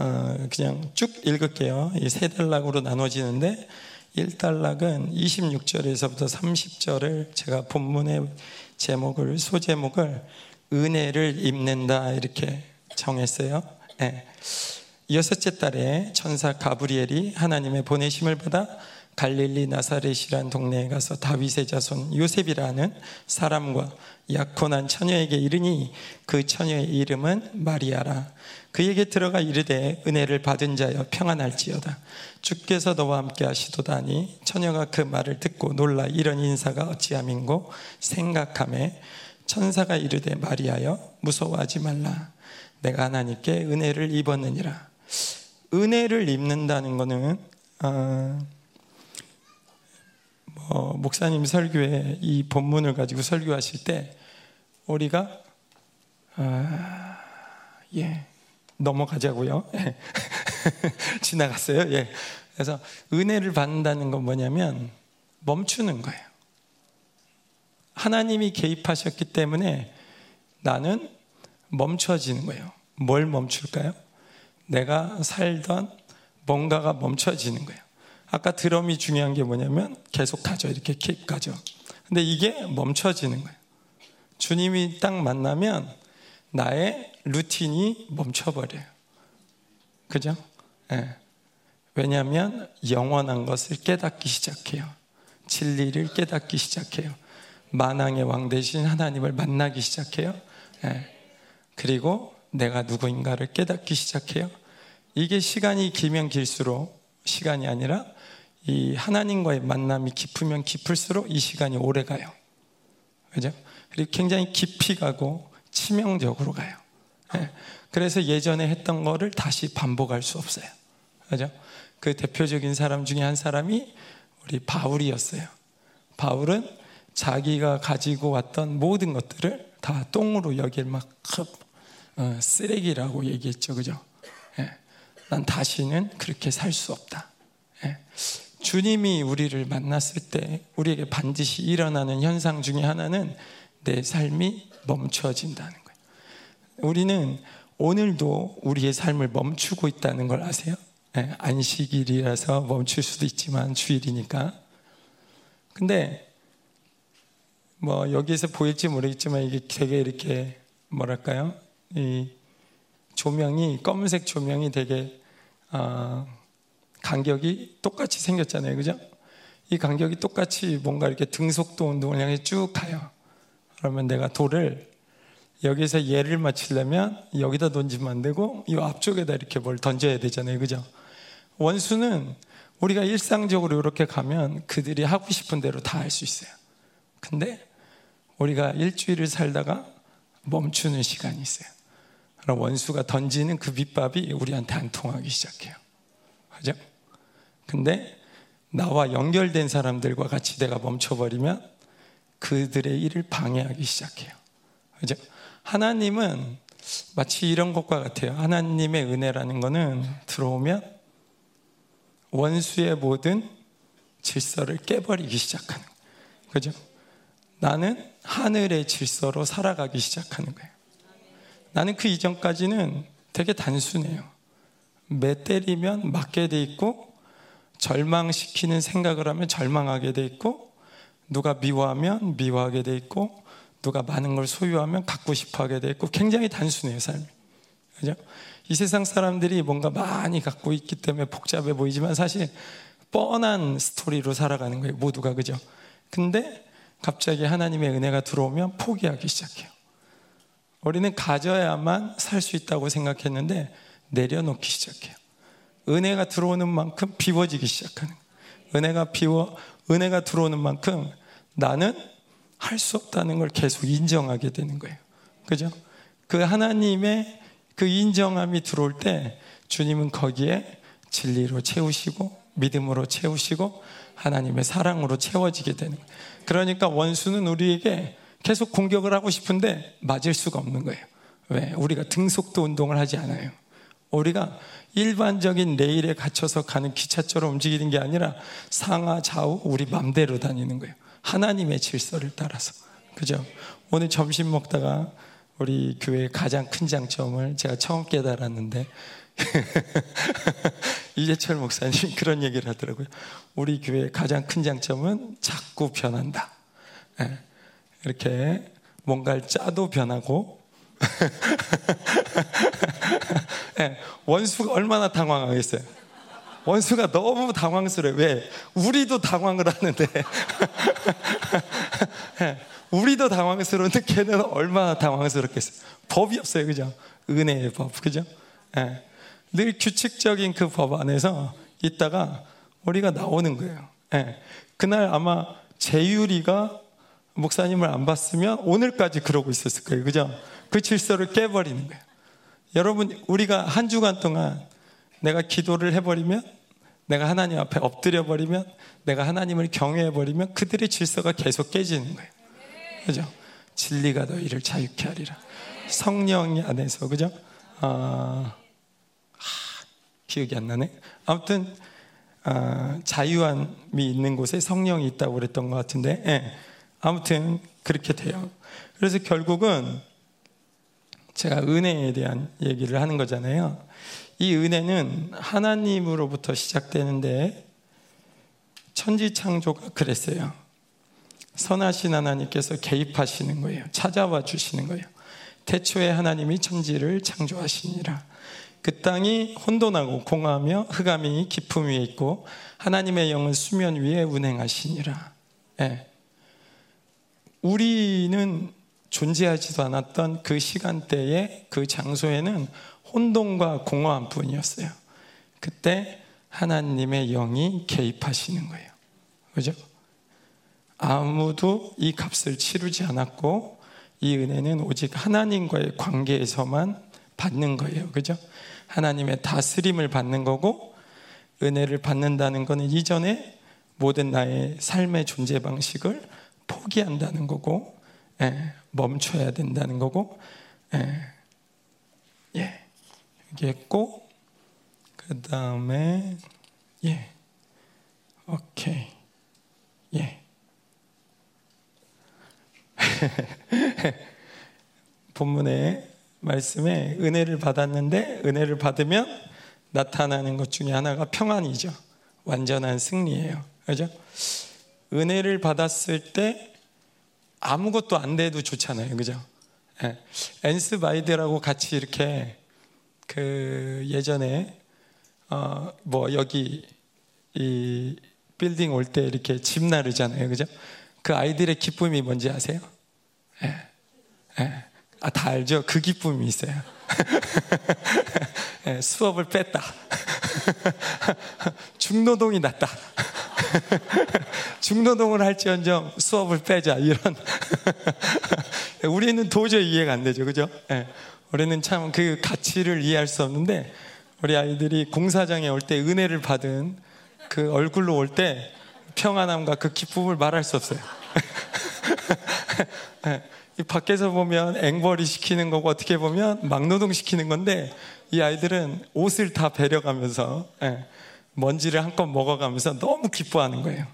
어 그냥 쭉 읽을게요. 이 세 단락으로 나눠지는데 1단락은 26절에서부터 30절을 제가 본문의 제목을 소제목을 은혜를 입는다 이렇게 정했어요. 네. 여섯째 달에 천사 가브리엘이 하나님의 보내심을 받아 갈릴리 나사렛이란 동네에 가서 다윗의 자손 요셉이라는 사람과 약혼한 처녀에게 이르니 그 처녀의 이름은 마리아라 그에게 들어가 이르되 은혜를 받은 자여 평안할지어다 주께서 너와 함께 하시도다니 처녀가 그 말을 듣고 놀라 이런 인사가 어찌함인고 생각함에 천사가 이르되 마리아여 무서워하지 말라 내가 하나님께 은혜를 입었느니라 은혜를 입는다는 것은 어, 뭐 목사님 설교에 이 본문을 가지고 설교하실 때 우리가 아, 예 넘어가자고요. 지나갔어요. 예. 그래서 은혜를 받는다는 건 뭐냐면 멈추는 거예요. 하나님이 개입하셨기 때문에 나는 멈춰지는 거예요. 뭘 멈출까요? 내가 살던 뭔가가 멈춰지는 거예요. 아까 드럼이 중요한 게 뭐냐면 계속 가죠. 이렇게 킥 가죠. 근데 이게 멈춰지는 거예요. 주님이 딱 만나면 나의 루틴이 멈춰버려요. 그죠? 네. 왜냐하면 영원한 것을 깨닫기 시작해요. 진리를 깨닫기 시작해요. 만왕의 왕 대신 하나님을 만나기 시작해요. 네. 그리고 내가 누구인가를 깨닫기 시작해요. 이게 시간이 길면 길수록 시간이 아니라 이 하나님과의 만남이 깊으면 깊을수록 이 시간이 오래 가요. 그죠? 그리고 굉장히 깊이 가고 치명적으로 가요. 네. 그래서 예전에 했던 거를 다시 반복할 수 없어요. 그죠? 그 대표적인 사람 중에 한 사람이 우리 바울이었어요. 바울은 자기가 가지고 왔던 모든 것들을 다 똥으로 여길 막 어, 쓰레기라고 얘기했죠. 그죠? 네. 난 다시는 그렇게 살 수 없다. 네. 주님이 우리를 만났을 때 우리에게 반드시 일어나는 현상 중에 하나는 내 삶이 멈춰진다는 거예요. 우리는 오늘도 우리의 삶을 멈추고 있다는 걸 아세요? 네, 안식일이라서 멈출 수도 있지만 주일이니까. 근데 뭐 여기에서 보일지 모르겠지만 이게 되게 이렇게 뭐랄까요? 이 조명이 검은색 조명이 되게 어, 간격이 똑같이 생겼잖아요. 그죠? 이 간격이 똑같이 뭔가 이렇게 등속도 운동을 향해 쭉 가요. 그러면 내가 돌을 여기서 얘를 맞추려면 여기다 던지면 안 되고 이 앞쪽에다 이렇게 뭘 던져야 되잖아요. 그죠? 원수는 우리가 일상적으로 이렇게 가면 그들이 하고 싶은 대로 다 할 수 있어요. 근데 우리가 일주일을 살다가 멈추는 시간이 있어요. 원수가 던지는 그 밑밥이 우리한테 안 통하기 시작해요. 그죠? 근데 나와 연결된 사람들과 같이 내가 멈춰버리면 그들의 일을 방해하기 시작해요. 그죠? 하나님은 마치 이런 것과 같아요. 하나님의 은혜라는 것은 들어오면 원수의 모든 질서를 깨버리기 시작하는. 그죠? 나는 하늘의 질서로 살아가기 시작하는 거예요. 나는 그 이전까지는 되게 단순해요. 매 때리면 맞게 돼 있고 절망시키는 생각을 하면 절망하게 돼 있고 누가 미워하면 미워하게 돼 있고 누가 많은 걸 소유하면 갖고 싶어 하게 돼 있고 굉장히 단순해요, 삶이. 그죠? 이 세상 사람들이 뭔가 많이 갖고 있기 때문에 복잡해 보이지만 사실 뻔한 스토리로 살아가는 거예요, 모두가. 그죠? 근데 갑자기 하나님의 은혜가 들어오면 포기하기 시작해요. 우리는 가져야만 살 수 있다고 생각했는데 내려놓기 시작해요. 은혜가 들어오는 만큼 비워지기 시작하는. 은혜가 비워, 은혜가 들어오는 만큼 나는 할 수 없다는 걸 계속 인정하게 되는 거예요. 그죠? 그 하나님의 그 인정함이 들어올 때 주님은 거기에 진리로 채우시고 믿음으로 채우시고 하나님의 사랑으로 채워지게 되는 거예요. 그러니까 원수는 우리에게 계속 공격을 하고 싶은데 맞을 수가 없는 거예요. 왜? 우리가 등속도 운동을 하지 않아요. 우리가 일반적인 레일에 갇혀서 가는 기차처럼 움직이는 게 아니라 상하 좌우 우리 맘대로 다니는 거예요. 하나님의 질서를 따라서. 그죠? 오늘 점심 먹다가 우리 교회의 가장 큰 장점을 제가 처음 깨달았는데 이재철 목사님이 그런 얘기를 하더라고요. 우리 교회의 가장 큰 장점은 자꾸 변한다. 예. 이렇게 뭔가를 짜도 변하고 예. 원수가 얼마나 당황하겠어요. 원수가 너무 당황스러워요. 왜? 우리도 당황을 하는데 예. 우리도 당황스러운데 걔는 얼마나 당황스럽겠어요. 법이 없어요. 그죠? 은혜의 법. 그죠? 예. 늘 규칙적인 그 법 안에서 있다가 우리가 나오는 거예요. 예. 그날 아마 재율이가 목사님을 안 봤으면 오늘까지 그러고 있었을 거예요. 그죠? 그 질서를 깨버리는 거예요. 여러분, 우리가 한 주간 동안 내가 기도를 해버리면 내가 하나님 앞에 엎드려버리면 내가 하나님을 경외해버리면 그들의 질서가 계속 깨지는 거예요. 그죠? 진리가 너희를 자유케 하리라. 성령 안에서, 그죠? 아, 기억이 안 나네. 아무튼, 아, 자유함이 있는 곳에 성령이 있다고 그랬던 것 같은데, 예. 아무튼, 그렇게 돼요. 그래서 결국은 제가 은혜에 대한 얘기를 하는 거잖아요. 이 은혜는 하나님으로부터 시작되는데, 천지 창조가 그랬어요. 선하신 하나님께서 개입하시는 거예요. 찾아와 주시는 거예요. 태초에 하나님이 천지를 창조하시니라. 그 땅이 혼돈하고 공하며 흑암이 깊음 위에 있고 하나님의 영은 수면 위에 운행하시니라. 예. 우리는 존재하지도 않았던 그 시간대에 그 장소에는 혼돈과 공허한 뿐이었어요. 그때 하나님의 영이 개입하시는 거예요. 그죠? 아무도 이 값을 치르지 않았고 이 은혜는 오직 하나님과의 관계에서만 받는 거예요. 그죠? 하나님의 다스림을 받는 거고 은혜를 받는다는 것은 이전에 모든 나의 삶의 존재 방식을 포기한다는 거고 예, 멈춰야 된다는 거고 예, 예 이게 있고 그 다음에 예 오케이 예 본문의 말씀에 은혜를 받았는데 은혜를 받으면 나타나는 것 중에 하나가 평안이죠. 완전한 승리예요. 그죠? 은혜를 받았을 때 아무것도 안 돼도 좋잖아요. 그죠? 예. 엔스 바이드라고 같이 이렇게 그 예전에 어 뭐 여기 이 빌딩 올 때 이렇게 집 나르잖아요. 그죠? 그 아이들의 기쁨이 뭔지 아세요? 예. 예. 아, 다 알죠? 그 기쁨이 있어요. 예, 수업을 뺐다. 중노동이 났다. 중노동을 할지언정 수업을 빼자. 이런. 우리는 도저히 이해가 안 되죠. 그죠? 예. 우리는 참 그 가치를 이해할 수 없는데, 우리 아이들이 공사장에 올 때 은혜를 받은 그 얼굴로 올 때 평안함과 그 기쁨을 말할 수 없어요. 예. 밖에서 보면 앵벌이 시키는 거고 어떻게 보면 막노동 시키는 건데 이 아이들은 옷을 다 배려가면서 예, 먼지를 한껏 먹어가면서 너무 기뻐하는 거예요.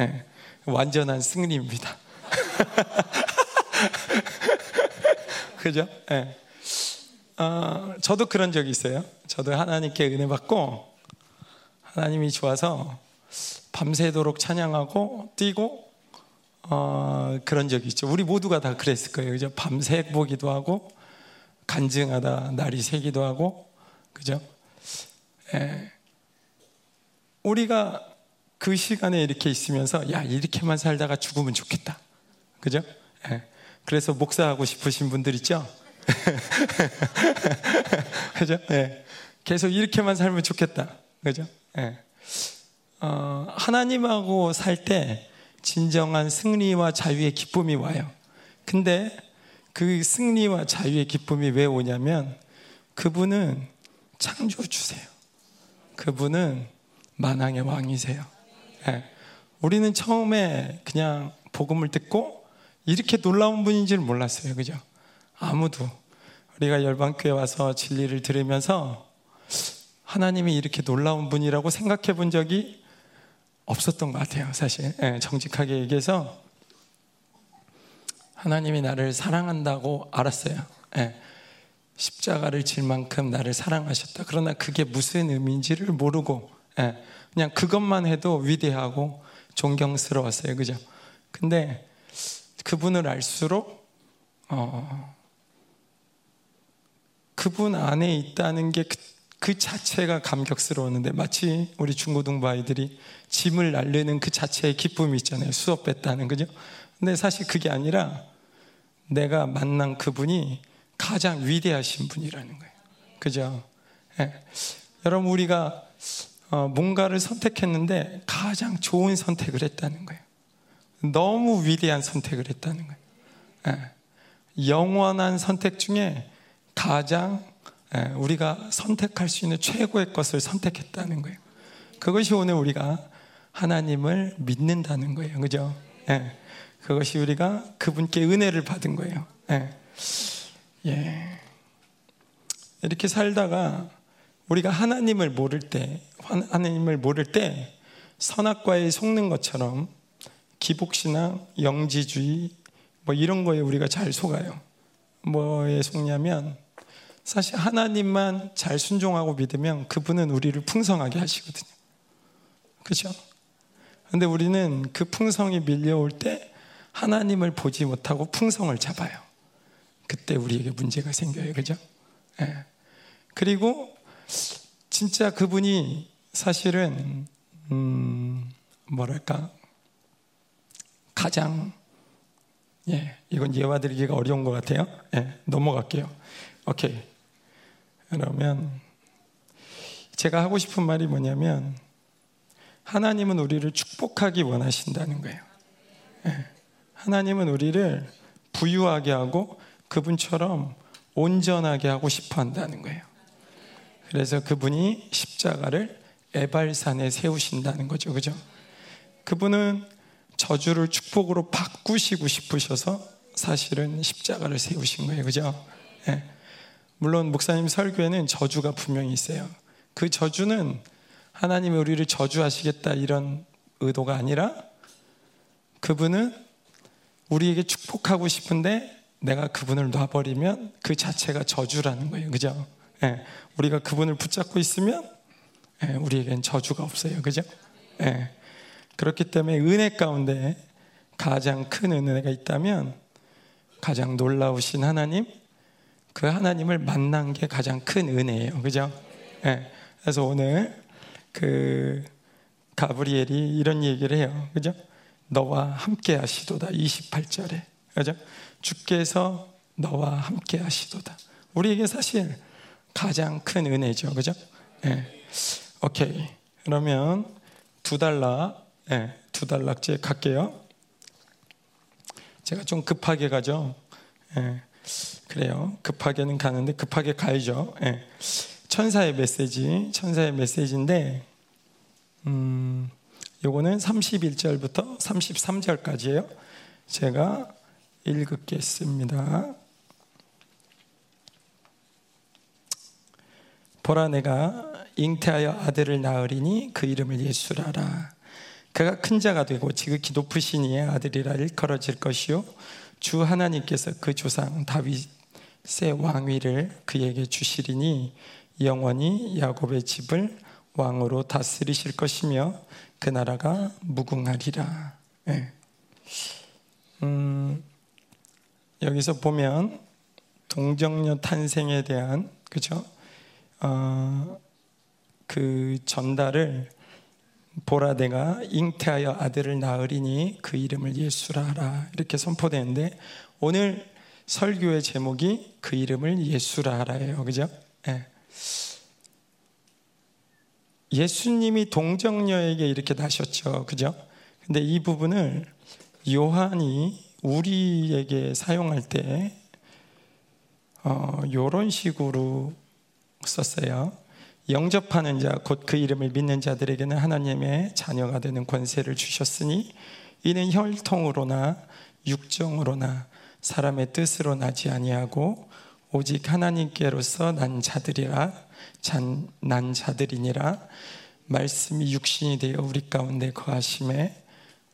예, 완전한 승리입니다. 그죠? 예. 어, 저도 그런 적이 있어요. 저도 하나님께 은혜 받고 하나님이 좋아서 밤새도록 찬양하고 뛰고 어, 그런 적이 있죠. 우리 모두가 다 그랬을 거예요. 그죠? 밤새 보기도 하고, 간증하다 날이 새기도 하고, 그죠? 예. 우리가 그 시간에 이렇게 있으면서, 야, 이렇게만 살다가 죽으면 좋겠다. 그죠? 예. 그래서 목사하고 싶으신 분들 있죠? 그죠? 예. 계속 이렇게만 살면 좋겠다. 그죠? 예. 어, 하나님하고 살 때 진정한 승리와 자유의 기쁨이 와요. 근데 그 승리와 자유의 기쁨이 왜 오냐면 그분은 창조주세요. 그분은 만왕의 왕이세요. 네. 우리는 처음에 그냥 복음을 듣고 이렇게 놀라운 분인 줄 몰랐어요. 그죠? 아무도. 우리가 열방교회 와서 진리를 들으면서 하나님이 이렇게 놀라운 분이라고 생각해 본 적이 없었던 것 같아요, 사실. 예, 정직하게 얘기해서 하나님이 나를 사랑한다고 알았어요. 예, 십자가를 질 만큼 나를 사랑하셨다. 그러나 그게 무슨 의미인지를 모르고 예, 그냥 그것만 해도 위대하고 존경스러웠어요. 그죠? 근데 그분을 알수록 어, 그분 안에 있다는 게 그, 그 자체가 감격스러웠는데 마치 우리 중고등부 아이들이 짐을 날리는 그 자체의 기쁨이 있잖아요. 수업 뺐다는 그죠? 근데 사실 그게 아니라 내가 만난 그분이 가장 위대하신 분이라는 거예요. 그죠? 예. 여러분 우리가 어, 뭔가를 선택했는데 가장 좋은 선택을 했다는 거예요. 너무 위대한 선택을 했다는 거예요. 예. 영원한 선택 중에 가장 예, 우리가 선택할 수 있는 최고의 것을 선택했다는 거예요. 그것이 오늘 우리가 하나님을 믿는다는 거예요. 그죠? 예. 그것이 우리가 그분께 은혜를 받은 거예요. 예. 예. 이렇게 살다가 우리가 하나님을 모를 때, 하나님을 모를 때 선악과에 속는 것처럼 기복신앙, 영지주의 뭐 이런 거에 우리가 잘 속아요. 뭐에 속냐면 사실 하나님만 잘 순종하고 믿으면 그분은 우리를 풍성하게 하시거든요. 그렇죠? 근데 우리는 그 풍성이 밀려올 때 하나님을 보지 못하고 풍성을 잡아요. 그때 우리에게 문제가 생겨요. 그죠? 예. 그리고 진짜 그분이 사실은 음 뭐랄까 가장 예 이건 예화 드리기가 어려운 것 같아요. 예 넘어갈게요. 오케이 그러면 제가 하고 싶은 말이 뭐냐면 하나님은 우리를 축복하기 원하신다는 거예요. 예. 하나님은 우리를 부유하게 하고 그분처럼 온전하게 하고 싶어 한다는 거예요. 그래서 그분이 십자가를 에발산에 세우신다는 거죠. 그죠? 그분은 저주를 축복으로 바꾸시고 싶으셔서 사실은 십자가를 세우신 거예요. 그죠? 네. 물론 목사님 설교에는 저주가 분명히 있어요. 그 저주는 하나님이 우리를 저주하시겠다 이런 의도가 아니라 그분은 우리에게 축복하고 싶은데 내가 그분을 놔버리면 그 자체가 저주라는 거예요. 그죠? 예, 우리가 그분을 붙잡고 있으면 예, 우리에겐 저주가 없어요. 그죠? 예, 그렇기 때문에 은혜 가운데 가장 큰 은혜가 있다면 가장 놀라우신 하나님, 그 하나님을 만난 게 가장 큰 은혜예요. 그죠? 예, 그래서 오늘 그 가브리엘이 이런 얘기를 해요. 그죠? 너와 함께 하시도다. 28절에. 그죠? 주께서 너와 함께 하시도다. 우리에게 사실 가장 큰 은혜죠. 그죠? 네. 오케이. 그러면 두 달러, 네, 두 달락째 갈게요. 제가 좀 급하게 가죠. 네. 그래요. 급하게는 가는데 급하게 가야죠. 네. 천사의 메시지, 천사의 메시지인데, 음, 요거는 31절부터 33절까지예요. 제가 읽겠습니다. 보라 내가 잉태하여 아들을 낳으리니 그 이름을 예수라라. 그가 큰 자가 되고 지극히 높으신 이의 아들이라 일컬어질 것이요 주 하나님께서 그 조상 다윗 의 왕위를 그에게 주시리니 영원히 야곱의 집을 왕으로 다스리실 것이며 그 나라가 무궁하리라. 네. 음, 여기서 보면 동정녀 탄생에 대한 그죠? 어, 그 전달을 보라 내가 잉태하여 아들을 낳으리니 그 이름을 예수라 하라 이렇게 선포되는데 오늘 설교의 제목이 그 이름을 예수라 하라예요 그죠? 네. 예수님이 동정녀에게 이렇게 나셨죠 그죠? 근데 이 부분을 요한이 우리에게 사용할 때 어, 이런 식으로 썼어요. 영접하는 자, 곧 그 이름을 믿는 자들에게는 하나님의 자녀가 되는 권세를 주셨으니 이는 혈통으로나 육정으로나 사람의 뜻으로 나지 아니하고 오직 하나님께로서 난 자들이라 잔, 난 자들이니라 말씀이 육신이 되어 우리 가운데 거하심에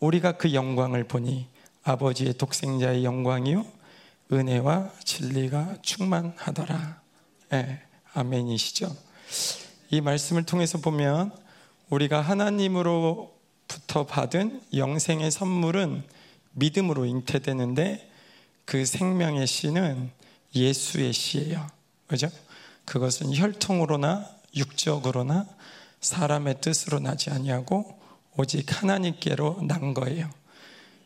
우리가 그 영광을 보니 아버지의 독생자의 영광이요 은혜와 진리가 충만하더라. 예, 아멘이시죠? 이 말씀을 통해서 보면 우리가 하나님으로부터 받은 영생의 선물은 믿음으로 잉태되는데 그 생명의 씨는 예수의 씨예요. 그죠? 그것은 혈통으로나 육적으로나 사람의 뜻으로 나지 아니하고 오직 하나님께로 난 거예요.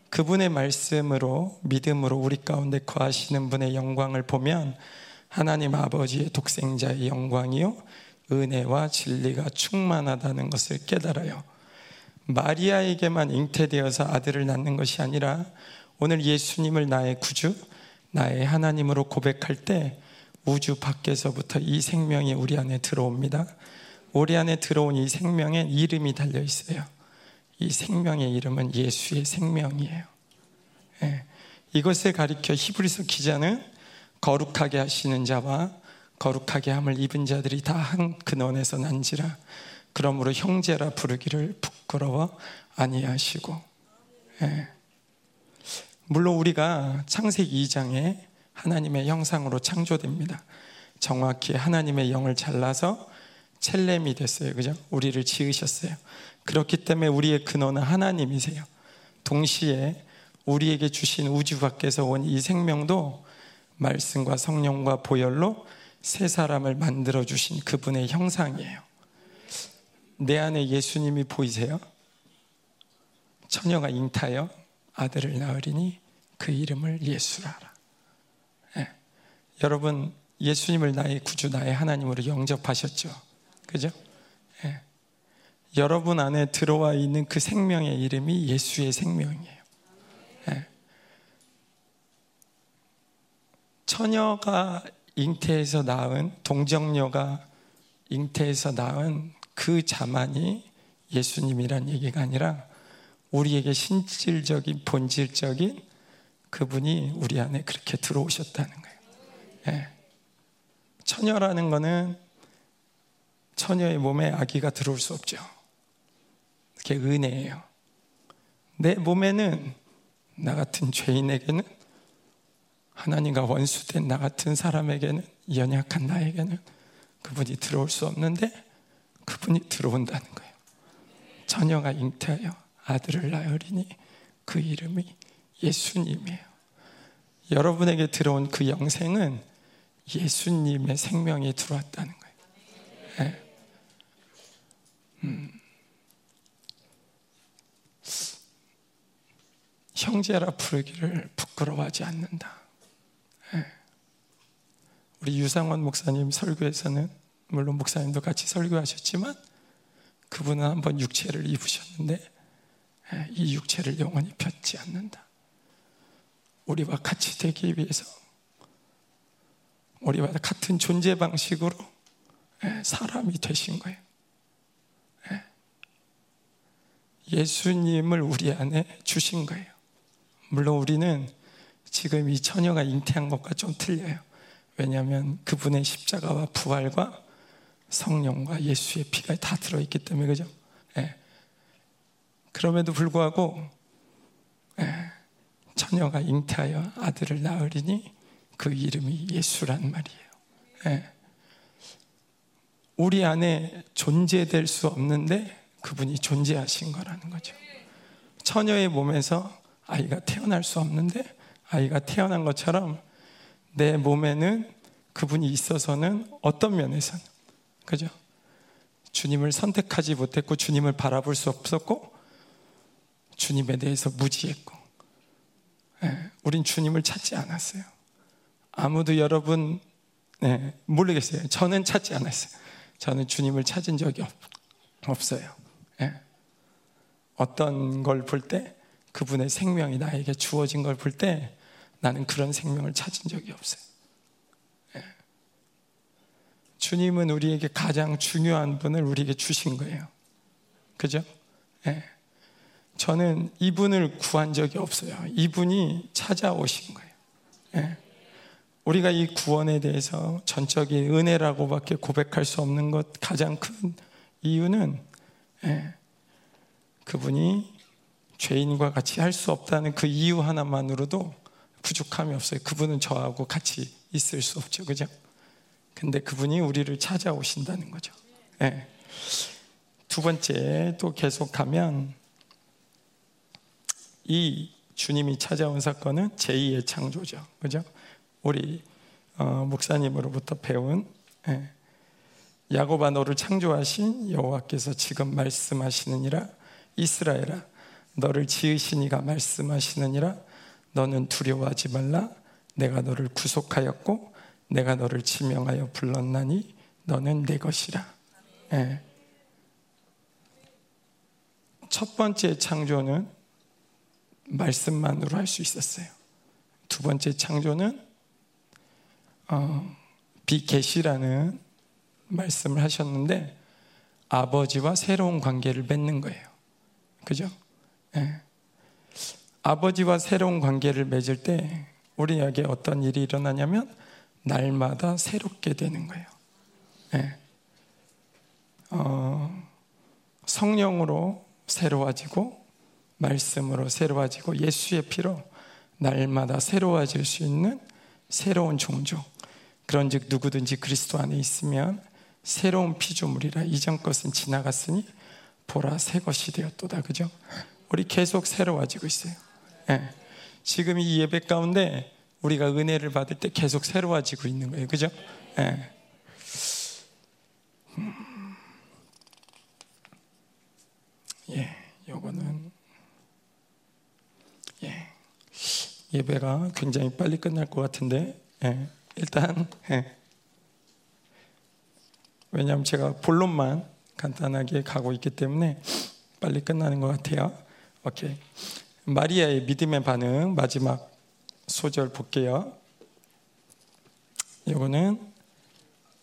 그분의 말씀으로 믿음으로 우리 가운데 거하시는 분의 영광을 보면 하나님 아버지의 독생자의 영광이요 은혜와 진리가 충만하다는 것을 깨달아요. 마리아에게만 잉태되어서 아들을 낳는 것이 아니라 오늘 예수님을 나의 구주, 나의 하나님으로 고백할 때 우주 밖에서부터 이 생명이 우리 안에 들어옵니다. 우리 안에 들어온 이 생명에 이름이 달려 있어요. 이 생명의 이름은 예수의 생명이에요. 예. 이것을 가리켜 히브리서 기자는 거룩하게 하시는 자와 거룩하게 함을 입은 자들이 다 한 근원에서 난지라 그러므로 형제라 부르기를 부끄러워 아니하시고 예. 물론 우리가 창세기 2장에 하나님의 형상으로 창조됩니다. 정확히 하나님의 영을 잘라서 첼렘이 됐어요. 그죠? 우리를 지으셨어요. 그렇기 때문에 우리의 근원은 하나님이세요. 동시에 우리에게 주신 우주 밖에서 온 이 생명도 말씀과 성령과 보혈로 새 사람을 만들어 주신 그분의 형상이에요. 내 안에 예수님이 보이세요? 처녀가 잉타여 아들을 낳으리니 그 이름을 예수라라. 네. 여러분 예수님을 나의 구주 나의 하나님으로 영접하셨죠. 그죠? 네. 여러분 안에 들어와 있는 그 생명의 이름이 예수의 생명이에요. 네. 처녀가 잉태에서 낳은 동정녀가 잉태에서 낳은 그 자만이 예수님이란 얘기가 아니라 우리에게 신질적인 본질적인 그분이 우리 안에 그렇게 들어오셨다는 거예요. 예. 처녀라는 거는 처녀의 몸에 아기가 들어올 수 없죠. 그게 은혜예요. 내 몸에는 나 같은 죄인에게는 하나님과 원수된 나 같은 사람에게는 연약한 나에게는 그분이 들어올 수 없는데 그분이 들어온다는 거예요. 처녀가 잉태하여 아들을 낳으리니 그 이름이 예수님이에요. 여러분에게 들어온 그 영생은 예수님의 생명이 들어왔다는 거예요. 네. 음. 형제라 부르기를 부끄러워하지 않는다. 네. 우리 유상원 목사님 설교에서는 물론 목사님도 같이 설교하셨지만 그분은 한번 육체를 입으셨는데 네, 이 육체를 영원히 펴지 않는다. 우리와 같이 되기 위해서 우리와 같은 존재 방식으로 예, 사람이 되신 거예요. 예. 예수님을 우리 안에 주신 거예요. 물론 우리는 지금 이 처녀가 잉태한 것과 좀 틀려요. 왜냐하면 그분의 십자가와 부활과 성령과 예수의 피가 다 들어있기 때문에 그죠? 예. 그럼에도 불구하고 처녀가 잉태하여 아들을 낳으리니 그 이름이 예수란 말이에요. 예. 우리 안에 존재될 수 없는데 그분이 존재하신 거라는 거죠. 처녀의 몸에서 아이가 태어날 수 없는데 아이가 태어난 것처럼 내 몸에는 그분이 있어서는 어떤 면에서는 그죠? 주님을 선택하지 못했고 주님을 바라볼 수 없었고 주님에 대해서 무지했고 예, 우린 주님을 찾지 않았어요. 아무도 여러분 네, 모르겠어요. 저는 찾지 않았어요. 저는 주님을 찾은 적이 없, 어요 예. 어떤 걸 볼 때 그분의 생명이 나에게 주어진 걸 볼 때 나는 그런 생명을 찾은 적이 없어요. 예. 주님은 우리에게 가장 중요한 분을 우리에게 주신 거예요. 그죠? 예. 저는 이분을 구한 적이 없어요. 이분이 찾아오신 거예요. 예. 우리가 이 구원에 대해서 전적인 은혜라고밖에 고백할 수 없는 것 가장 큰 이유는 예, 그분이 죄인과 같이 할 수 없다는 그 이유 하나만으로도 부족함이 없어요. 그분은 저하고 같이 있을 수 없죠. 그죠? 근데 그분이 우리를 찾아오신다는 거죠. 예. 두 번째 또 계속하면 이 주님이 찾아온 사건은 제2의 창조죠. 그죠? 우리 어, 목사님으로부터 배운 예. 야곱아 너를 창조하신 여호와께서 지금 말씀하시느니라 이스라엘아 너를 지으시니가 말씀하시느니라 너는 두려워하지 말라 내가 너를 구속하였고 내가 너를 지명하여 불렀나니 너는 내 것이라 예. 첫 번째 창조는 말씀만으로 할 수 있었어요 두 번째 창조는 어, 비계시라는 말씀을 하셨는데 아버지와 새로운 관계를 맺는 거예요. 그죠? 예. 아버지와 새로운 관계를 맺을 때 우리에게 어떤 일이 일어나냐면 날마다 새롭게 되는 거예요. 예. 어, 성령으로 새로워지고 말씀으로 새로워지고 예수의 피로 날마다 새로워질 수 있는 새로운 종족. 그런즉 누구든지 그리스도 안에 있으면 새로운 피조물이라 이전 것은 지나갔으니 보라 새 것이 되었도다. 그죠? 우리 계속 새로워지고 있어요. 예. 지금 이 예배 가운데 우리가 은혜를 받을 때 계속 새로워지고 있는 거예요. 그죠? 예. 음. 예, 요거는 예. 예배가 굉장히 빨리 끝날 것 같은데 예. 일단 예. 왜냐하면 제가 본론만 간단하게 가고 있기 때문에 빨리 끝나는 것 같아요. 오케이. 마리아의 믿음의 반응 마지막 소절 볼게요. 이거는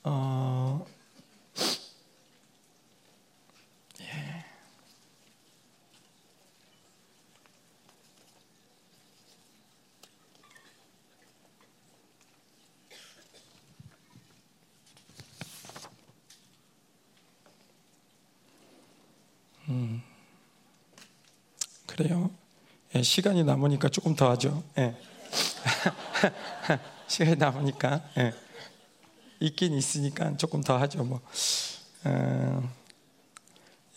어, 음. 그래요. 예, 시간이 남으니까 조금 더 하죠. 예. 시간이 남으니까 예. 있긴 있으니까 조금 더 하죠. 뭐 어,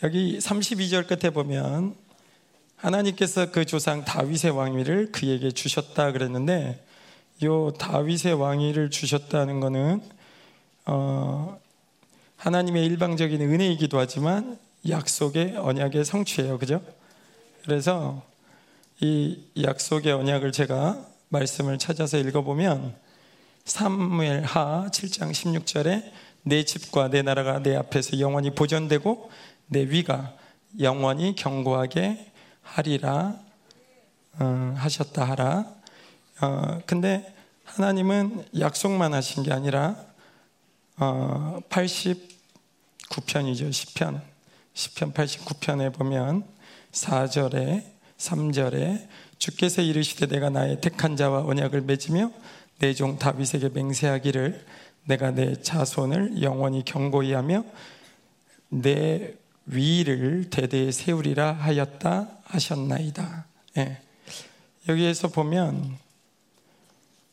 여기 32절 끝에 보면 하나님께서 그 조상 다윗의 왕위를 그에게 주셨다 그랬는데 요 다윗의 왕위를 주셨다는 것은 어, 하나님의 일방적인 은혜이기도 하지만 약속의 언약의 성취예요. 그죠? 그래서 이 약속의 언약을 제가 말씀을 찾아서 읽어보면 사무엘 하 7장 16절에 내 집과 내 나라가 내 앞에서 영원히 보존되고 내 위가 영원히 경고하게 하리라 어, 하셨다 하라. 어, 근데 하나님은 약속만 하신 게 아니라 어, 89편이죠 10편 10편 89편에 보면 4절에 3절에 주께서 이르시되 내가 나의 택한 자와 언약을 맺으며 내 종 다윗에게 맹세하기를 내가 내 자손을 영원히 경고히 하며 내 위를 대대에 세우리라 하였다 하셨나이다. 예. 여기에서 보면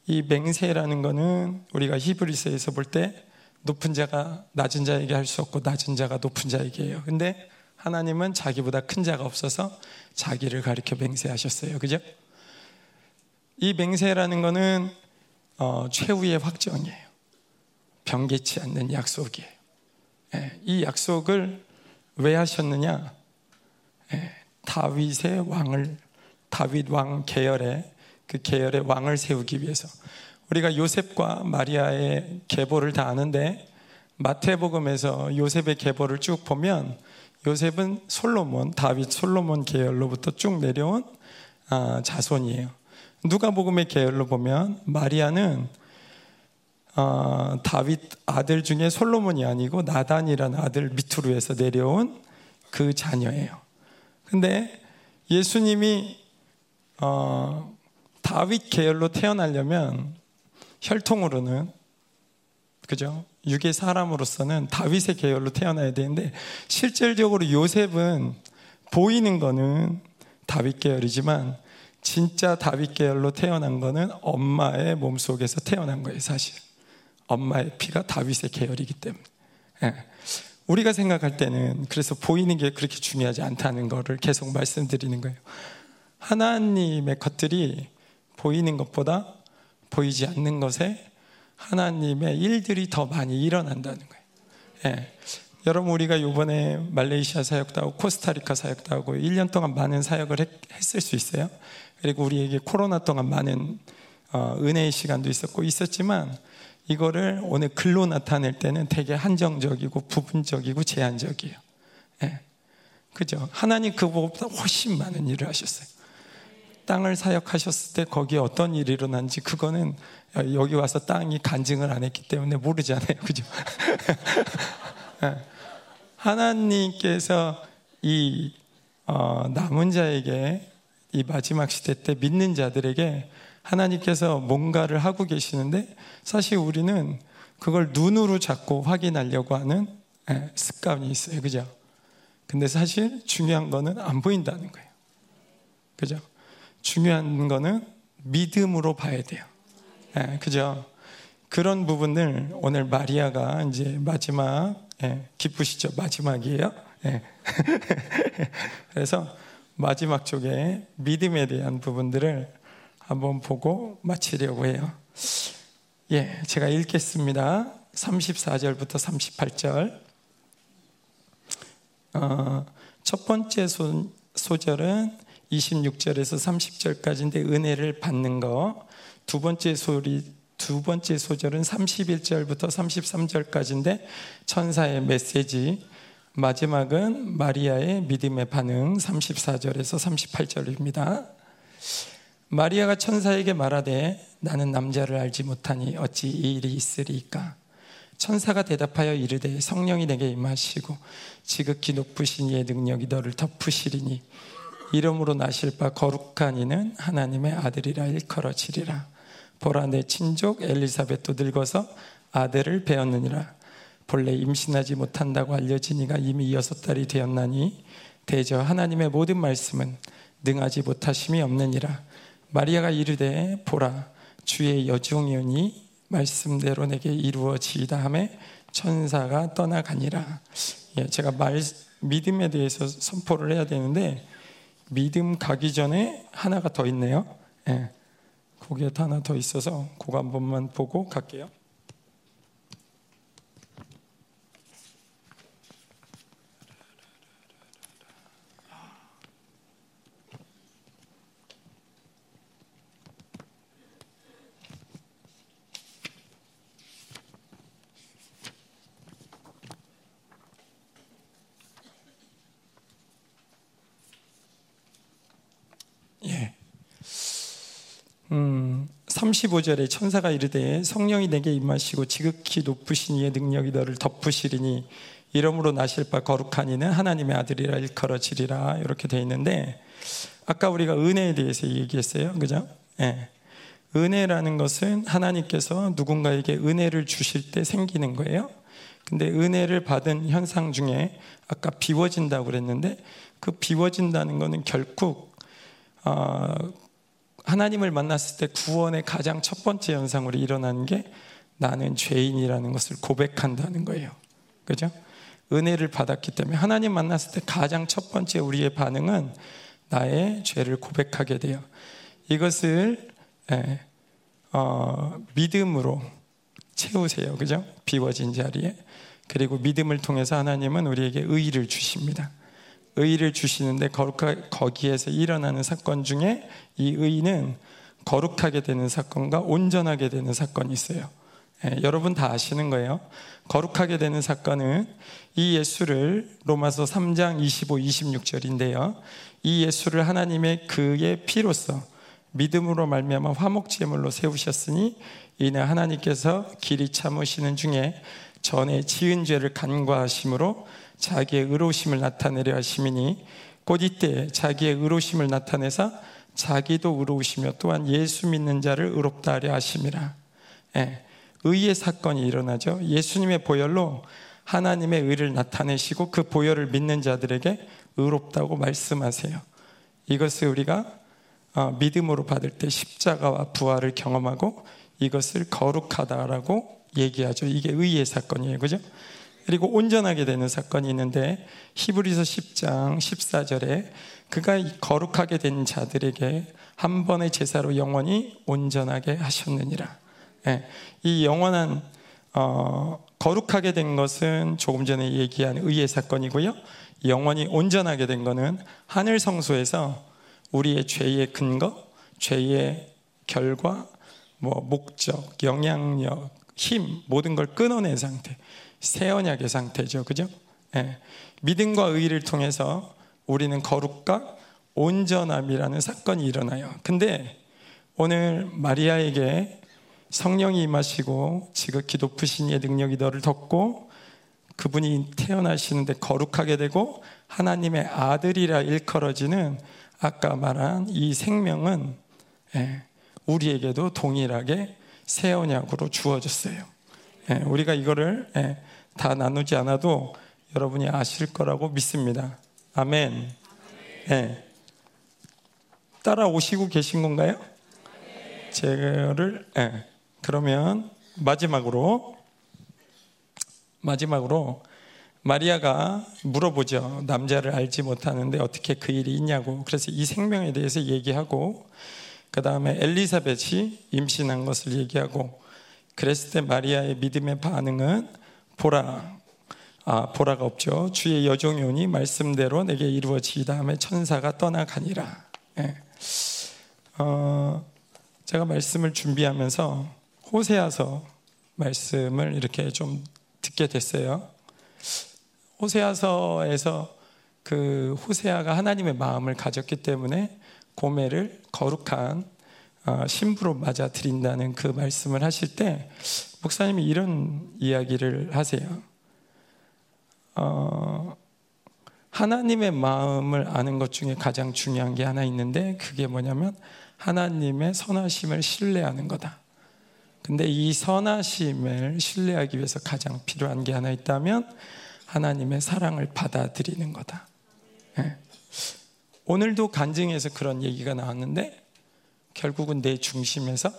이 맹세라는 것은 우리가 히브리서에서 볼 때 높은 자가 낮은 자에게 할 수 없고 낮은 자가 높은 자에게 해요. 근데 하나님은 자기보다 큰 자가 없어서 자기를 가리켜 맹세하셨어요. 그죠? 이 맹세라는 것은 어, 최후의 확정이에요. 변개치 않는 약속이에요. 예, 이 약속을 왜 하셨느냐? 예, 다윗의 왕을 다윗 왕 계열의 그 계열의 왕을 세우기 위해서 우리가 요셉과 마리아의 계보를 다 아는데 마태복음에서 요셉의 계보를 쭉 보면 요셉은 솔로몬, 다윗 솔로몬 계열로부터 쭉 내려온 아, 자손이에요. 누가복음의 계열로 보면 마리아는 어, 다윗 아들 중에 솔로몬이 아니고 나단이라는 아들 밑으로 해서 내려온 그 자녀예요. 근데 예수님이 어, 다윗 계열로 태어나려면 혈통으로는 그죠? 육의 사람으로서는 다윗의 계열로 태어나야 되는데 실질적으로 요셉은 보이는 거는 다윗 계열이지만 진짜 다윗 계열로 태어난 거는 엄마의 몸속에서 태어난 거예요, 사실. 엄마의 피가 다윗의 계열이기 때문에. 예. 우리가 생각할 때는 그래서 보이는 게 그렇게 중요하지 않다는 거를 계속 말씀드리는 거예요. 하나님의 것들이 보이는 것보다 보이지 않는 것에 하나님의 일들이 더 많이 일어난다는 거예요. 예. 여러분 우리가 이번에 말레이시아 사역도 하고 코스타리카 사역도 하고 1년 동안 많은 사역을 했, 을수 있어요. 그리고 우리에게 코로나 동안 많은 어, 은혜의 시간도 있었고 있었지만 이거를 오늘 글로 나타낼 때는 되게 한정적이고 부분적이고 제한적이에요. 예. 그죠? 하나님 그거보다 훨씬 많은 일을 하셨어요. 땅을 사역하셨을 때 거기에 어떤 일이 일어난지 그거는 여기 와서 땅이 간증을 안 했기 때문에 모르잖아요. 그죠? 예. 하나님께서 이 어, 남은 자에게 이 마지막 시대 때 믿는 자들에게 하나님께서 뭔가를 하고 계시는데 사실 우리는 그걸 눈으로 잡고 확인하려고 하는 예, 습관이 있어요. 그죠? 근데 사실 중요한 거는 안 보인다는 거예요. 그죠? 중요한 거는 믿음으로 봐야 돼요. 예, 그죠? 그런 부분을 오늘 마리아가 이제 마지막 예, 기쁘시죠? 마지막이에요. 예. 그래서 마지막 쪽에 믿음에 대한 부분들을 한번 보고 마치려고 해요. 예, 제가 읽겠습니다. 34절부터 38절. 어, 첫 번째 소, 소절은 26절에서 30절까지인데 은혜를 받는 거. 두 번째 소리 두 번째 소절은 31절부터 33절까지인데 천사의 메시지. 마지막은 마리아의 믿음의 반응 34절에서 38절입니다. 마리아가 천사에게 말하되 나는 남자를 알지 못하니 어찌 이 일이 있으리까? 천사가 대답하여 이르되 성령이 내게 임하시고 지극히 높으신 이의 능력이 너를 덮으시리니 이름으로 나실 바 거룩한 이는 하나님의 아들이라 일컬어지리라. 보라 내 친족 엘리사벳도 늙어서 아들을 배웠느니라. 본래 임신하지 못한다고 알려진 이가 이미 여섯 달이 되었나니 대저 하나님의 모든 말씀은 능하지 못하심이 없느니라. 마리아가 이르되 보라 주의 여종이오니 말씀대로 내게 이루어지이다 함에 천사가 떠나가니라. 예, 제가 말 믿음에 대해서 선포를 해야 되는데 믿음 가기 전에 하나가 더 있네요. 예, 거기에 하나 더 있어서 그거 한 번만 보고 갈게요. 음, 35절에 천사가 이르되 성령이 내게 임하시고 지극히 높으신 이의 능력이 너를 덮으시리니 이름으로 나실 바 거룩한 이는 하나님의 아들이라 일컬어지리라 이렇게 돼 있는데 아까 우리가 은혜에 대해서 얘기했어요. 그죠? 예. 은혜라는 것은 하나님께서 누군가에게 은혜를 주실 때 생기는 거예요. 근데 은혜를 받은 현상 중에 아까 비워진다고 그랬는데 그 비워진다는 것은 결국 어, 하나님을 만났을 때 구원의 가장 첫 번째 현상으로 일어나는 게 나는 죄인이라는 것을 고백한다는 거예요. 그죠? 은혜를 받았기 때문에 하나님 만났을 때 가장 첫 번째 우리의 반응은 나의 죄를 고백하게 돼요. 이것을 예, 어, 믿음으로 채우세요. 그죠? 비워진 자리에. 그리고 믿음을 통해서 하나님은 우리에게 의를 주십니다. 의를 주시는데 거기에서 일어나는 사건 중에 이 의는 거룩하게 되는 사건과 온전하게 되는 사건이 있어요. 예, 여러분 다 아시는 거예요. 거룩하게 되는 사건은 이 예수를 로마서 3장 25, 26절인데요. 이 예수를 하나님의 그의 피로써 믿음으로 말미암아 화목 제물로 세우셨으니 이는 하나님께서 길이 참으시는 중에 전에 지은 죄를 간과하심으로 자기의 의로우심을 나타내려 하심이니 곧 이때 자기의 의로우심을 나타내사 자기도 의로우시며 또한 예수 믿는 자를 의롭다 하려 하심이라. 예, 의의 사건이 일어나죠. 예수님의 보혈로 하나님의 의를 나타내시고 그 보혈을 믿는 자들에게 의롭다고 말씀하세요. 이것을 우리가 어, 믿음으로 받을 때 십자가와 부활을 경험하고 이것을 거룩하다라고 얘기하죠. 이게 의의 사건이에요. 그죠? 그리고 온전하게 되는 사건이 있는데 히브리서 10장 14절에 그가 거룩하게 된 자들에게 한 번의 제사로 영원히 온전하게 하셨느니라. 예, 이 영원한 어, 거룩하게 된 것은 조금 전에 얘기한 의의 사건이고요. 영원히 온전하게 된 것은 하늘 성소에서 우리의 죄의 근거, 죄의 결과, 뭐 목적, 영향력, 힘 모든 걸 끊어낸 상태, 새 언약의 상태죠, 그죠? 예. 믿음과 의를 통해서 우리는 거룩과 온전함이라는 사건이 일어나요. 근데 오늘 마리아에게 성령이 임하시고 지극히 높으신 이의 능력이 너를 덮고 그분이 태어나시는데 거룩하게 되고 하나님의 아들이라 일컬어지는 아까 말한 이 생명은 예, 우리에게도 동일하게 새 언약으로 주어졌어요. 예, 우리가 이거를 예, 다 나누지 않아도 여러분이 아실 거라고 믿습니다. 아멘. 예. 따라오시고 계신 건가요? 제를 예. 그러면 마지막으로 마지막으로 마리아가 물어보죠. 남자를 알지 못하는데 어떻게 그 일이 있냐고. 그래서 이 생명에 대해서 얘기하고 그 다음에 엘리사벳이 임신한 것을 얘기하고 그랬을 때 마리아의 믿음의 반응은 보라 아 보라가 없죠. 주의 여종이 오니 말씀대로 내게 이루어지다 다음에 천사가 떠나가니라. 예. 어, 제가 말씀을 준비하면서 호세아서 말씀을 이렇게 좀 듣게 됐어요. 호세아서에서 그 호세아가 하나님의 마음을 가졌기 때문에 고매를 거룩한 어, 신부로 맞아 드린다는 그 말씀을 하실 때 목사님이 이런 이야기를 하세요. 어, 하나님의 마음을 아는 것 중에 가장 중요한 게 하나 있는데 그게 뭐냐면 하나님의 선하심을 신뢰하는 거다. 근데 이 선하심을 신뢰하기 위해서 가장 필요한 게 하나 있다면 하나님의 사랑을 받아들이는 거다. 네. 오늘도 간증에서 그런 얘기가 나왔는데 결국은 내 중심에서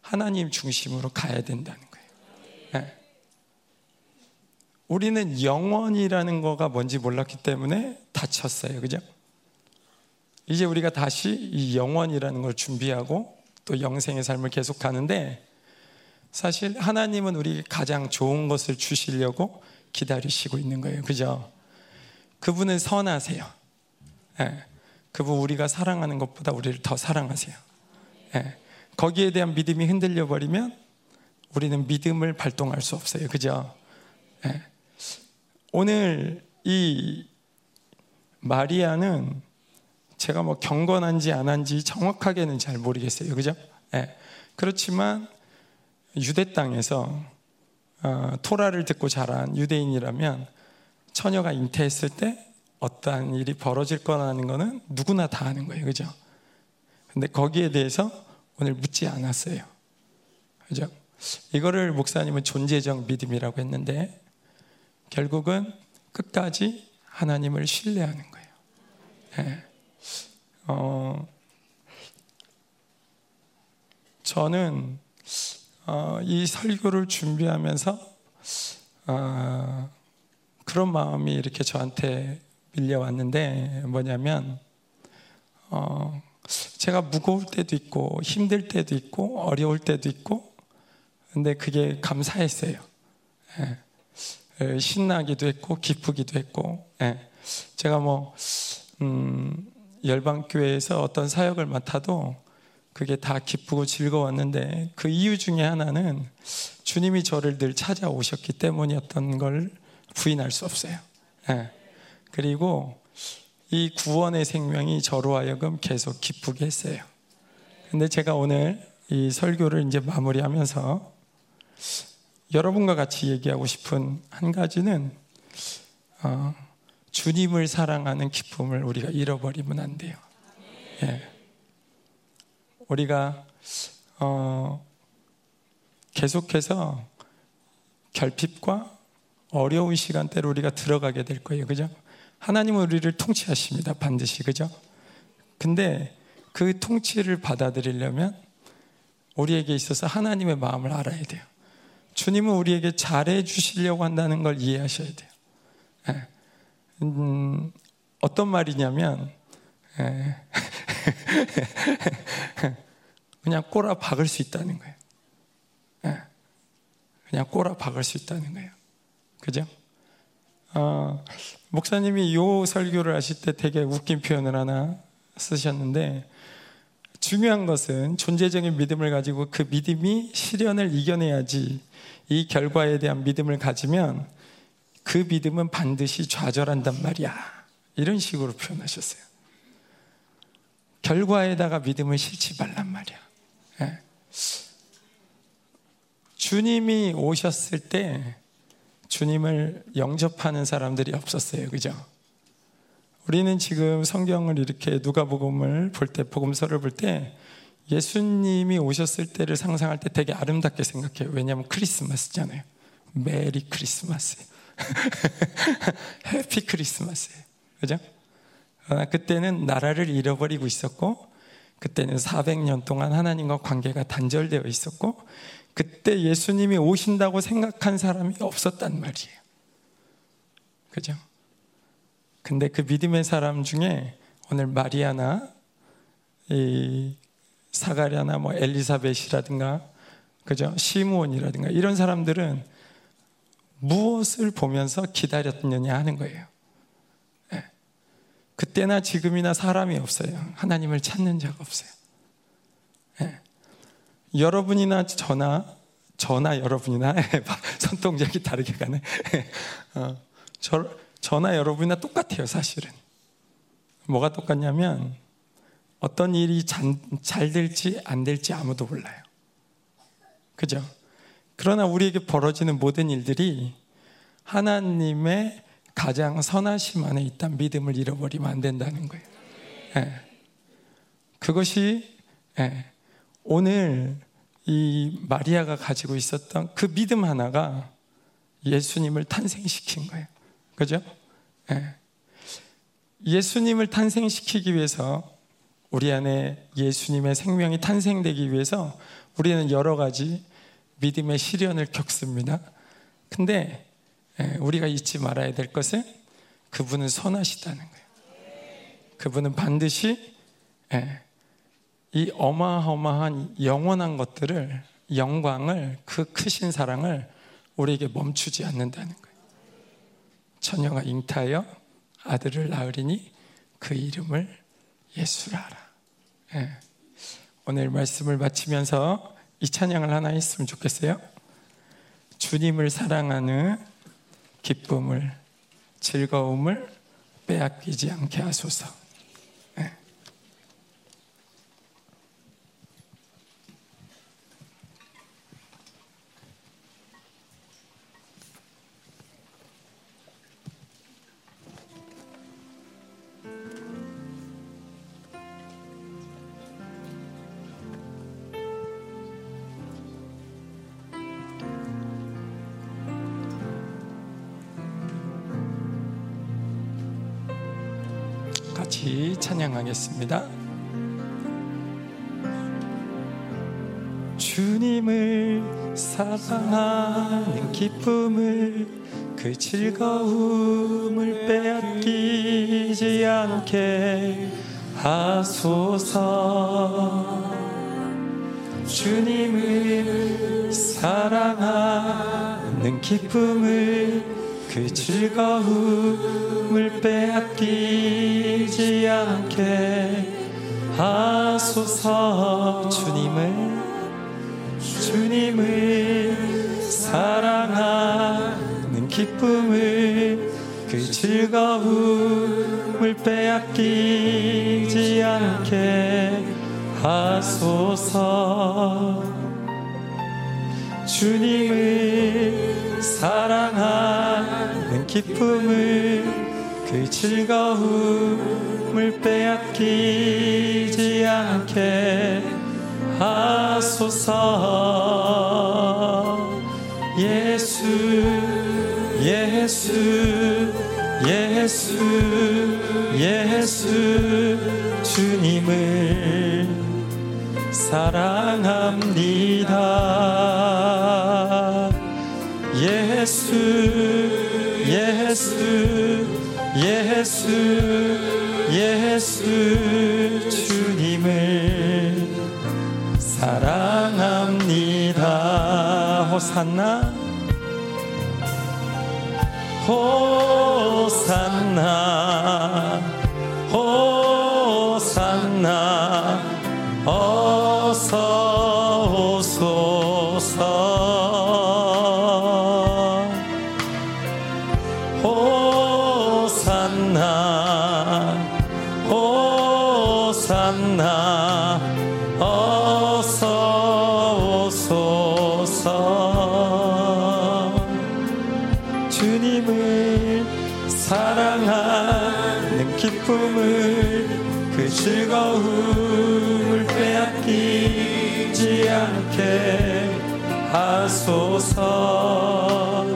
하나님 중심으로 가야 된다는 거예요. 네. 우리는 영원이라는 거가 뭔지 몰랐기 때문에 다쳤어요. 그죠? 이제 우리가 다시 이 영원이라는 걸 준비하고 또 영생의 삶을 계속 가는데 사실 하나님은 우리 가장 좋은 것을 주시려고 기다리시고 있는 거예요. 그죠? 그분은 선하세요. 예. 그분 우리가 사랑하는 것보다 우리를 더 사랑하세요. 예. 거기에 대한 믿음이 흔들려 버리면 우리는 믿음을 발동할 수 없어요. 그죠? 예. 오늘 이 마리아는 제가 뭐 경건한지 안 한지 정확하게는 잘 모르겠어요. 그죠? 예. 그렇지만 유대 땅에서 어, 토라를 듣고 자란 유대인이라면 처녀가 잉태했을 때 어떠한 일이 벌어질 거라는 거는 누구나 다 아는 거예요. 그죠? 근데 거기에 대해서 오늘 묻지 않았어요. 그죠? 이거를 목사님은 존재적 믿음이라고 했는데 결국은 끝까지 하나님을 신뢰하는 거예요. 네. 어, 저는 어, 이 설교를 준비하면서 어, 그런 마음이 이렇게 저한테 밀려왔는데 뭐냐면 어, 제가 무거울 때도 있고 힘들 때도 있고 어려울 때도 있고 근데 그게 감사했어요. 예. 신나기도 했고 기쁘기도 했고 예. 제가 뭐 음, 열방교회에서 어떤 사역을 맡아도 그게 다 기쁘고 즐거웠는데 그 이유 중에 하나는 주님이 저를 늘 찾아오셨기 때문이었던 걸 부인할 수 없어요. 네. 그리고 이 구원의 생명이 저로 하여금 계속 기쁘게 했어요. 근데 제가 오늘 이 설교를 이제 마무리하면서 여러분과 같이 얘기하고 싶은 한 가지는 어, 주님을 사랑하는 기쁨을 우리가 잃어버리면 안 돼요. 예. 우리가 어, 계속해서 결핍과 어려운 시간대로 우리가 들어가게 될 거예요. 그죠? 하나님은 우리를 통치하십니다. 반드시. 그죠? 근데 그 통치를 받아들이려면 우리에게 있어서 하나님의 마음을 알아야 돼요. 주님은 우리에게 잘해 주시려고 한다는 걸 이해하셔야 돼요. 예. 음, 어떤 말이냐면, 예. 그냥 꼬라 박을 수 있다는 거예요. 예. 그냥 꼬라 박을 수 있다는 거예요. 그죠? 어, 목사님이 요 설교를 하실 때 되게 웃긴 표현을 하나 쓰셨는데, 중요한 것은 존재적인 믿음을 가지고 그 믿음이 시련을 이겨내야지 이 결과에 대한 믿음을 가지면 그 믿음은 반드시 좌절한단 말이야. 이런 식으로 표현하셨어요. 결과에다가 믿음을 실지 말란 말이야. 예. 주님이 오셨을 때 주님을 영접하는 사람들이 없었어요. 그죠? 우리는 지금 성경을 이렇게 누가복음을 볼 때, 복음서를 볼 때 예수님이 오셨을 때를 상상할 때 되게 아름답게 생각해요. 왜냐하면 크리스마스잖아요. 메리 크리스마스. 해피 크리스마스예요. 그죠? 그러나 그때는 나라를 잃어버리고 있었고, 그때는 400년 동안 하나님과 관계가 단절되어 있었고, 그때 예수님이 오신다고 생각한 사람이 없었단 말이에요. 그죠? 근데 그 믿음의 사람 중에 오늘 마리아나 이 사가랴나 뭐 엘리사벳이라든가 그죠? 시므온이라든가 이런 사람들은 무엇을 보면서 기다렸느냐 하는 거예요. 네. 그때나 지금이나 사람이 없어요. 하나님을 찾는 자가 없어요. 네. 여러분이나 저나 저나 여러분이나 손동작이 다르게 가네. 어, 저, 저나 여러분이나 똑같아요, 사실은. 뭐가 똑같냐면 어떤 일이 잘 될지 안 될지 아무도 몰라요. 그죠? 그러나 우리에게 벌어지는 모든 일들이 하나님의 가장 선하심 안에 있다 믿음을 잃어버리면 안 된다는 거예요. 네. 그것이 네. 오늘 이 마리아가 가지고 있었던 그 믿음 하나가 예수님을 탄생시킨 거예요. 그죠? 네. 예수님을 탄생시키기 위해서 우리 안에 예수님의 생명이 탄생되기 위해서 우리는 여러 가지 믿음의 시련을 겪습니다. 근데 예, 우리가 잊지 말아야 될 것은 그분은 선하시다는 거예요. 그분은 반드시 예, 이 어마어마한 영원한 것들을 영광을 그 크신 사랑을 우리에게 멈추지 않는다는 거예요. 처녀가 잉타하여 아들을 낳으리니 그 이름을 예수라 하라. 예. 오늘 말씀을 마치면서 이 찬양을 하나 했으면 좋겠어요. 주님을 사랑하는 기쁨을, 즐거움을 빼앗기지 않게 하소서. 찬양하겠습니다. 주님을 사랑하는 기쁨을 그 즐거움을 빼앗기지 않게 하소서 주님을 사랑하는 기쁨을 그 즐거움을 빼앗기지 않게 하소서 주님을. 주님을 사랑하는 기쁨을 그 즐거움을 빼앗기지 않게 하소서. 주님을 사랑하는 기쁨을 그 즐거움을 빼앗기지 않게 하소서. 예수 예수 예수 예수 주님을 사랑합니다 예수 예수 예수 예수 주님을 사랑합니다. 호산나. 호산나. 호산나. 어서 하소서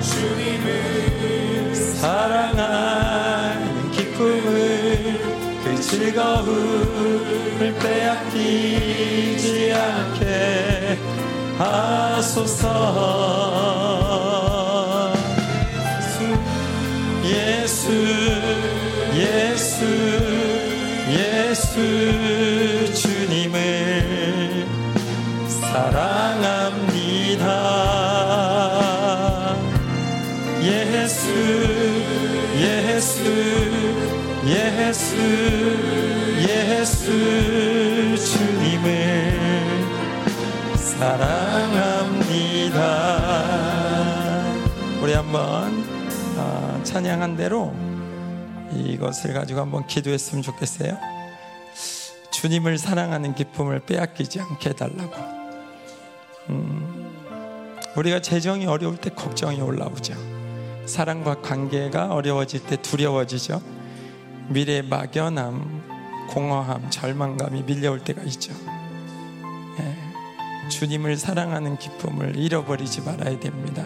주님을 사랑하는 기쁨을 그 즐거움을 빼앗기지 않게 하소서. 예수 예수 예수 예수 주님을 사랑합니다 우리 한번 아, 찬양한 대로 이것을 가지고 한번 기도했으면 좋겠어요 주님을 사랑하는 기쁨을 빼앗기지 않게 해달라고 우리가 재정이 어려울 때 걱정이 올라오죠. 사랑과 관계가 어려워질 때 두려워지죠. 미래의 막연함, 공허함, 절망감이 밀려올 때가 있죠. 예, 주님을 사랑하는 기쁨을 잃어버리지 말아야 됩니다.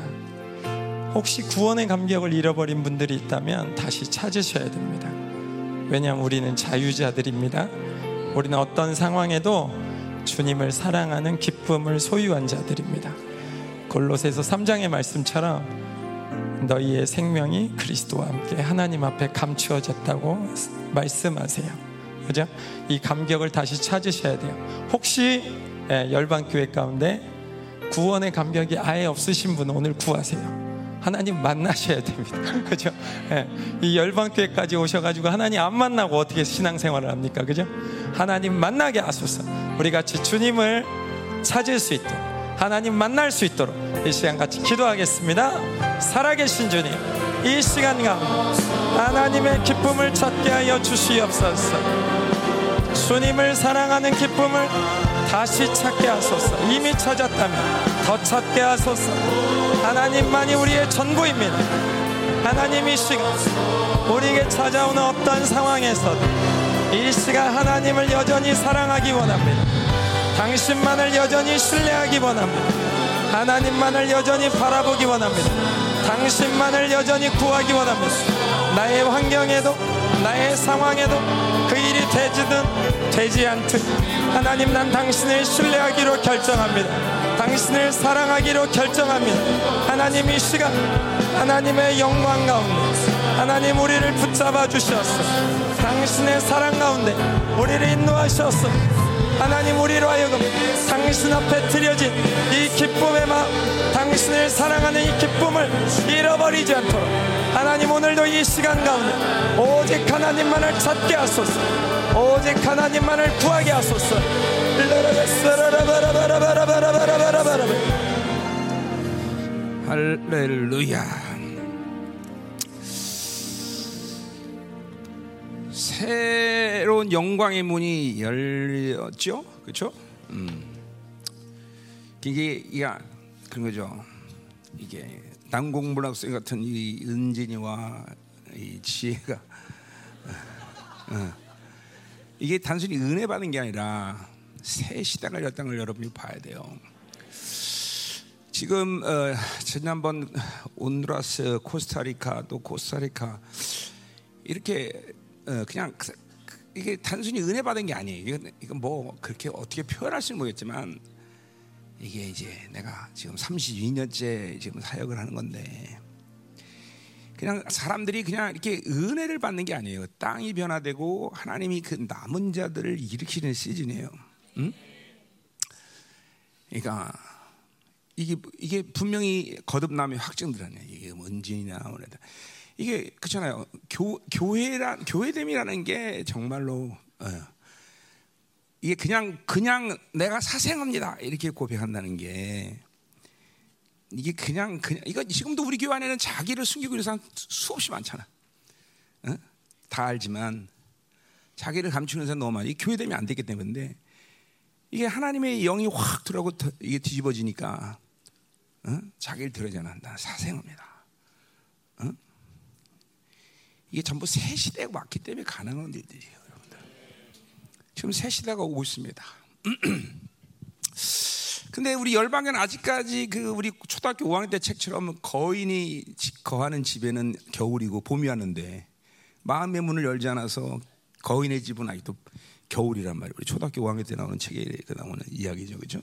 혹시 구원의 감격을 잃어버린 분들이 있다면 다시 찾으셔야 됩니다. 왜냐하면 우리는 자유자들입니다. 우리는 어떤 상황에도 주님을 사랑하는 기쁨을 소유한 자들입니다. 골로새서 3장의 말씀처럼 너희의 생명이 그리스도와 함께 하나님 앞에 감추어졌다고 말씀하세요. 그죠? 이 감격을 다시 찾으셔야 돼요. 혹시 예, 열방 교회 가운데 구원의 감격이 아예 없으신 분은 오늘 구하세요. 하나님 만나셔야 됩니다. 그죠? 예, 이 열방교회까지 오셔가지고 하나님 안 만나고 어떻게 신앙생활을 합니까? 그죠? 하나님 만나게 하소서. 우리 같이 주님을 찾을 수 있도록 하나님 만날 수 있도록 이 시간 같이 기도하겠습니다. 살아계신 주님, 이 시간 가운데 하나님의 기쁨을 찾게 하여 주시옵소서. 주님을 사랑하는 기쁨을 다시 찾게 하소서. 이미 찾았다면 더 찾게 하소서. 하나님만이 우리의 전부입니다. 하나님 이 시간 우리에게 찾아오는 어떤 상황에서도 이 시간 하나님을 여전히 사랑하기 원합니다. 당신만을 여전히 신뢰하기 원합니다. 하나님만을 여전히 바라보기 원합니다. 당신만을 여전히 구하기 원합니다. 나의 환경에도 나의 상황에도 그 일이 되지든 되지 않든 하나님 난 당신을 신뢰하기로 결정합니다. 당신을 사랑하기로 결정합니다. 하나님 이 시간 하나님의 영광 가운데 하나님 우리를 붙잡아 주셨어. 당신의 사랑 가운데 우리를 인도하셨어. 하나님 우리로 하여금 당신 앞에 드려진 이 기쁨의 마음 당신을 사랑하는 이 기쁨을 잃어버리지 않도록 하나님 오늘도 이 시간 가운데 오직 하나님만을 찾게 하소서 오직 하나님만을 구하게 하소서
할렐루야. 새로운 영광의 문이 열렸죠, 그렇죠? 음. 이게 이게 그런 거죠. 이게 난공불락소 같은 이 은진이와 이 지혜가 어. 이게 단순히 은혜 받는 게 아니라 새 시대가 열렸다는 걸 여러분이 봐야 돼요. 지금 어, 지난번 온두라스, 코스타리카 또 코스타리카 이렇게 어, 그냥 그- 그- 이게 단순히 은혜 받은 게 아니에요. 이건, 이건 뭐 그렇게 어떻게 표현할 수는 모르겠지만 이게 이제 내가 지금 32년째 지금 사역을 하는 건데 그냥 사람들이 그냥 이렇게 은혜를 받는 게 아니에요. 땅이 변화되고 하나님이 그 남은 자들을 일으키는 시즌이에요. 응? 그러니까 이게 이게 분명히 거듭남의 확증들아니에요. 이게 은진이나 뭐래다. 이게 그렇잖아요. 교 교회란 교회됨이라는 게 정말로 어, 이게 그냥 그냥 내가 사생합니다 이렇게 고백한다는 게 이게 그냥 그냥 이거 지금도 우리 교회 안에는 자기를 숨기고 있는 사람 수없이 많잖아. 어? 다 알지만 자기를 감추는 사람 너무 많아. 이 교회됨이 안 되기 때문에 이게 하나님의 영이 확 들어가고 더- 이게 뒤집어지니까 어? 자기를 드러내잖아. 나 사생합니다. 어? 이게 전부 새 시대가 왔기 때문에 가능한 일들이에요, 여러분들. 지금 새 시대가 오고 있습니다. 근데 우리 열방은 아직까지 그 우리 초등학교 5학년 때 책처럼 거인이 지- 거하는 집에는 겨울이고 봄이 왔는데 마음의 문을 열지 않아서 거인의 집은 아직도 겨울이란 말이에요. 우리 초등학교 5학년 때 나오는 책에 그 나오는 이야기죠, 그죠?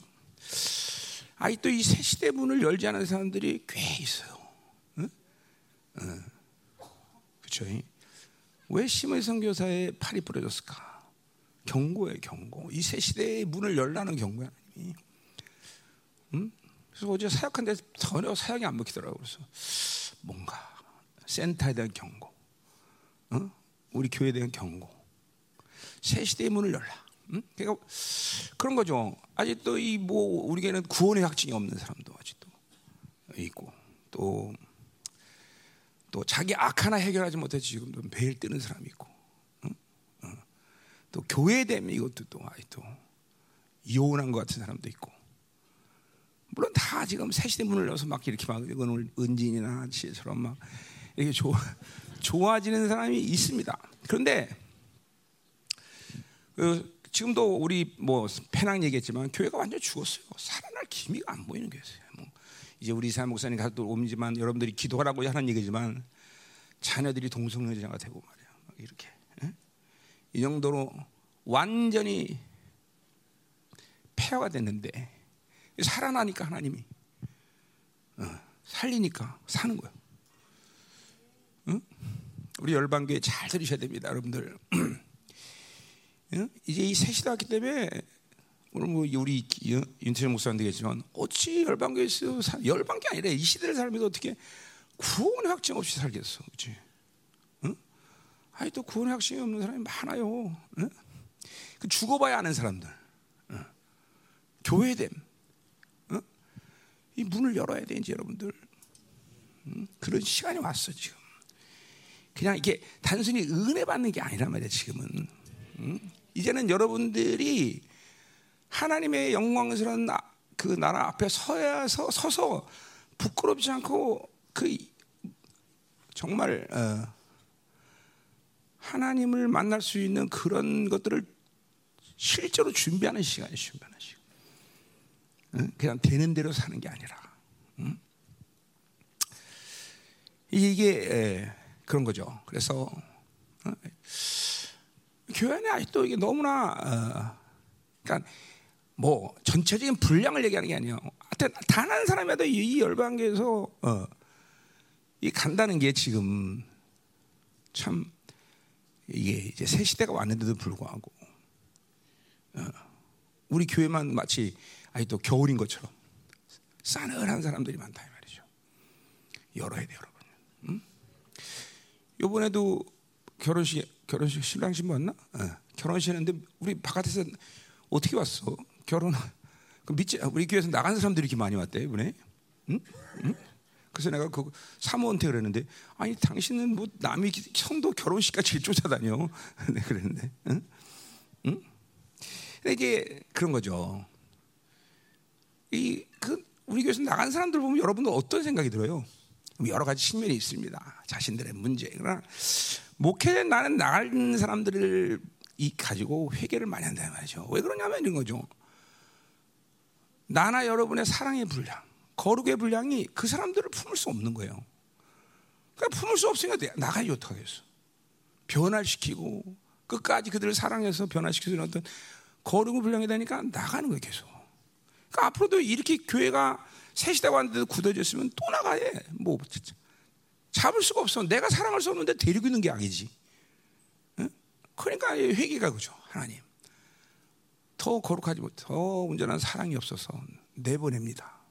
아직도 이 새 시대 문을 열지 않은 사람들이 꽤 있어요. 응? 응. 그렇죠? 왜 심의 선교사의 팔이 부러졌을까? 경고예요, 경고. 이 새 시대의 문을 열라는 경고야. 응? 그래서 어제 사역한데 전혀 사역이 안 먹히더라고. 그래서 뭔가 센터에 대한 경고, 어? 우리 교회에 대한 경고, 새 시대의 문을 열라. 응? 그러니까 그런 거죠. 아직도 이 뭐 우리에게는 구원의 확증이 없는 사람도 아직도 있고 또. 또 자기 악 하나 해결하지 못해서 지금도 매일 뜨는 사람이 있고 응? 어. 또 교회 되면 이것도 또 아직도 이혼한 것 같은 사람도 있고 물론 다 지금 새 시대 문을 열어서 막 이렇게 막 오늘 은진이나 지혜처럼 막 이렇게 좋아, 좋아지는 사람이 있습니다. 그런데 그 지금도 우리 뭐 페낭 얘기했지만 교회가 완전 죽었어요. 살아날 기미가 안 보이는 교회였어요. 뭐 이제 우리 이사 목사님 가서 또 옮지만 여러분들이 기도하라고 하는 얘기지만 자녀들이 동성애자가 되고 말이야. 막 이렇게 예? 이 정도로 완전히 폐허가 됐는데 살아나니까 하나님이 어, 살리니까 사는 거예요. 응? 우리 열방교회 잘 들으셔야 됩니다, 여러분들. 응? 이제 이 새시대 왔기 때문에 오늘 뭐 우리 윤태정 목사님 되겠지만 어찌 열방교회에서 사- 열방교 아니라 이 시대를 살면서 어떻게 구원의 확증 없이 살겠어, 그렇지? 응? 아니 또 구원의 확증이 없는 사람이 많아요. 응? 그 죽어봐야 아는 사람들, 응? 교회됨, 응? 이 문을 열어야 돼 이제 여러분들. 응? 그런 시간이 왔어 지금. 그냥 이게 단순히 은혜 받는 게 아니란 말이야 지금은. 응? 이제는 여러분들이 하나님의 영광스러운 나, 그 나라 앞에 서야 서, 서서 부끄럽지 않고 그 정말 어, 하나님을 만날 수 있는 그런 것들을 실제로 준비하는 시간이 준비하는 시간. 응? 그냥 되는 대로 사는 게 아니라. 응? 이게 에, 그런 거죠. 그래서 어, 교회 안에 아직도 이게 너무나 어, 그러니까 뭐 전체적인 분량을 얘기하는 게 아니에요. 하여튼 단 한 사람이라도 이, 이 열방계에서 어, 이 간다는 게 지금 참 이게 이제 새 시대가 왔는데도 불구하고 어, 우리 교회만 마치 아직도 겨울인 것처럼 싸늘한 사람들이 많다 이 말이죠. 열어야 돼 여러분. 응? 이번에도 결혼식 결혼식 신랑 신부 왔나? 어, 결혼식 했는데 우리 바깥에서 어떻게 왔어? 결혼 그 믿지 우리 교회에서 나간 사람들이 이렇게 많이 왔대 이번에. 응? 응? 그래서 내가 그 사모한테 그랬는데 아니 당신은 뭐 남이 성도 결혼식까지 쫓아다녀. 네, 그랬는데. 응? 응? 근데 이게 그런 거죠. 이 그 우리 교회에서 나간 사람들 보면 여러분들 어떤 생각이 들어요? 여러 가지 측면이 있습니다. 자신들의 문제. 그러나 목회에 나는 나간 사람들을 이 가지고 회개를 많이 한다는 말이죠. 왜 그러냐면 이런 거죠. 나나 여러분의 사랑의 분량, 거룩의 분량이 그 사람들을 품을 수 없는 거예요. 그러니까 품을 수 없으니까 내- 나가야지 어떡하겠어. 변화시키고 끝까지 그들을 사랑해서 변화시키는 어떤 거룩의 분량이 되니까 나가는 거예요 계속. 그러니까 앞으로도 이렇게 교회가 새 시대가 왔는데도 굳어졌으면 또 나가야 해. 뭐. 잡을 수가 없어. 내가 사랑할 수 없는데 데리고 있는 게 악이지. 응? 그러니까 회개가 그죠 하나님. 더 거룩하지 못, 더 온전한 사랑이 없어서 내보냅니다.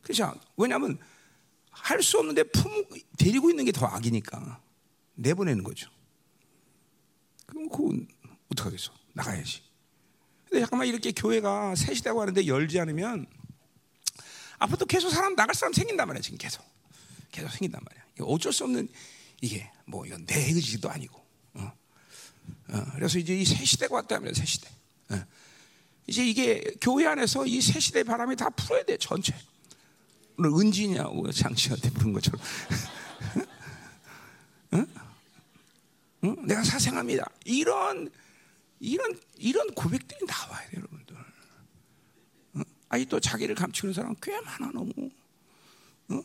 그렇죠? 왜냐하면 할 수 없는데 품 데리고 있는 게 더 악이니까 내보내는 거죠. 그럼 그건 어떡하겠어? 나가야지. 근데 잠깐만 이렇게 교회가 새 시대가 하는데 열지 않으면 앞으로도 계속 사람 나갈 사람 생긴단 말이야 지금 계속 계속 생긴단 말이야. 어쩔 수 없는 이게 뭐 이건 내 의지도 아니고. 어. 어, 그래서 이제 이 새 시대가 왔다면 새 시대. 어. 이제 이게 교회 안에서 이 새 시대 바람이 다 풀어야 돼 전체. 오늘 은지냐고 장씨한테 부른 것처럼. 응? 응? 내가 사생합니다. 이런 이런 이런 고백들이 나와야 돼요, 여러분들. 응? 아니 또 자기를 감추는 사람 꽤 많아 너무. 응?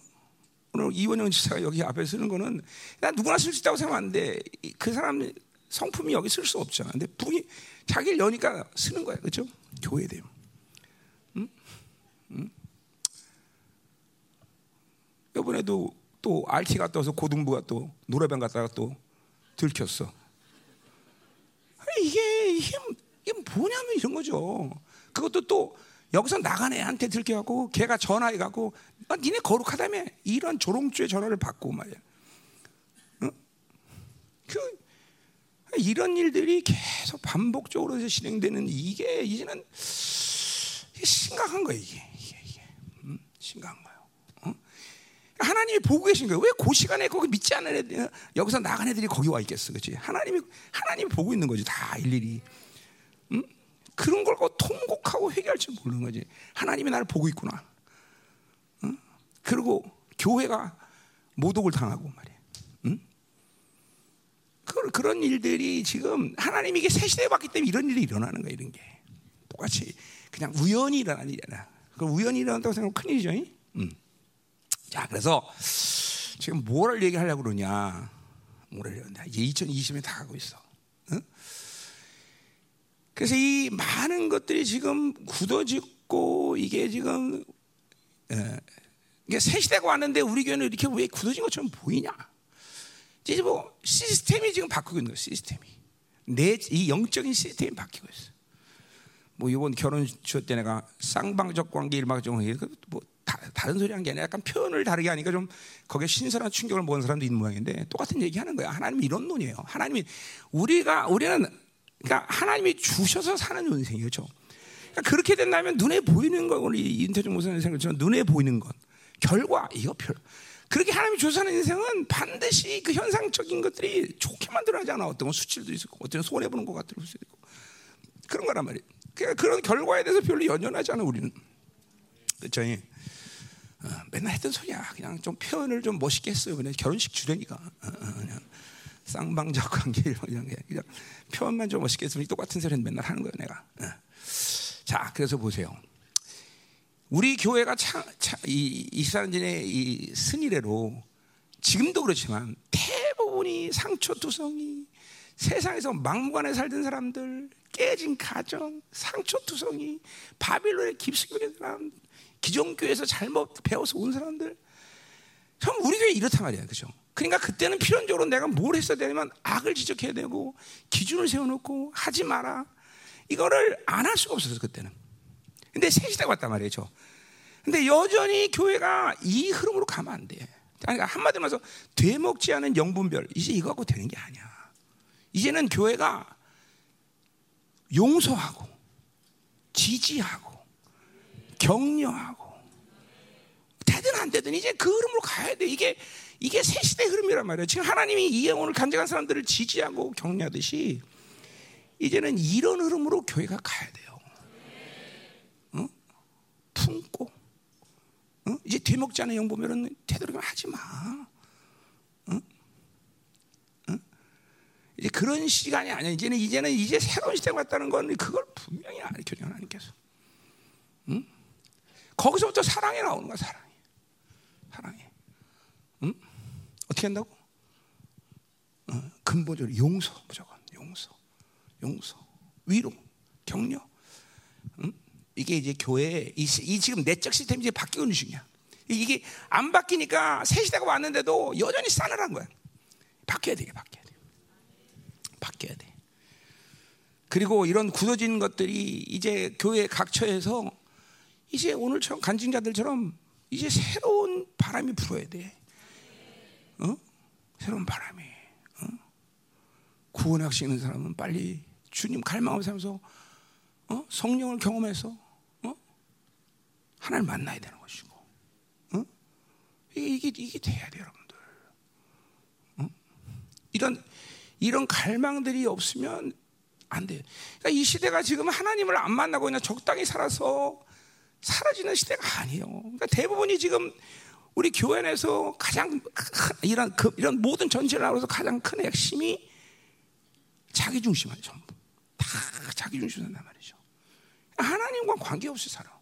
오늘 이원영 지사가 여기 앞에 쓰는 거는 난 누구나 쓸 수 있다고 생각하는데 이- 그 사람 성품이 여기 쓸 수 없잖아. 근데 분이 자기를 여니까 쓰는 거야, 그렇죠? 교회 돼요. 이번에도 또 RT 갔다 와서 고등부가 또 노래방 갔다가 또 들켰어. 이게 이게 이게 뭐냐면 이런 거죠. 그것도 또 여기서 나간 애한테 들켜갖고 걔가 전화해 갖고 아, 니네 거룩하다며 이런 조롱주의 전화를 받고 말이야. 어? 그 이런 일들이 계속 반복적으로 진행되는 이게 이제는 심각한 거예요 이게 이게, 이게. 음? 심각한 거예요. 어? 하나님이 보고 계신 거예요. 왜 그 시간에 거기 믿지 않는 애들 여기서 나간 애들이 거기 와 있겠어, 그렇지? 하나님이 하나님이 보고 있는 거지 다 일일이. 음? 그런 걸 통곡하고 회개할 줄 모르는 거지. 하나님이 나를 보고 있구나. 응? 그리고 교회가 모독을 당하고 말이야. 응? 그, 그런 일들이 지금 하나님이 이게 새 시대에 왔기 때문에 이런 일이 일어나는 거야, 이런 게. 똑같이 그냥 우연히 일어나는 일이 아니라. 그 우연히 일어난다고 생각하면 큰일이죠. 응? 음. 자, 그래서 지금 뭐를 얘기하려고 그러냐. 뭐를 얘기하냐. 이제 2020년에 다 가고 있어. 응? 그래서 이 많은 것들이 지금 굳어지고 이게 지금 예, 이게 새 시대가 왔는데 우리 교회는 이렇게 왜 굳어진 것처럼 보이냐? 이제 뭐 시스템이 지금 바뀌고 있는 거예요. 시스템이 내 이 영적인 시스템이 바뀌고 있어. 뭐 이번 결혼 주ot 때 내가 쌍방적 관계, 일방적 관계 뭐 다, 다른 소리 하는 게 아니라 약간 표현을 다르게 하니까 좀 거기에 신선한 충격을 먹은 사람도 있는 모양인데 똑같은 얘기 하는 거야. 하나님이 이런 논이에요. 하나님이 우리가 우리는 그러니까 하나님이 주셔서 사는 인생이죠. 그러니까 그렇게 된다면 눈에 보이는 거 우리 인터넷 모사님 생각처럼 눈에 보이는 것 결과 이거 별 그렇게 하나님이 사는 인생은 반드시 그 현상적인 것들이 좋게 만들어야지 않아. 어떤 건 수치도 있고 어떤 건 손해 보는 것 같을 수도 있고 그런 거란 말이에요. 그러니까 그런 결과에 대해서 별로 연연하지 않아 우리는. 그렇죠? 어, 맨날 했던 소리야. 그냥 좀 표현을 좀 멋있게 했어요. 그냥 결혼식 주례니까. 어, 어, 그냥 쌍방적 관계 이런 게 그냥 표현만 좀 멋있게 했으면 똑같은 소리는 맨날 하는 거예요, 내가. 어. 자, 그래서 보세요. 우리 교회가 차, 차, 이 이스라엘인의 이 승리례로 지금도 그렇지만 대부분이 상처투성이 세상에서 막무가내 살던 사람들 깨진 가정 상처투성이 바빌론에 깊숙이 사람 기존 교회에서 잘못 배워서 온 사람들. 참 우리 교회 이렇단 말이야. 그죠? 그러니까 그때는 필연적으로 내가 뭘 했어야 되냐면 악을 지적해야 되고 기준을 세워놓고 하지 마라. 이거를 안 할 수가 없었어 그때는 근데 새 시대가 왔단 말이죠 근데 여전히 교회가 이 흐름으로 가면 안 돼. 그러니까 한마디로 말해서 되먹지 않은 영분별 이제 이거 갖고 되는 게 아니야. 이제는 교회가 용서하고 지지하고 격려하고 되든 안 되든 이제 그 흐름으로 가야 돼. 이게 이게 새 시대 흐름이란 말이에요. 지금 하나님이 이 영혼을 간직한 사람들을 지지하고 격려하듯이 이제는 이런 흐름으로 교회가 가야 돼요. 어? 품고 어? 이제 되먹지 않은 영 보면은 되도록이면 하지 마. 이제 그런 시간이 아니야. 이제는 이제는 이제 새로운 시대가 왔다는 건 그걸 분명히 알려줘 하나님께서. 응? 거기서부터 사랑이 나오는 거야, 사랑이. 사랑이. 응? 어떻게 한다고? 어, 근본적으로 용서 무조건 용서, 용서, 위로, 격려. 응? 이게 이제 교회 이, 이 지금 내적 시스템이 이제 바뀌고 있는 중이야. 이게 안 바뀌니까 새 시대가 왔는데도 여전히 싸늘한 거야. 바뀌어야 돼, 바뀌어야 돼, 바뀌어야 돼. 그리고 이런 굳어진 것들이 이제 교회 각처에서 이제 오늘처럼 간증자들처럼 이제 새로운 바람이 불어야 돼. 어? 새로운 바람이. 어? 확신 있는 사람은 빨리 주님 갈망하면서 살면서 어? 성령을 경험해서 어? 하나님 만나야 되는 것이고. 어? 이게, 이게, 돼야 돼, 여러분들. 어? 이런, 이런 갈망들이 없으면 안 돼요. 그러니까 이 시대가 지금 하나님을 안 만나고 그냥 적당히 살아서 사라지는 시대가 아니에요. 그러니까 대부분이 지금 우리 교회 내에서 가장 큰, 이런 그, 이런 모든 전체를 나눠서 가장 큰 핵심이 자기 중심이에요. 전부 다 자기 중심 산단 말이죠. 하나님과 관계 없이 살아.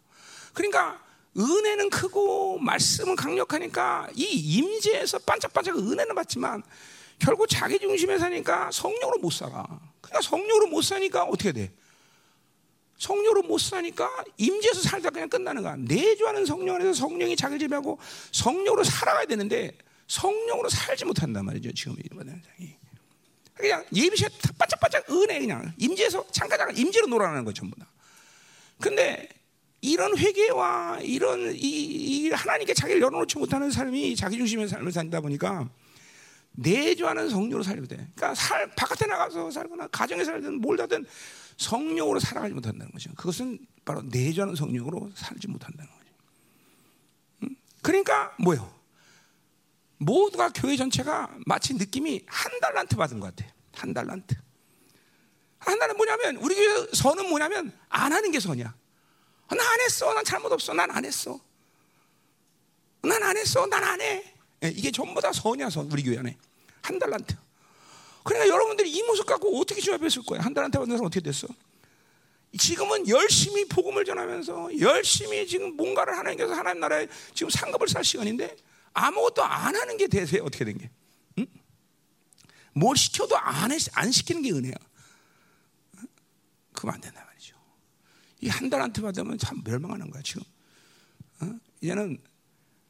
그러니까 은혜는 크고 말씀은 강력하니까 이 임재에서 반짝반짝 은혜는 받지만 결국 자기 중심에 사니까 성령으로 못 살아. 그러니까 성령으로 못 사니까 어떻게 돼? 성령으로 못 사니까 임재에서 살다 그냥 끝나는 거야. 내주하는 성령 안에서 성령이 자기를 지배하고 성령으로 살아가야 되는데 성령으로 살지 못한단 말이죠. 지금 이번 현상이. 그냥 예비시에 바짝바짝 은혜 그냥 임재에서 잠깐 잠깐 임재로 놀아나는 거 전부 다. 근데 이런 회개와 이런 이, 이 하나님께 자기를 열어놓지 못하는 삶이 자기 중심의 삶을 산다 보니까 내주하는 성령으로 살게 돼. 그러니까 살, 바깥에 나가서 살거나 가정에 살든 뭘 하든 성령으로 살아가지 못한다는 거죠. 그것은 바로 내주하는 성령으로 살지 못한다는 거죠. 음? 그러니까 뭐요? 모두가 교회 전체가 마치 느낌이 한 달란트 받은 것 같아. 한 달란트. 한 달은 뭐냐면 우리 교회 선은 뭐냐면 안 하는 게 선이야. 난안 했어. 난 잘못 없어. 난 안 했어. 난 안 했어. 난 안 해. 예, 이게 전부 다 선이야 선 우리 교회 안에 한 달란트. 그러니까 여러분들이 이 모습 갖고 어떻게 조합했을 거예요? 한 달한테 받는 사람 어떻게 됐어? 지금은 열심히 복음을 전하면서 열심히 지금 뭔가를 하나님께서 하나님 나라에 지금 상급을 살 시간인데 아무것도 안 하는 게 대세 어떻게 된 게? 응? 뭘 시켜도 안, 해, 안 시키는 게 은혜야. 그럼 안 된단 말 이 한 달한테 받으면 참 멸망하는 거야 지금. 어? 이제는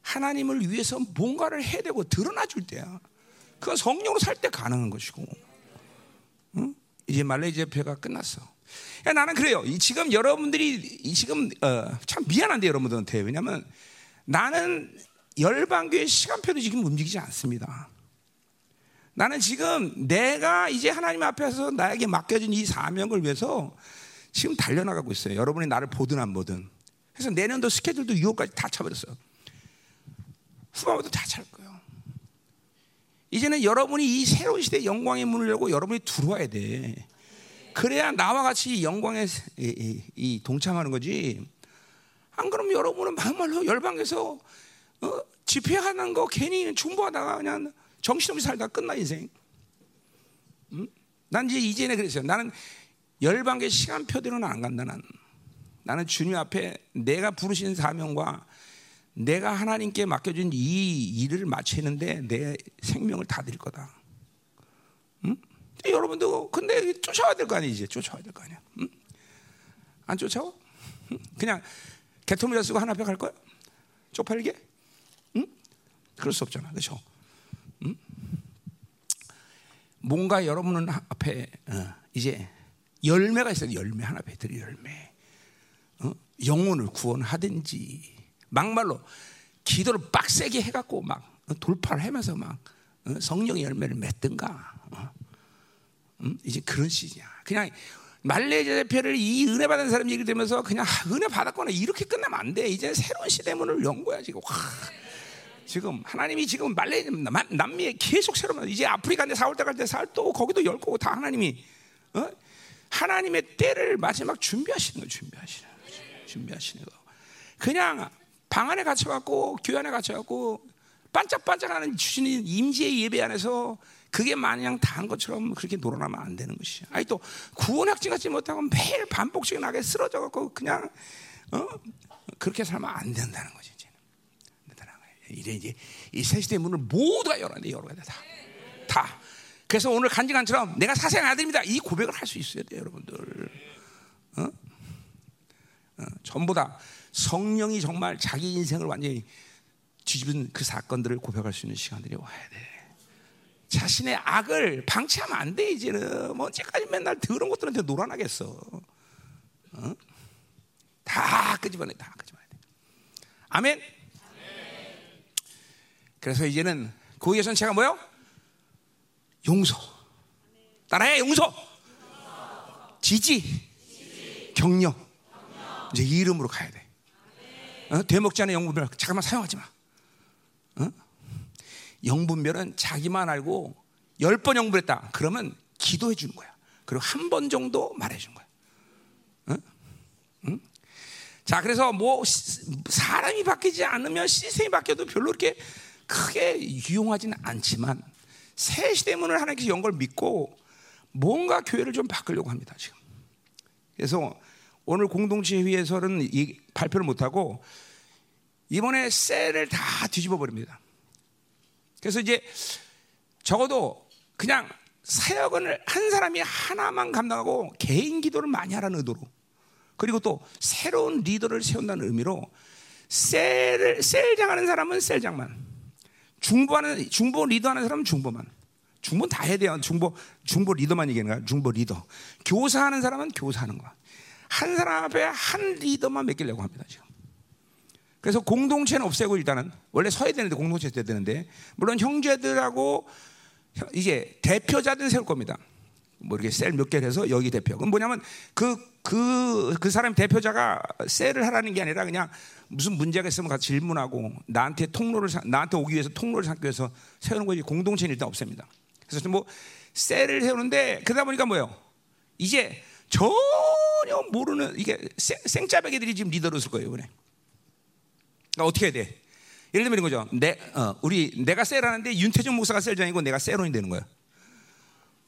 하나님을 위해서 뭔가를 해야 되고 드러나 줄 때야. 그건 성령으로 살 때 가능한 것이고. 응? 이제 말레이시아 표가 끝났어. 야, 나는 그래요. 지금 여러분들이 지금 어, 참 미안한데 여러분들한테 왜냐하면 나는 열방교의 시간표도 지금 움직이지 않습니다. 나는 지금 내가 이제 하나님 앞에서 나에게 맡겨진 이 사명을 위해서 지금 달려나가고 있어요. 여러분이 나를 보든 안 보든. 그래서 내년도 스케줄도 6월까지 다 차버렸어요. 후반부터 다찰 거예요. 이제는 여러분이 이 새로운 시대의 영광의 문을 열고 여러분이 들어와야 돼. 그래야 나와 같이 영광에 이, 이 동참하는 거지. 안 그러면 여러분은 막말로 열방에서 어? 집회하는 거 괜히 중보하다가 그냥 정신없이 살다 끝나 인생. 음? 난 이제 이제는 그랬어요. 나는 열방계 시간표대로는 안 간다. 난. 나는 주님 앞에 내가 부르신 사명과 내가 하나님께 맡겨준 이 일을 마치는데 내 생명을 다 드릴 거다. 응? 여러분도 근데 쫓아와야 될 거 아니야 쫓아와야 될 거 아니야. 응? 안 쫓아와? 응? 그냥 개털모자 쓰고 하나 앞에 갈 거야? 쪽팔리게? 응? 그럴 수 없잖아, 그렇죠? 응? 뭔가 여러분은 앞에 어, 이제 열매가 있어요. 열매 하나 드릴 열매. 어? 영혼을 구원하든지 막말로 기도를 빡세게 해갖고 막 돌파를 하면서 막 어? 성령의 열매를 맺든가 어? 음? 이제 그런 시기야. 그냥 말레이시아 대표를 이 은혜 받은 사람 얘기 들으면서 그냥 아, 은혜 받았거나 이렇게 끝나면 안 돼. 이제 새로운 시대 문을 연 거야 지금. 와. 지금 하나님이 지금 말레 남미에 계속 새로운 이제 아프리카인데 4월 달갈때살또 거기도 열 거고 다 하나님이 어? 하나님의 때를 마지막 준비하시는 거 준비하시는 거 준비하시는 거. 그냥 방 안에 갇혀갖고 교회 안에 갇혀갖고 반짝반짝하는 주신의 임재의 예배 안에서 그게 마냥 다 한 것처럼 그렇게 놀아나면 안 되는 것이야. 아니 또 구원 확증 갖지 못하고 매일 반복적인 악에 쓰러져갖고 그냥 어? 그렇게 살면 안 된다는 거지 이제는. 거예요. 이제 이제 이 새 시대 문을 모두가 열어야 돼, 열어야 돼 다. 다. 그래서 오늘 간증한처럼 내가 사생 아들입니다. 이 고백을 할 수 있어야 돼요, 여러분들. 어? 어, 전부 다 성령이 정말 자기 인생을 완전히 뒤집은 그 사건들을 고백할 수 있는 시간들이 와야 돼. 자신의 악을 방치하면 안 돼, 이제는. 뭐 언제까지 맨날 더러운 것들한테 놀아나겠어. 어? 다 끄집어내, 다 끄집어내. 아멘. 그래서 이제는 구의 전체가 뭐요? 용서. 따라해, 용서. 지지. 격려. 이제 이 이름으로 가야 돼. 어? 되먹지 않은 영분별 잠깐만 사용하지 마. 어? 영분별은 자기만 알고 열 번 영분했다. 그러면 기도해 주는 거야. 그리고 한 번 정도 말해 주는 거야. 어? 응? 자, 그래서 뭐 시- 사람이 바뀌지 않으면 시스템이 바뀌어도 별로 이렇게 크게 유용하지는 않지만 새 시대 문을 하나님께서 연걸 믿고 뭔가 교회를 좀 바꾸려고 합니다 지금. 그래서 오늘 공동체 회의에서는 이 발표를 못 하고 이번에 셀을 다 뒤집어 버립니다. 그래서 이제 적어도 그냥 사역을 한 사람이 하나만 감당하고 개인 기도를 많이 하라는 의도로 그리고 또 새로운 리더를 세운다는 의미로 셀을 셀장 하는 사람은 셀장만 중보하는 중보 리더하는 사람은 중보만. 중보는 다 해야 돼요. 중보 중보 리더만 얘기하는 거야. 중보 리더. 교사하는 사람은 교사하는 거야. 한 사람 앞에 한 리더만 맡기려고 합니다 지금. 그래서 공동체는 없애고 일단은 원래 서야 되는데 공동체 돼야 되는데 물론 형제들하고 형- 이제 대표자들 세울 겁니다. 뭐 이렇게 셀 몇 개를 해서 여기 대표. 그건 뭐냐면 그 그 그 사람 대표자가 셀을 하라는 게 아니라 그냥 무슨 문제가 있으면 가서 질문하고 나한테 통로를 사- 나한테 오기 위해서 통로를 삼기 위해서 세우는 거지 공동체는 일단 없앱니다. 그래서 뭐 셀을 세우는데 그러다 보니까 뭐예요? 이제 전혀 모르는 이게 생- 생짜배기들이 지금 리더로 쓸 거예요 이번에. 그러니까 어떻게 해야 돼? 예를 들면 이런 거죠. 내, 어, 우리 내가 셀하는데 윤태정 목사가 셀장이고 내가 셀론이 되는 거야.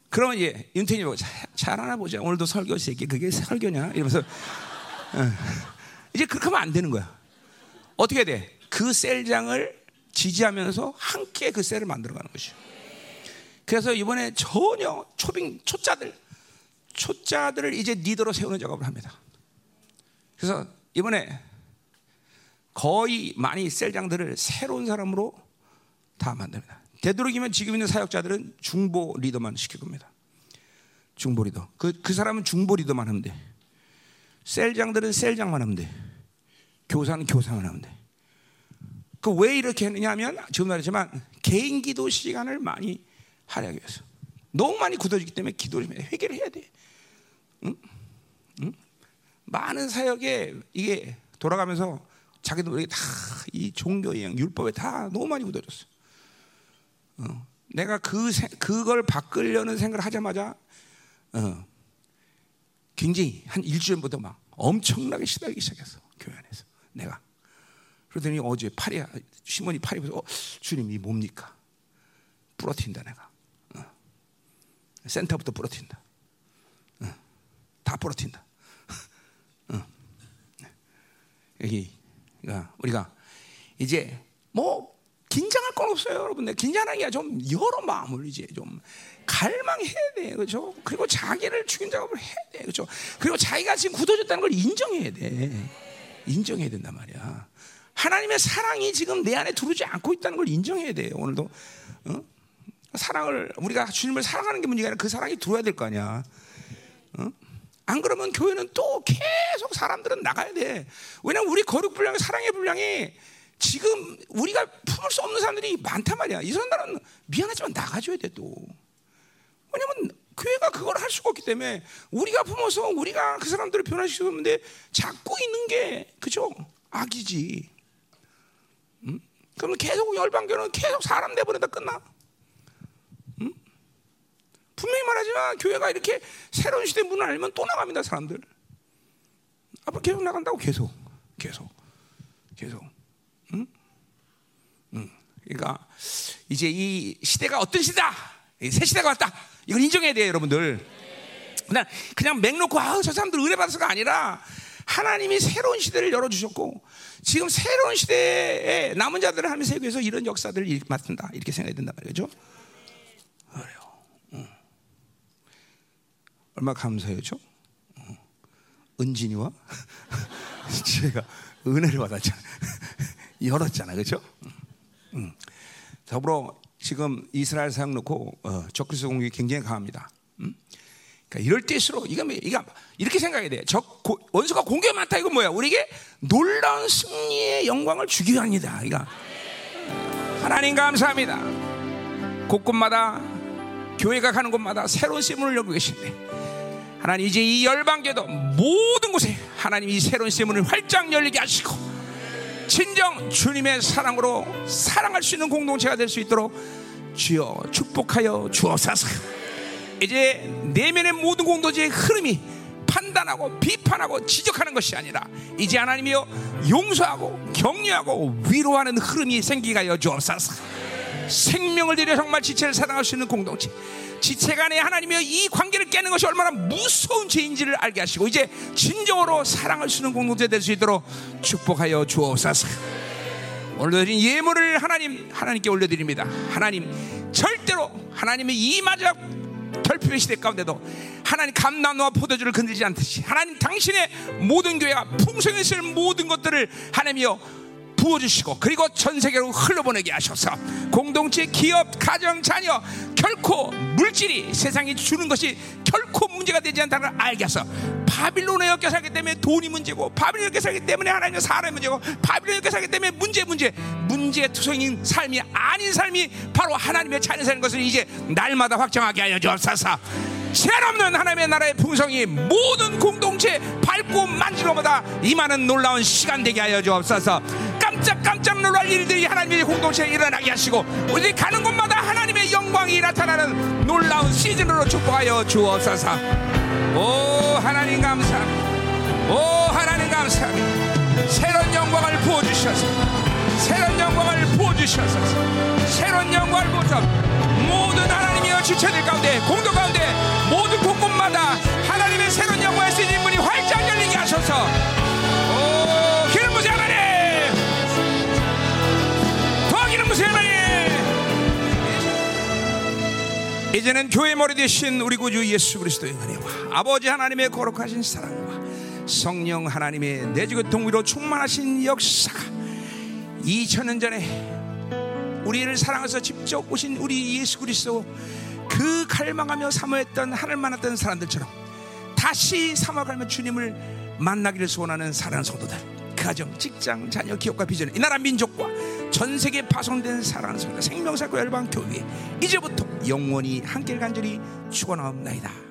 그러면 이제 윤태정이 보고 잘, 잘하나 보자. 오늘도 설교 새끼 그게 설교냐? 이러면서 어. 이제 그렇게 하면 안 되는 거야. 어떻게 돼? 그 셀장을 지지하면서 함께 그 셀을 만들어가는 것이. 그래서 이번에 전혀 초빙 초짜들 초짜들을 이제 리더로 세우는 작업을 합니다. 그래서 이번에 거의 많이 셀장들을 새로운 사람으로 다 만듭니다. 되도록이면 지금 있는 사역자들은 중보 리더만 시킬 겁니다. 중보 리더. 그, 그 사람은 중보 리더만 하면 돼. 셀장들은 셀장만 하면 돼. 교사는 교사만 하면 돼. 그 왜 이렇게 했느냐 하면 지금 말했지만 개인 기도 시간을 많이 할애하기 위해서. 너무 많이 굳어지기 때문에 기도를 좀 회개를 해야 돼. 응? 응? 많은 사역에 이게 돌아가면서 자기도 다이 종교의 영, 율법에 다 너무 많이 굳어졌어. 어. 내가 그 세- 그걸 바꾸려는 생각을 하자마자 어, 굉장히 한 일주일부터 막 엄청나게 시달리기 시작했어 교회 안에서 내가 그러더니 어제 팔이 시몬이 팔이 보서 어, 주님 이 뭡니까? 부러뜨린다 내가 어. 센터부터 부러뜨린다 어. 다 부러뜨린다 어. 여기 그러니까 우리가 이제 뭐 긴장할 건 없어요, 여러분들. 긴장하는 게좀 여러 마음을 이제 좀 갈망해야 돼, 그렇죠? 그리고 자기를 죽인 작업을 해야 돼, 그렇죠? 그리고 자기가 지금 굳어졌다는 걸 인정해야 돼, 인정해야 된단 말이야. 하나님의 사랑이 지금 내 안에 들어오지 않고 있다는 걸 인정해야 돼요. 오늘도 어? 사랑을 우리가 주님을 사랑하는 게 문제가 아니라 그 사랑이 들어야 될 거 아니야. 어? 안 그러면 교회는 또 계속 사람들은 나가야 돼. 왜냐면 우리 거룩 분량, 사랑의 분량이 지금 우리가 품을 수 없는 사람들이 많단 말이야. 이 사람들은 미안하지만 나가줘야 돼 또. 왜냐면 교회가 그걸 할 수가 없기 때문에 우리가 품어서 우리가 그 사람들을 변화시켰는데 잡고 있는 게 그죠? 악이지. 음? 그러면 계속 열방교는 계속 사람 내보내다 끝나. 음? 분명히 말하지만 교회가 이렇게 새로운 시대 문을 알면 또 나갑니다 사람들. 앞으로 계속 나간다고 계속 계속 계속. 응? 응. 그러니까 이제 이 시대가 어떤 시대다? 이새 시대가 왔다. 이걸 인정해야 돼요 여러분들. 그냥 그냥 맹 놓고 아저 사람들 은혜 받아서가 아니라 하나님이 새로운 시대를 열어주셨고 지금 새로운 시대에 남은 자들을 하나님 세계에서 이런 역사들을 일- 맡는다 이렇게 생각이 든단 말이죠. 그래요. 응. 얼마 감사해죠? 응. 은진이와 제가 은혜를 받았잖아. 열었잖아, 그렇죠? 응. 더불어 지금 이스라엘 사역 놓고 어, 적그리스도 공격이 굉장히 강합니다. 음? 그러니까 이럴 때일수록 이거 뭐- 이거 이렇게 생각해야 돼. 적 고- 원수가 공격이 많다 이건 뭐야? 우리에게 놀라운 승리의 영광을 주기 위함이다. 이거 하나님 감사합니다. 곳곳마다 교회가 가는 곳마다 새로운 세문을 열고 계신데 하나님 이제 이 열방계도 모든 곳에 하나님 이 새로운 세문을 활짝 열리게 하시고 진정 주님의 사랑으로 사랑할 수 있는 공동체가 될 수 있도록 주여 축복하여 주옵소서. 이제 내면의 모든 공동체의 흐름이 판단하고 비판하고 지적하는 것이 아니라 이제 하나님이여 용서하고 격려하고 위로하는 흐름이 생기게 하여 주옵소서. 생명을 들여 정말 지체를 사랑할 수 있는 공동체. 지체 간에 하나님이여 이 관계를 깨는 것이 얼마나 무서운 죄인지를 알게 하시고 이제 진정으로 사랑할 수 있는 공동체 될 수 있도록 축복하여 주옵소서. 올려드린 예물을 하나님 하나님께 올려드립니다. 하나님 절대로 하나님의 이 마지막 결핍의 시대 가운데도 하나님 감나무와 포도주를 건들지 않듯이 하나님 당신의 모든 교회가 풍성했을 모든 것들을 하나님이여 부어주시고 그리고 전 세계로 흘러보내게 하셔서 공동체, 기업, 가정, 자녀 결코 물질이 세상이 주는 것이 결코 문제가 되지 않다는 걸 알게 해서 바빌론에 엮여 살기 때문에 돈이 문제고 바빌론에 엮여 살기 때문에 하나님의 사람이 문제고 바빌론에 엮여 살기 때문에 문제 문제. 문제 투성인 삶이 아닌 삶이 바로 하나님의 자녀 사는 것을 이제 날마다 확정하게 하여 주옵소서 없는 하나님의 나라의 풍성이 모든 공동체 밟고 만지러마다 임하는 놀라운 시간 되게 하여 주옵소서. 깜짝깜짝 놀랄 일들이 하나님의 공동체에 일어나게 하시고 우리 가는 곳마다 하나님의 영광이 나타나는 놀라운 시즌으로 축복하여 주옵소서. 오 하나님 감사합니다. 오 하나님 감사합니다. 새로운 영광을 부어주셔서 새로운 영광을 부어주셔서 새로운 영광을 부어서 모든 하나님이여 지체들 가운데 공동 가운데 곳곳마다 하나님의 새로운 영광의 쓰인 문이 활짝 열리게 하셔서. 이제는 교회 머리 되신 우리 구주 예수 그리스도의 은혜와. 아버지 하나님의 거룩하신 사랑과 성령 하나님의 내주의 동위로 충만하신 역사가 2000년 전에 우리를 사랑해서 직접 오신 우리 예수 그리스도 그 갈망하며 사모했던 하늘 만났던 사람들처럼 다시 사모하며 주님을 만나기를 소원하는 사랑하는 성도들 그 가정, 직장, 자녀, 기업과 비전 이 나라 민족과 전 세계에 파송된 사랑하는 성도 생명사고 열방 교회 이제부터 영원히 함께 간절히 축원하옵나이다